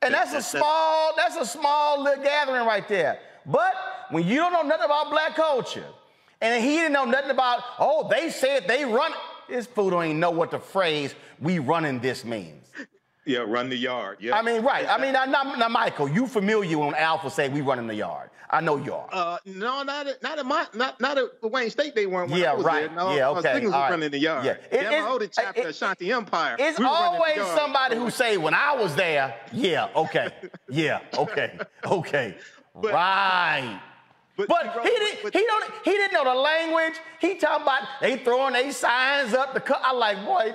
And that's a small, that's a small little gathering right there. But when you don't know nothing about black culture, and he didn't know nothing about, oh, they said they run this fool don't even know what the phrase "we running this" means. Yeah, run the yard. Yeah. I mean, right. I mean, now, now, now, Michael, you familiar when Alpha say we run in the yard? I know you are. Uh, no, not at, not at my, not not at Wayne State. They weren't. When Yeah, I was right. There. No, Yeah, was okay. All right. running the yard. Yeah. It- Yeah, my it- older chapter, Ashanti Empire. It's we were running the always somebody who say, "When I was there, yeah, okay, yeah, okay, okay, right." But, he didn't. he don't. He didn't know the language. He talking about they throwing they signs up. The cut. I like boy,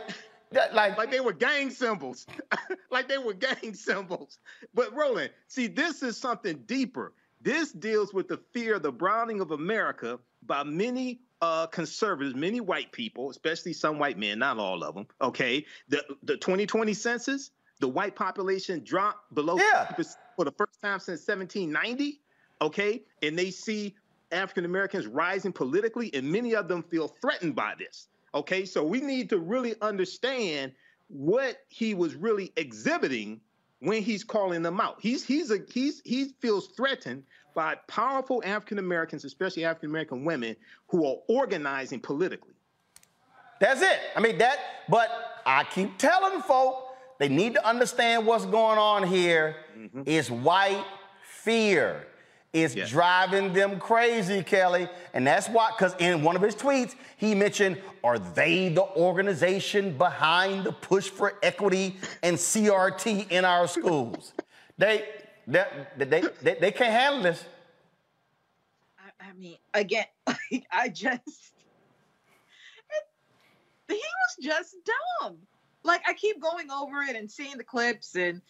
that, like like they were gang symbols, like they were gang symbols. But Roland, see, this is something deeper. This deals with the fear of the browning of America by many uh, conservatives, many white people, especially some white men, not all of them. Okay, the the 2020 census, the white population dropped below 50% for the first time since 1790. Okay, and they see African Americans rising politically, and many of them feel threatened by this. Okay, so we need to really understand what he was really exhibiting when he's calling them out. He's he's a he's he feels threatened by powerful African Americans, especially African American women, who are organizing politically. That's it. I mean that. But I keep telling folk they need to understand what's going on here. Mm-hmm. It's white fear. It's driving them crazy, Kelly. And that's why, because in one of his tweets, he mentioned, are they the organization behind the push for equity and CRT in our schools? they, they, they, they, they can't handle this. I, I mean, again, I just he was just dumb. Like I keep going over it and seeing the clips and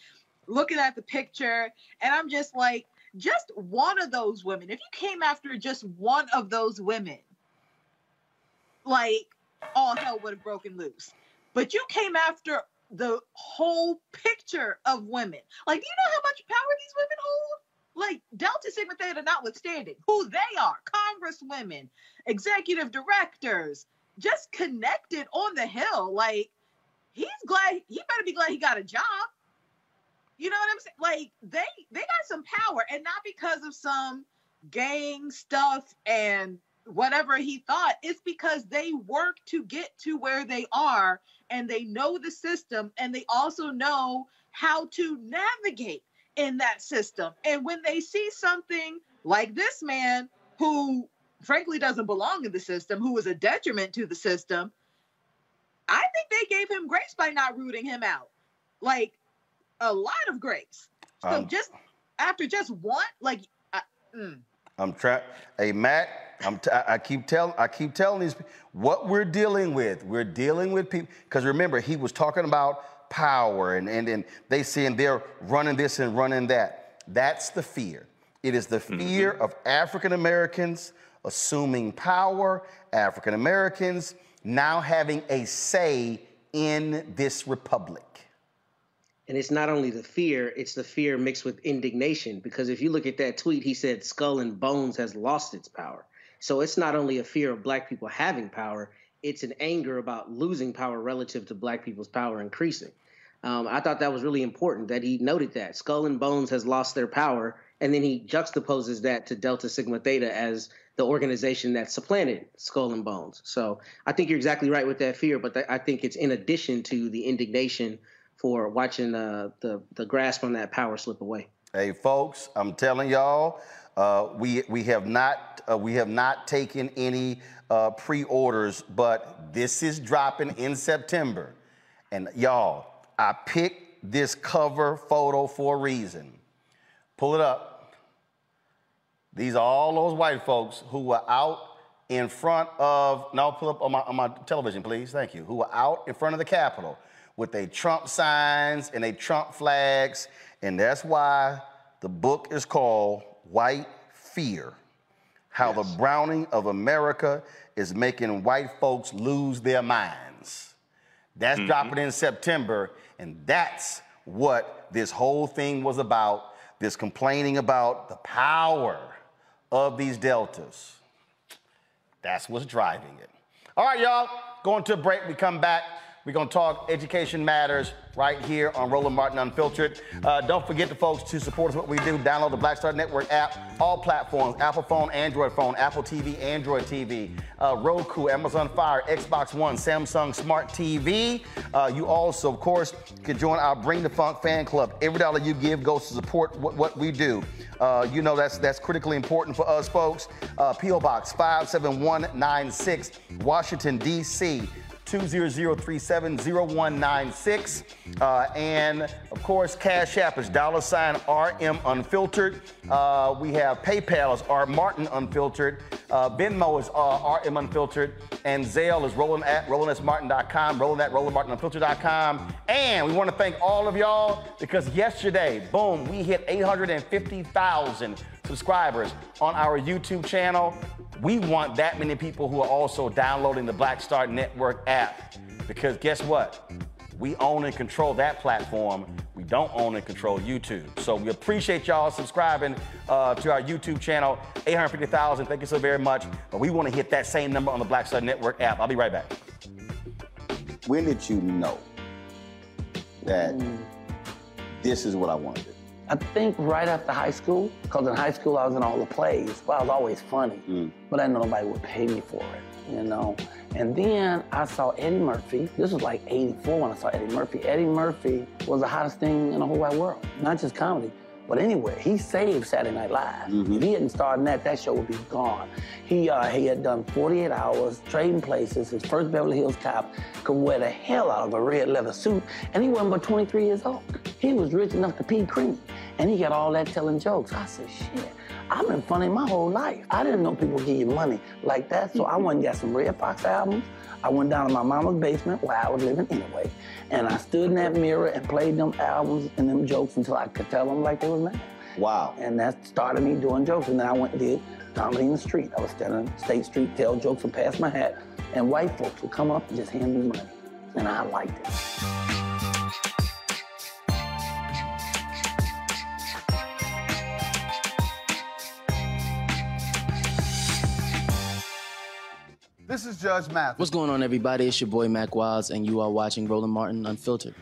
looking at the picture, and I'm just like, just one of those women. If you came after just one of those women, like all hell would have broken loose. But you came after the whole picture of women. Like, do you know how much power these women hold? Like Delta Sigma Theta notwithstanding, who they are, congresswomen, executive directors, just connected on the hill. Like, he's glad he better be glad he got a job. You know what I'm saying? Like they they got some power, and not because of some gang stuff and whatever he thought. It's because they work to get to where they are, and they know the system, and they also know how to navigate in that system. And when they see something like this man who frankly doesn't belong in the system, who is a detriment to the system, I think they gave him grace by not rooting him out. Like a lot of grace. So Um, just after just one, like, I, mm. I'm trying. Hey, Matt, I'm t- I I keep telling I keep telling these pe- what we're dealing with. We're dealing with people because remember he was talking about power and and and they saying they're running this and running that. That's the fear. It is the fear of African Americans assuming power, African Americans now having a say in this republic. And it's not only the fear, it's the fear mixed with indignation. Because if you look at that tweet, he said Skull and Bones has lost its power. So it's not only a fear of black people having power, it's an anger about losing power relative to black people's power increasing. Um, I thought that was really important that he noted that Skull and Bones has lost their power, and then he juxtaposes that to Delta Sigma Theta as the organization that supplanted Skull and Bones. So I think you're exactly right with that fear, but th- I think it's in addition to the indignation for watching uh, the the grasp on that power slip away. Hey, folks, I'm telling y'all, uh, we we have not uh, we have not taken any uh, pre-orders, but this is dropping in September, and y'all, I picked this cover photo for a reason. Pull it up. These are all those white folks who were out in front of. Now pull up on my on my television, please. Thank you. Who were out in front of the Capitol with their Trump signs and their Trump flags, and that's why the book is called White Fear How the Browning of America is Making White Folks Lose Their Minds. That's mm-hmm. dropping in September, and that's what this whole thing was about this complaining about the power of these deltas. That's what's driving it. All right, y'all, going to a break. We come back. We're going to talk education matters right here on Roland Martin Unfiltered. Uh, don't forget the folks to support us what we do. Download the Black Star Network app, all platforms, Apple phone, Android phone, Apple TV, Android TV, uh, Roku, Amazon Fire, Xbox One, Samsung Smart TV. Uh, you also, of course, can join our Bring the Funk fan club. Every dollar you give goes to support what, what we do. Uh, you know that's that's critically important for us folks. Uh, P.O. Box 57196, Washington, D.C. 200370196. Uh, and of course, Cash App is dollar sign RM Unfiltered. Uh, we have PayPal is R Martin Unfiltered. Uh, Venmo is uh, RM Unfiltered. And Zelle is roland at rolandsmartin.com, roland at rolandmartinunfiltered.com. And we want to thank all of y'all because yesterday, boom, we hit 850,000 subscribers on our YouTube channel. We want that many people who are also downloading the Black Star Network app because guess what? We own and control that platform. We don't own and control YouTube. So we appreciate y'all subscribing uh, to our YouTube channel. 850,000. Thank you so very much. But we want to hit that same number on the Black Star Network app. I'll be right back. When did you know that this is what I wanted? to do? I think right after high school, because in high school I was in all the plays, but I was always funny. Mm. But I know nobody would pay me for it, you know. And then I saw Eddie Murphy. This was like 84 when I saw Eddie Murphy. Eddie Murphy was the hottest thing in the whole wide world, not just comedy, but anywhere. He saved Saturday Night Live. If he hadn't starred in that, that show would be gone. He uh, he had done 48 hours, trading places. His first Beverly Hills Cop could wear the hell out of a red leather suit, and he wasn't but 23 years old. He was rich enough to pee cream, and he got all that telling jokes. I said, shit. I've been funny my whole life. I didn't know people give you money like that, so I went and got some Redd Foxx albums. I went down to my mama's basement where I was living anyway, and I stood in that mirror and played them albums and them jokes until I could tell them like they was mad. Wow. And that started me doing jokes, and then I went and did comedy in the street. I was standing on State Street, tell jokes and pass my hat, and white folks would come up and just hand me money, and I liked it. This is Judge Math. What's going on, everybody? It's your boy Mack Wilds, and you are watching Roland Martin Unfiltered.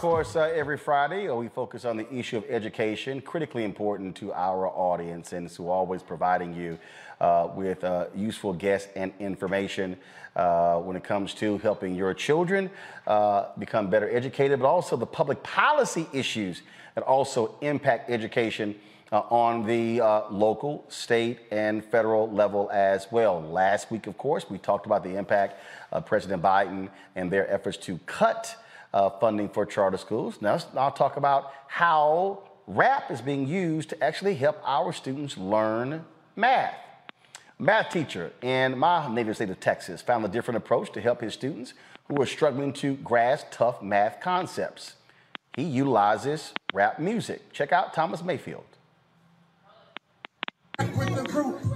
Course, uh, every Friday uh, we focus on the issue of education, critically important to our audience, and so always providing you uh, with uh, useful guests and information uh, when it comes to helping your children become better educated, but also the public policy issues that also impact education uh, on the uh, local, state, and federal level as well. Last week, of course, we talked about the impact of President Biden and their efforts to cut uh, funding for charter schools. Now, I'll talk about how RAP is being used to actually help our students learn math. A math teacher in my native state of Texas found a different approach to help his students who are struggling to grasp tough math concepts. He utilizes rap music. Check out Thomas Mayfield.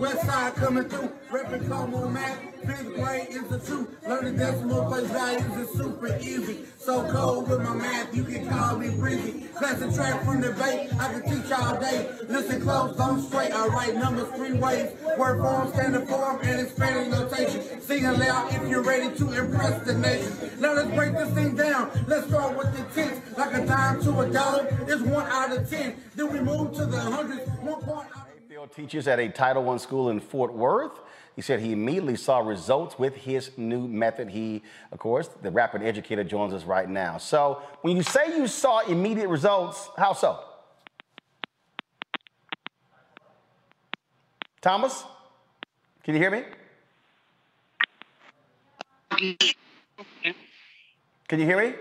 West Side coming through, reppin' come on Mac, fifth grade is the truth. Learning decimal place values is super easy. So cold with my math, you can call me breezy. Track from the bay, I can teach all day. Listen close, don't straight, I write numbers three ways. Word form, standard form, and expanding notation. Sing aloud if you're ready to impress the nation. Now let's break this thing down. Let's start with the tens. Like a dime to a dollar is one out of ten. Then we move to the hundreds, one point out Mayfield teaches at a Title I school in Fort Worth. He said he immediately saw results with his new method. He, of course, the rapid educator joins us right now. So, when you say you saw immediate results, how so? Thomas, can you hear me? Can you hear me?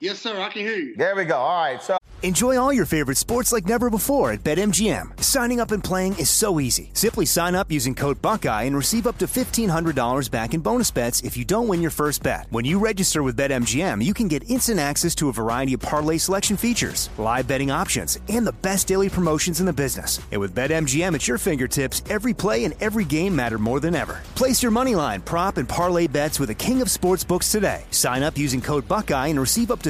Yes, sir. I can hear you. There we go. All right. So. Enjoy all your favorite sports like never before at BetMGM. Signing up and playing is so easy. Simply sign up using code Buckeye and receive up to $1,500 back in bonus bets if you don't win your first bet. When you register with BetMGM, you can get instant access to a variety of parlay selection features, live betting options, and the best daily promotions in the business. And with BetMGM at your fingertips, every play and every game matter more than ever. Place your money line, prop, and parlay bets with the king of sportsbooks today. Sign up using code Buckeye and receive up to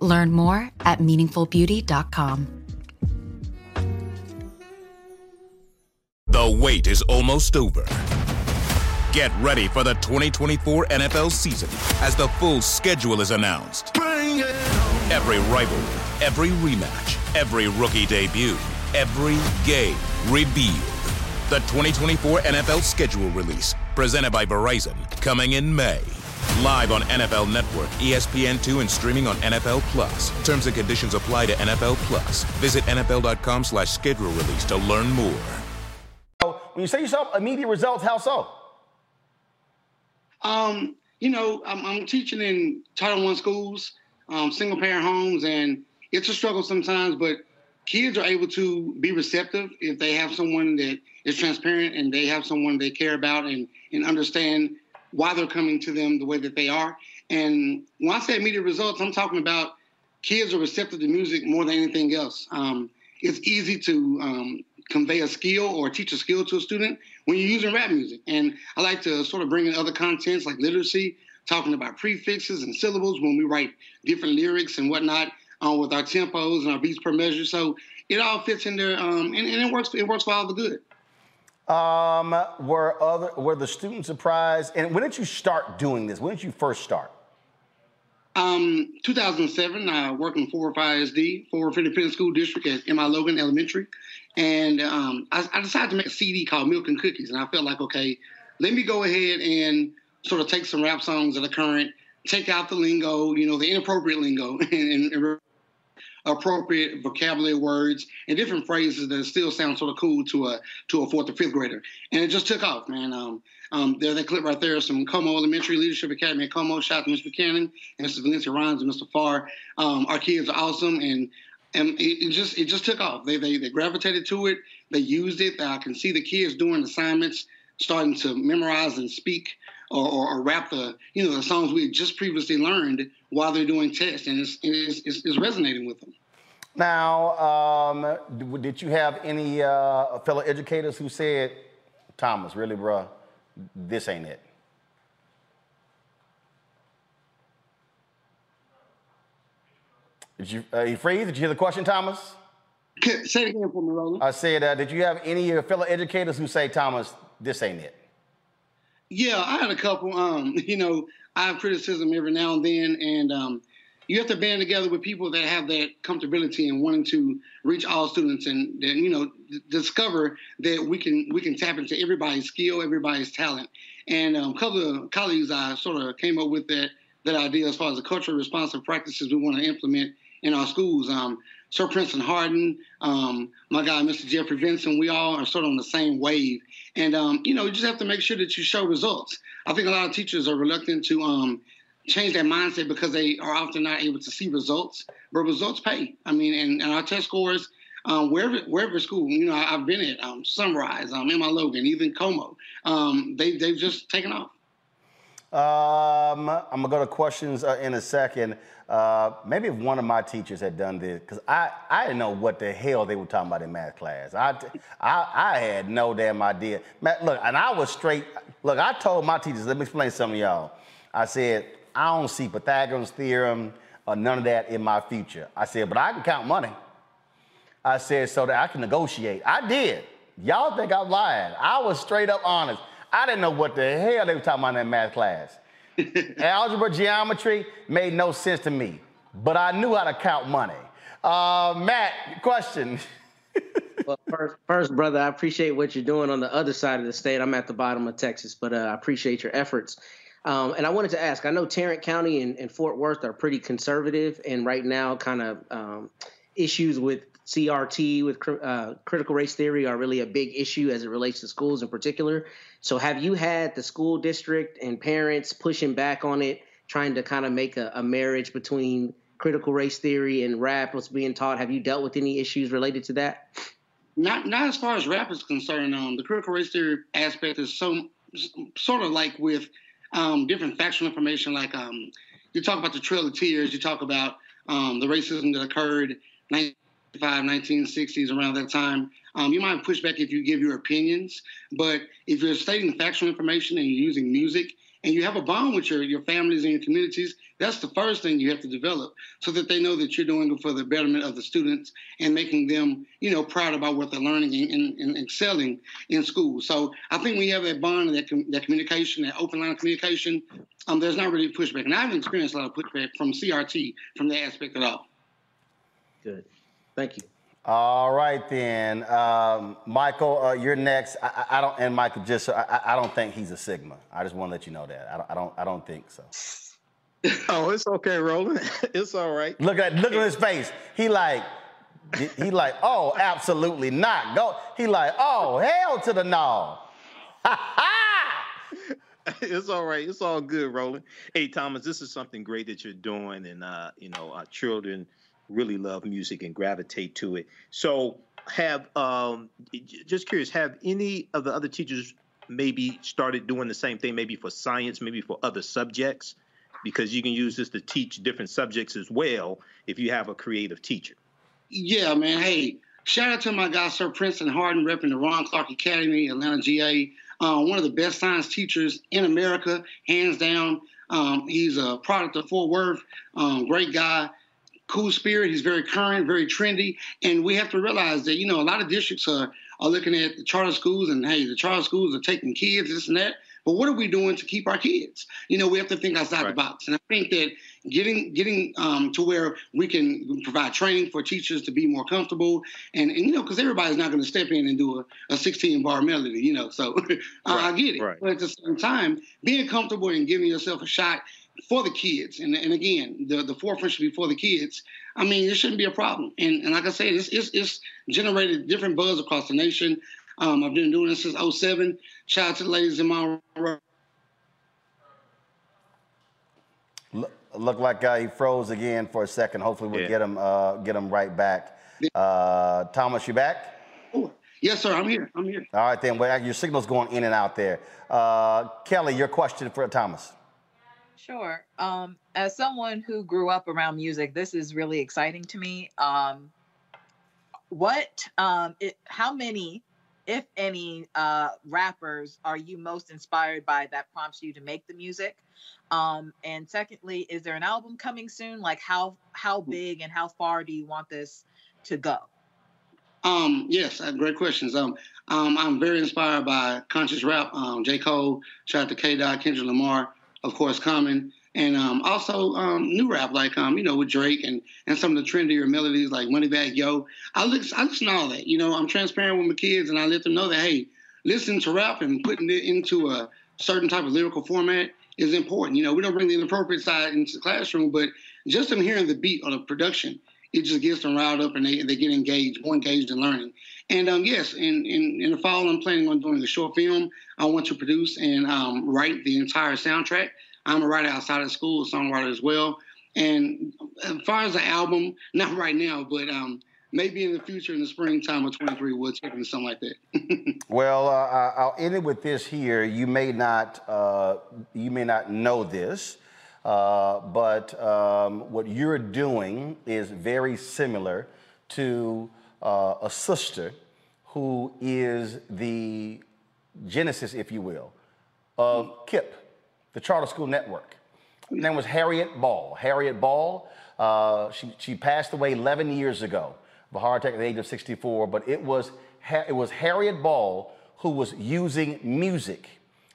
Learn more at meaningfulbeauty.com. The wait is almost over. Get ready for the 2024 NFL season as the full schedule is announced. Every rivalry, every rematch, every rookie debut, every game revealed. The 2024 NFL schedule release, presented by Verizon, coming in May. Live on NFL Network, ESPN2, and streaming on NFL Plus. Terms and conditions apply to NFL Plus. Visit NFL.com slash schedule release to learn more. When you say yourself immediate results, how so? Um, you know, I'm, I'm teaching in Title One schools, um, single parent homes, and it's a struggle sometimes. But kids are able to be receptive if they have someone that is transparent and they have someone they care about and and understand why they're coming to them the way that they are. And when I say immediate results, I'm talking about kids are receptive to music more than anything else. Um, it's easy to um, convey a skill or teach a skill to a student when you're using rap music. And I like to sort of bring in other contents like literacy, talking about prefixes and syllables when we write different lyrics and whatnot uh, with our tempos and our beats per measure. So it all fits in there, um, and, and, it works. It works for all the good. Um, were other were the students surprised? And when did you start doing this? When did you first start? Um, 2007, I worked in Fort Worth ISD, Fort Worth Independent School District at M.I. Logan Elementary. And um, I, I, decided to make a CD called Milk and Cookies. And I felt like, okay, let me go ahead and sort of take some rap songs that are current, take out the lingo, you know, the inappropriate lingo, and, and appropriate vocabulary words and different phrases that still sound sort of cool to a to a fourth or fifth grader. And it just took off, man. Um, um, there's that clip right there, some Como Elementary Leadership Academy at Como. Shout out to Mr. Buchanan and Mr. Valencia Rhymes and Mr. Farr. Um, our kids are awesome, and and it, it, just it just took off. They, they they gravitated to it. They used it. I can see the kids doing assignments, starting to memorize and speak or, or, or rap the you know the songs we just previously learned while they're doing tests, and it's it's, it's, it's resonating with them. Now, um, did you have any uh, fellow educators who said, Thomas, really, bro, this ain't it? Did you, uh, you freeze? Did you hear the question, Thomas? Say it again for me, Roland. I said, uh, did you have any your fellow educators who say, Thomas, this ain't it? Yeah, I had a couple. Um, you know, I have criticism every now and then, and um, you have to band together with people that have that comfortability and wanting to reach all students and then you know d- discover that we can we can tap into everybody's skill, everybody's talent. And um, a couple of colleagues I sort of came up with that that idea as far as the culturally responsive practices we want to implement in our schools. Um, Sir Princeton Harden, um, my guy, Mr. Jeffrey Vincent, we all are sort of on the same wave. And, um, you know, you just have to make sure that you show results. I think a lot of teachers are reluctant to um, change their mindset because they are often not able to see results, but results pay. I mean, and, and our test scores, um, wherever wherever school, you know, I, have been at um, Sunrise, um, MI Logan, even Como, um, they, they've just taken off. Um, I'm gonna go to questions uh, in a second. Uh, maybe if one of my teachers had done this, because I, I didn't know what the hell they were talking about in math class. I, I, I had no damn idea. Matt, look, and I was straight. Look, I told my teachers. Let me explain something y'all. I said I don't see Pythagoras theorem or none of that in my future. I said, but I can count money. I said so that I can negotiate. I did. Y'all think I'm lying? I was straight up honest. I didn't know what the hell they were talking about in that math class. Algebra, geometry made no sense to me, but I knew how to count money. Uh, Matt, question. well, first, first, brother, I appreciate what you're doing on the other side of the state. I'm at the bottom of Texas, but uh, I appreciate your efforts. Um, and I wanted to ask I know Tarrant County and, and, Fort Worth are pretty conservative, and right now, kind of um, issues with CRT, with uh, critical race theory, are really a big issue as it relates to schools in particular. So, have you had the school district and parents pushing back on it, trying to kind of make a, a marriage between critical race theory and rap? What's being taught? Have you dealt with any issues related to that? Not, not as far as rap is concerned. Um, the critical race theory aspect is so sort of like with um, different factual information. Like um, you talk about the Trail of Tears, you talk about um, the racism that occurred 1955, 1960s, around that time. Um, you might push back if you give your opinions, but if you're stating factual information and you're using music and you have a bond with your, your families and your communities, that's the first thing you have to develop so that they know that you're doing it for the betterment of the students and making them, you know, proud about what they're learning and, and, and excelling in school. So I think we have that bond, that, com- that communication, that open line of communication. Um, there's not really pushback. And I haven't experienced a lot of pushback from CRT from that aspect at all. Good. Thank you. All right then, um, Michael, uh, you're next. I, I, don't, and Michael, just I, I, don't think he's a Sigma. I just want to let you know that. I don't, I don't, I don't think so. oh, it's okay, Roland. It's all right. Look at look at his face. He like he like, oh, absolutely not. Go. He like, oh, hell to the no. it's all right. It's all good, Roland. Hey, Thomas, this is something great that you're doing, and uh, you know, our children really love music and gravitate to it. So, have um, just curious, have any of the other teachers maybe started doing the same thing, maybe for science, maybe for other subjects? because you can use this to teach different subjects as well if you have a creative teacher. Yeah, man. Hey, shout out to my guy, Sir Princeton Harden, repping the Ron Clark Academy, Atlanta, GA. Uh, one of the best science teachers in America, hands down. Um, he's a product of Fort Worth. Um, great guy, cool spirit. He's very current, very trendy, and we have to realize that you know a lot of districts are are looking at the charter schools and hey, the charter schools are taking kids, this and that. But what are we doing to keep our kids? You know, we have to think outside right. the box. And I think that getting getting um, to where we can provide training for teachers to be more comfortable, and, and you know, because everybody's not going to step in and do a, a 16 bar melody, you know. So right. I get it. Right. But at the same time, being comfortable and giving yourself a shot for the kids, and, and again, the, the forefront should be for the kids. I mean, it shouldn't be a problem. And, and like I said, it's, it's, it's generated different buzz across the nation. Um, I've been doing this since 07. Shout out to the ladies in my Look, look like uh, he froze again for a second. Hopefully, we'll yeah. get him uh, get him right back. Uh, Thomas, you back? Oh, yes, sir. I'm here. I'm here. All right, then. Well, your signal's going in and out there. Uh, Kelly, your question for Thomas. Sure. Um, as someone who grew up around music, this is really exciting to me. Um, what, um, it, how many if any uh, rappers are you most inspired by that prompts you to make the music um, and secondly is there an album coming soon like how how big and how far do you want this to go um, yes, uh, great questions. Um, um, I'm very inspired by conscious rap. Um, J. Cole, shout out to K. Dot, Kendrick Lamar, of course, Common, and um, also um, new rap like um, you know with Drake and and some of the trendier melodies like Moneybagg Yo. I listen, I listen to all that. You know, I'm transparent with my kids and I let them know that hey, listen to rap and putting it into a certain type of lyrical format is important. You know, we don't bring the inappropriate side into the classroom, but just them hearing the beat of the production, it just gets them riled up and they, they get engaged, more engaged in learning. And um, yes, in, in, in the fall, I'm planning on doing a short film. I want to produce and um, write the entire soundtrack. I'm a writer outside of school, a songwriter as well. And as far as the album, not right now, but um, maybe in the future, in the springtime of 23, we'll check into something like that. Well, uh, I'll end it with this here. You may not, uh, you may not know this, uh, but um, what you're doing is very similar to uh, a sister who is the genesis, if you will, of KIPP, the Charter School Network. Her name was Harriet Ball. Harriet Ball, uh, she, she passed away 11 years ago of a heart attack at the age of 64, but it was, it was Harriet Ball who was using music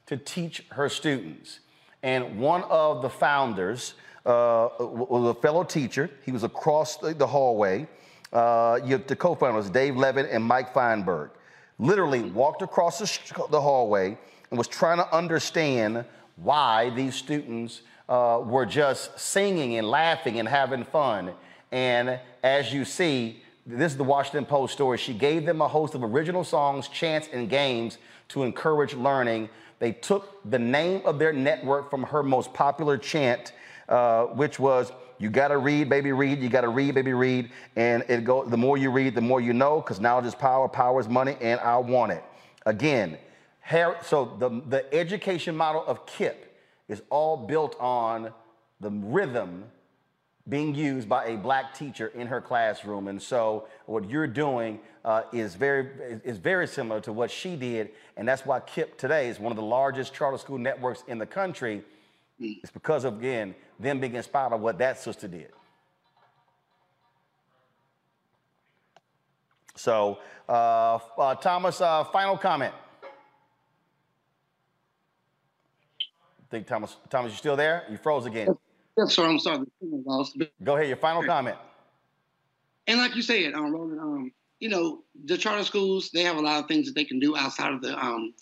to teach her students. And one of the founders uh, was a fellow teacher. He was across the hallway. Uh, you have the co-founders, Dave Levin and Mike Feinberg, literally walked across the, the hallway and was trying to understand why these students uh, were just singing and laughing and having fun. And as you see, this is the Washington Post story. She gave them a host of original songs, chants, and games to encourage learning. They took the name of their network from her most popular chant, uh, which was "You gotta read, baby, read. You gotta read, baby, read." And it go. The more you read, the more you know, because knowledge is power, power is money, and I want it. Again, so the the education model of KIPP is all built on the rhythm being used by a black teacher in her classroom. And so what you're doing uh, is very is very similar to what she did, and that's why KIPP today is one of the largest charter school networks in the country. It's because of again them being inspired by what that sister did. So, uh, uh, Thomas, uh, final comment. I think Thomas, Thomas, you still there? You froze again. Yes, sir. I'm sorry. the signal lost. Go ahead. Your final comment. And like you said, um, Roland, um, you know, the charter schools, they have a lot of things that they can do outside of the um,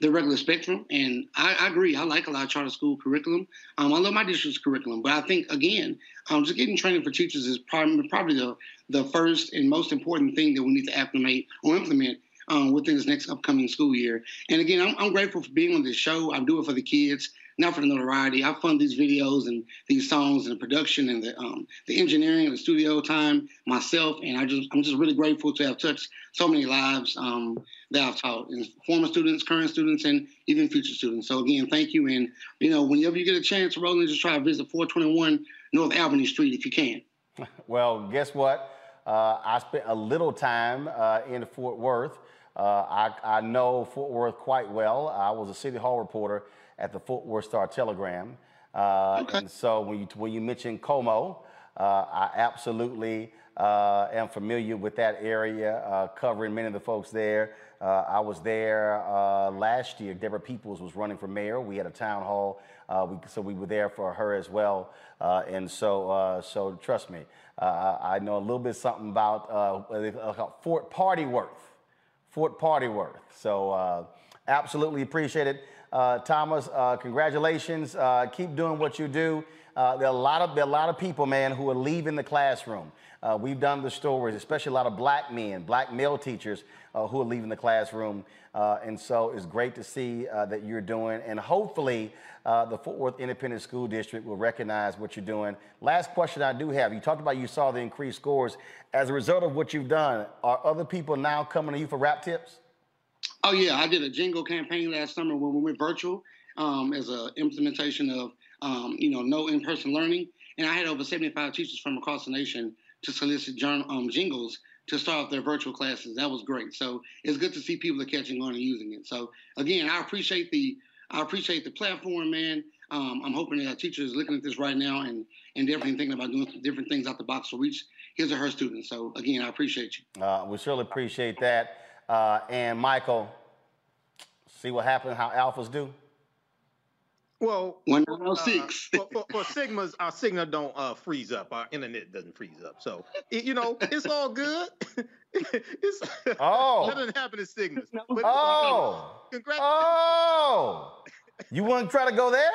the regular spectrum. And I, I agree. I like a lot of charter school curriculum. Um, I love my district's curriculum. But I think, again, um, just getting training for teachers is probably, probably the, the first and most important thing that we need to implement or implement um, within this next upcoming school year. And again, I'm, I'm grateful for being on this show. I do it for the kids, not for the notoriety. I fund these videos and these songs and the production and the um, the engineering and the studio time myself. And I just I'm just really grateful to have touched so many lives um, that I've taught, and former students, current students, and even future students. So again, thank you. And you know, whenever you get a chance, Roland, just try to visit 421 North Albany Street if you can. Well, guess what? Uh, I spent a little time uh, in Fort Worth. Uh, I, I know Fort Worth quite well. I was a City Hall reporter at the Fort Worth Star Telegram. Uh, And so when you, when you mention Como, uh, I absolutely uh, am familiar with that area, uh, covering many of the folks there. Uh, I was there uh, last year. Deborah Peoples was running for mayor. We had a town hall, uh, we, so we were there for her as well. Uh, and so, uh, so trust me, uh, I know a little bit something about uh, call Fort Partyworth. Fort Partyworth. So uh, absolutely appreciate it. Uh, Thomas, uh, congratulations. Uh, keep doing what you do. Uh, there, are a lot of, there are a lot of people, man, who are leaving the classroom. Uh, we've done the stories, especially a lot of black men, black male teachers uh, who are leaving the classroom. And so it's great to see that you're doing. And hopefully, the Fort Worth Independent School District will recognize what you're doing. Last question I do have you talked about you saw the increased scores. As a result of what you've done, are other people now coming to you for rap tips? Oh yeah, I did a jingle campaign last summer when we went virtual um, as an implementation of um, you know no in-person learning, and I had over 75 teachers from across the nation to solicit journal, um, jingles to start off their virtual classes. That was great. So it's good to see people are catching on and using it. So again, I appreciate the I appreciate the platform, man. Um, I'm hoping that our teacher is looking at this right now and and definitely thinking about doing different things out the box to reach his or her students. So again, I appreciate you. Uh, we surely appreciate that. Uh, and Michael, see what happens, how alphas do? Well, One uh, six. for, for, for Sigmas, our signal don't uh, freeze up. Our internet doesn't freeze up. So, it- you know, it's all good. it's, Oh. That doesn't happen to Sigmas. But, Oh. Congrats. Oh. You want to try to go there?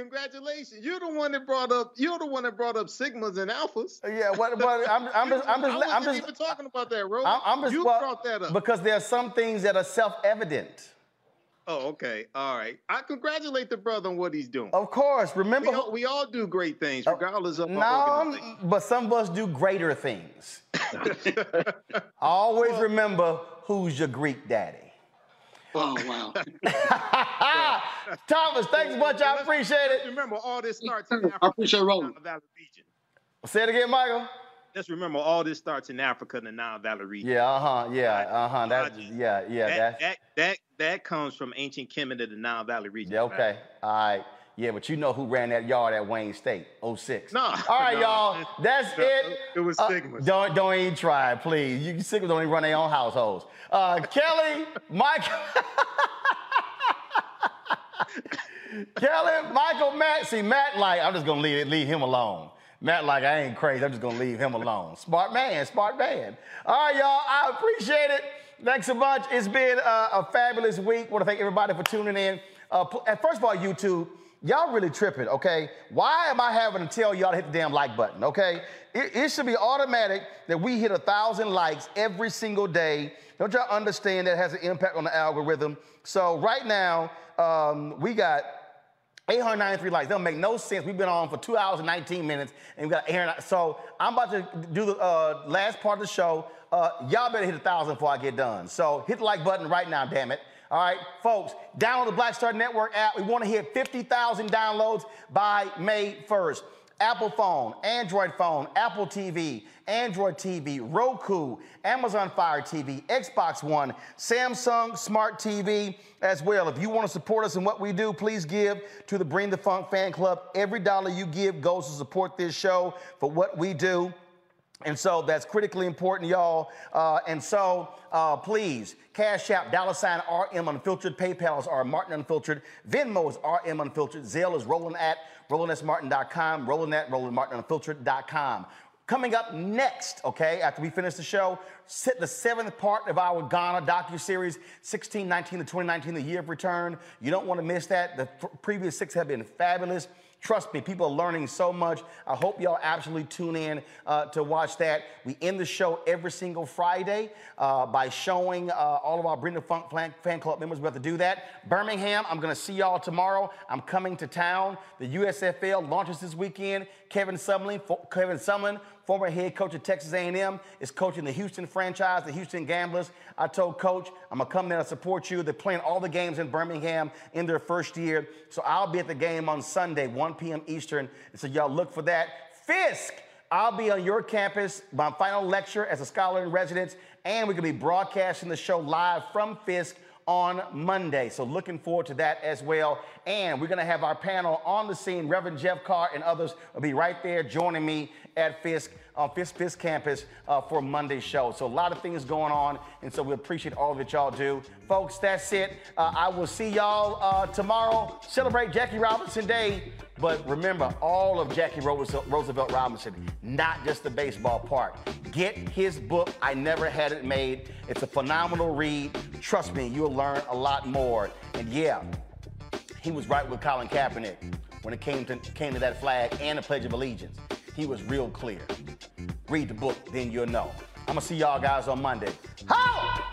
Congratulations! You're the one that brought up. You're the one that brought up sigmas and alphas. Yeah, what? what I'm, I'm just, I'm just, I I'm just, even talking about that, Ro. I'm, just you well, brought that up. because there are some things that are self-evident. Oh, okay. All right. I congratulate the brother on what he's doing. Of course. Remember, we all, we all do great things, oh, regardless of our no, but some of us do greater things. Always remember who's your Greek daddy. Oh wow. Thomas, thanks much. I appreciate it. Remember, all this starts in Africa. I appreciate Roland. Nile Valley region. Say it again, Michael. Let's remember, all this starts in Africa, and the Nile Valley region. Yeah, uh huh. Yeah, uh huh. That, yeah, yeah. that, That's that that that comes from ancient Kemet to the Nile Valley region. yeah. Okay. All right. Yeah, but you know who ran that yard at Wayne State? 06. No. All right, no, y'all. That's no, it. It was Uh, don't don't even try, please. You Sigmas don't even run their own households. Uh, Kelly, Mike, Kelly, Michael, Matt. See, Matt, like I'm just gonna leave leave him alone. Matt, like I ain't crazy. I'm just gonna leave him alone. Smart man, smart man. All right, y'all. I appreciate it. Thanks so much. It's been uh, a fabulous week. Want to thank everybody for tuning in. Uh, and first of all, YouTube, y'all really tripping, okay? Why am I having to tell y'all to hit the damn like button, okay? It, it should be automatic that we hit a thousand likes every single day. Don't y'all understand that has an impact on the algorithm? So right now, um, we got 893 likes. That don't make no sense. We've been on for two hours and 19 minutes, and we got 800. So I'm about to do the uh, last part of the show. Uh, y'all better hit a thousand before I get done. So hit the like button right now, damn it. All right, folks, download the Black Star Network app. We want to hit 50,000 downloads by May 1st. Apple phone, Android phone, Apple TV, Android TV, Roku, Amazon Fire TV, Xbox One, Samsung Smart TV as well. If you want to support us in what we do, please give to the Bring the Funk Fan Club. Every dollar you give goes to support this show for what we do. And so that's critically important, y'all. Uh, and so uh, please, Cash App, dollar sign RM Unfiltered, PayPal is R Martin Unfiltered, Venmo is RM Unfiltered, Zelle is roland at rolandsmartin.com, roland at rolandmartinunfiltered.com. Coming up next, okay, after we finish the show, sit the seventh part of our Ghana docu-series, 16, 19 to 2019, the year of return. You don't want to miss that. The previous six have been fabulous. Trust me, people are learning so much. I hope y'all absolutely tune in uh, to watch that. We end the show every single Friday uh, by showing uh, all of our the Funk fan, fan club members. We have to do that. Birmingham, I'm going to see y'all tomorrow. I'm coming to town. The USFL launches this weekend. Kevin Sumlin, fo- Kevin Sumlin, former head coach of Texas A&M, is coaching the Houston franchise, the Houston Gamblers. I told Coach, I'm gonna come there and support you. They're playing all the games in Birmingham in their first year, so I'll be at the game on Sunday, 1 p.m. Eastern. So y'all look for that. Fisk, I'll be on your campus, my final lecture as a scholar in residence, and we're gonna be broadcasting the show live from Fisk on Monday. So looking forward to that as well. And we're gonna have our panel on the scene. Reverend Jeff Carr and others will be right there joining me at Fisk on Fisk Fisk campus uh, for Monday's show. So a lot of things going on, and so we appreciate all that y'all do, folks. That's it. Uh, I will see y'all uh, tomorrow. Celebrate Jackie Robinson Day. But remember, all of Jackie Roosevelt Roosevelt Robinson, not just the baseball part. Get his book, I Never Had It Made. It's a phenomenal read. Trust me, you'll learn a lot more. And yeah, he was right with Colin Kaepernick when it came to, came to that flag and the Pledge of Allegiance. He was real clear. Read the book, then you'll know. I'm gonna see y'all guys on Monday. How?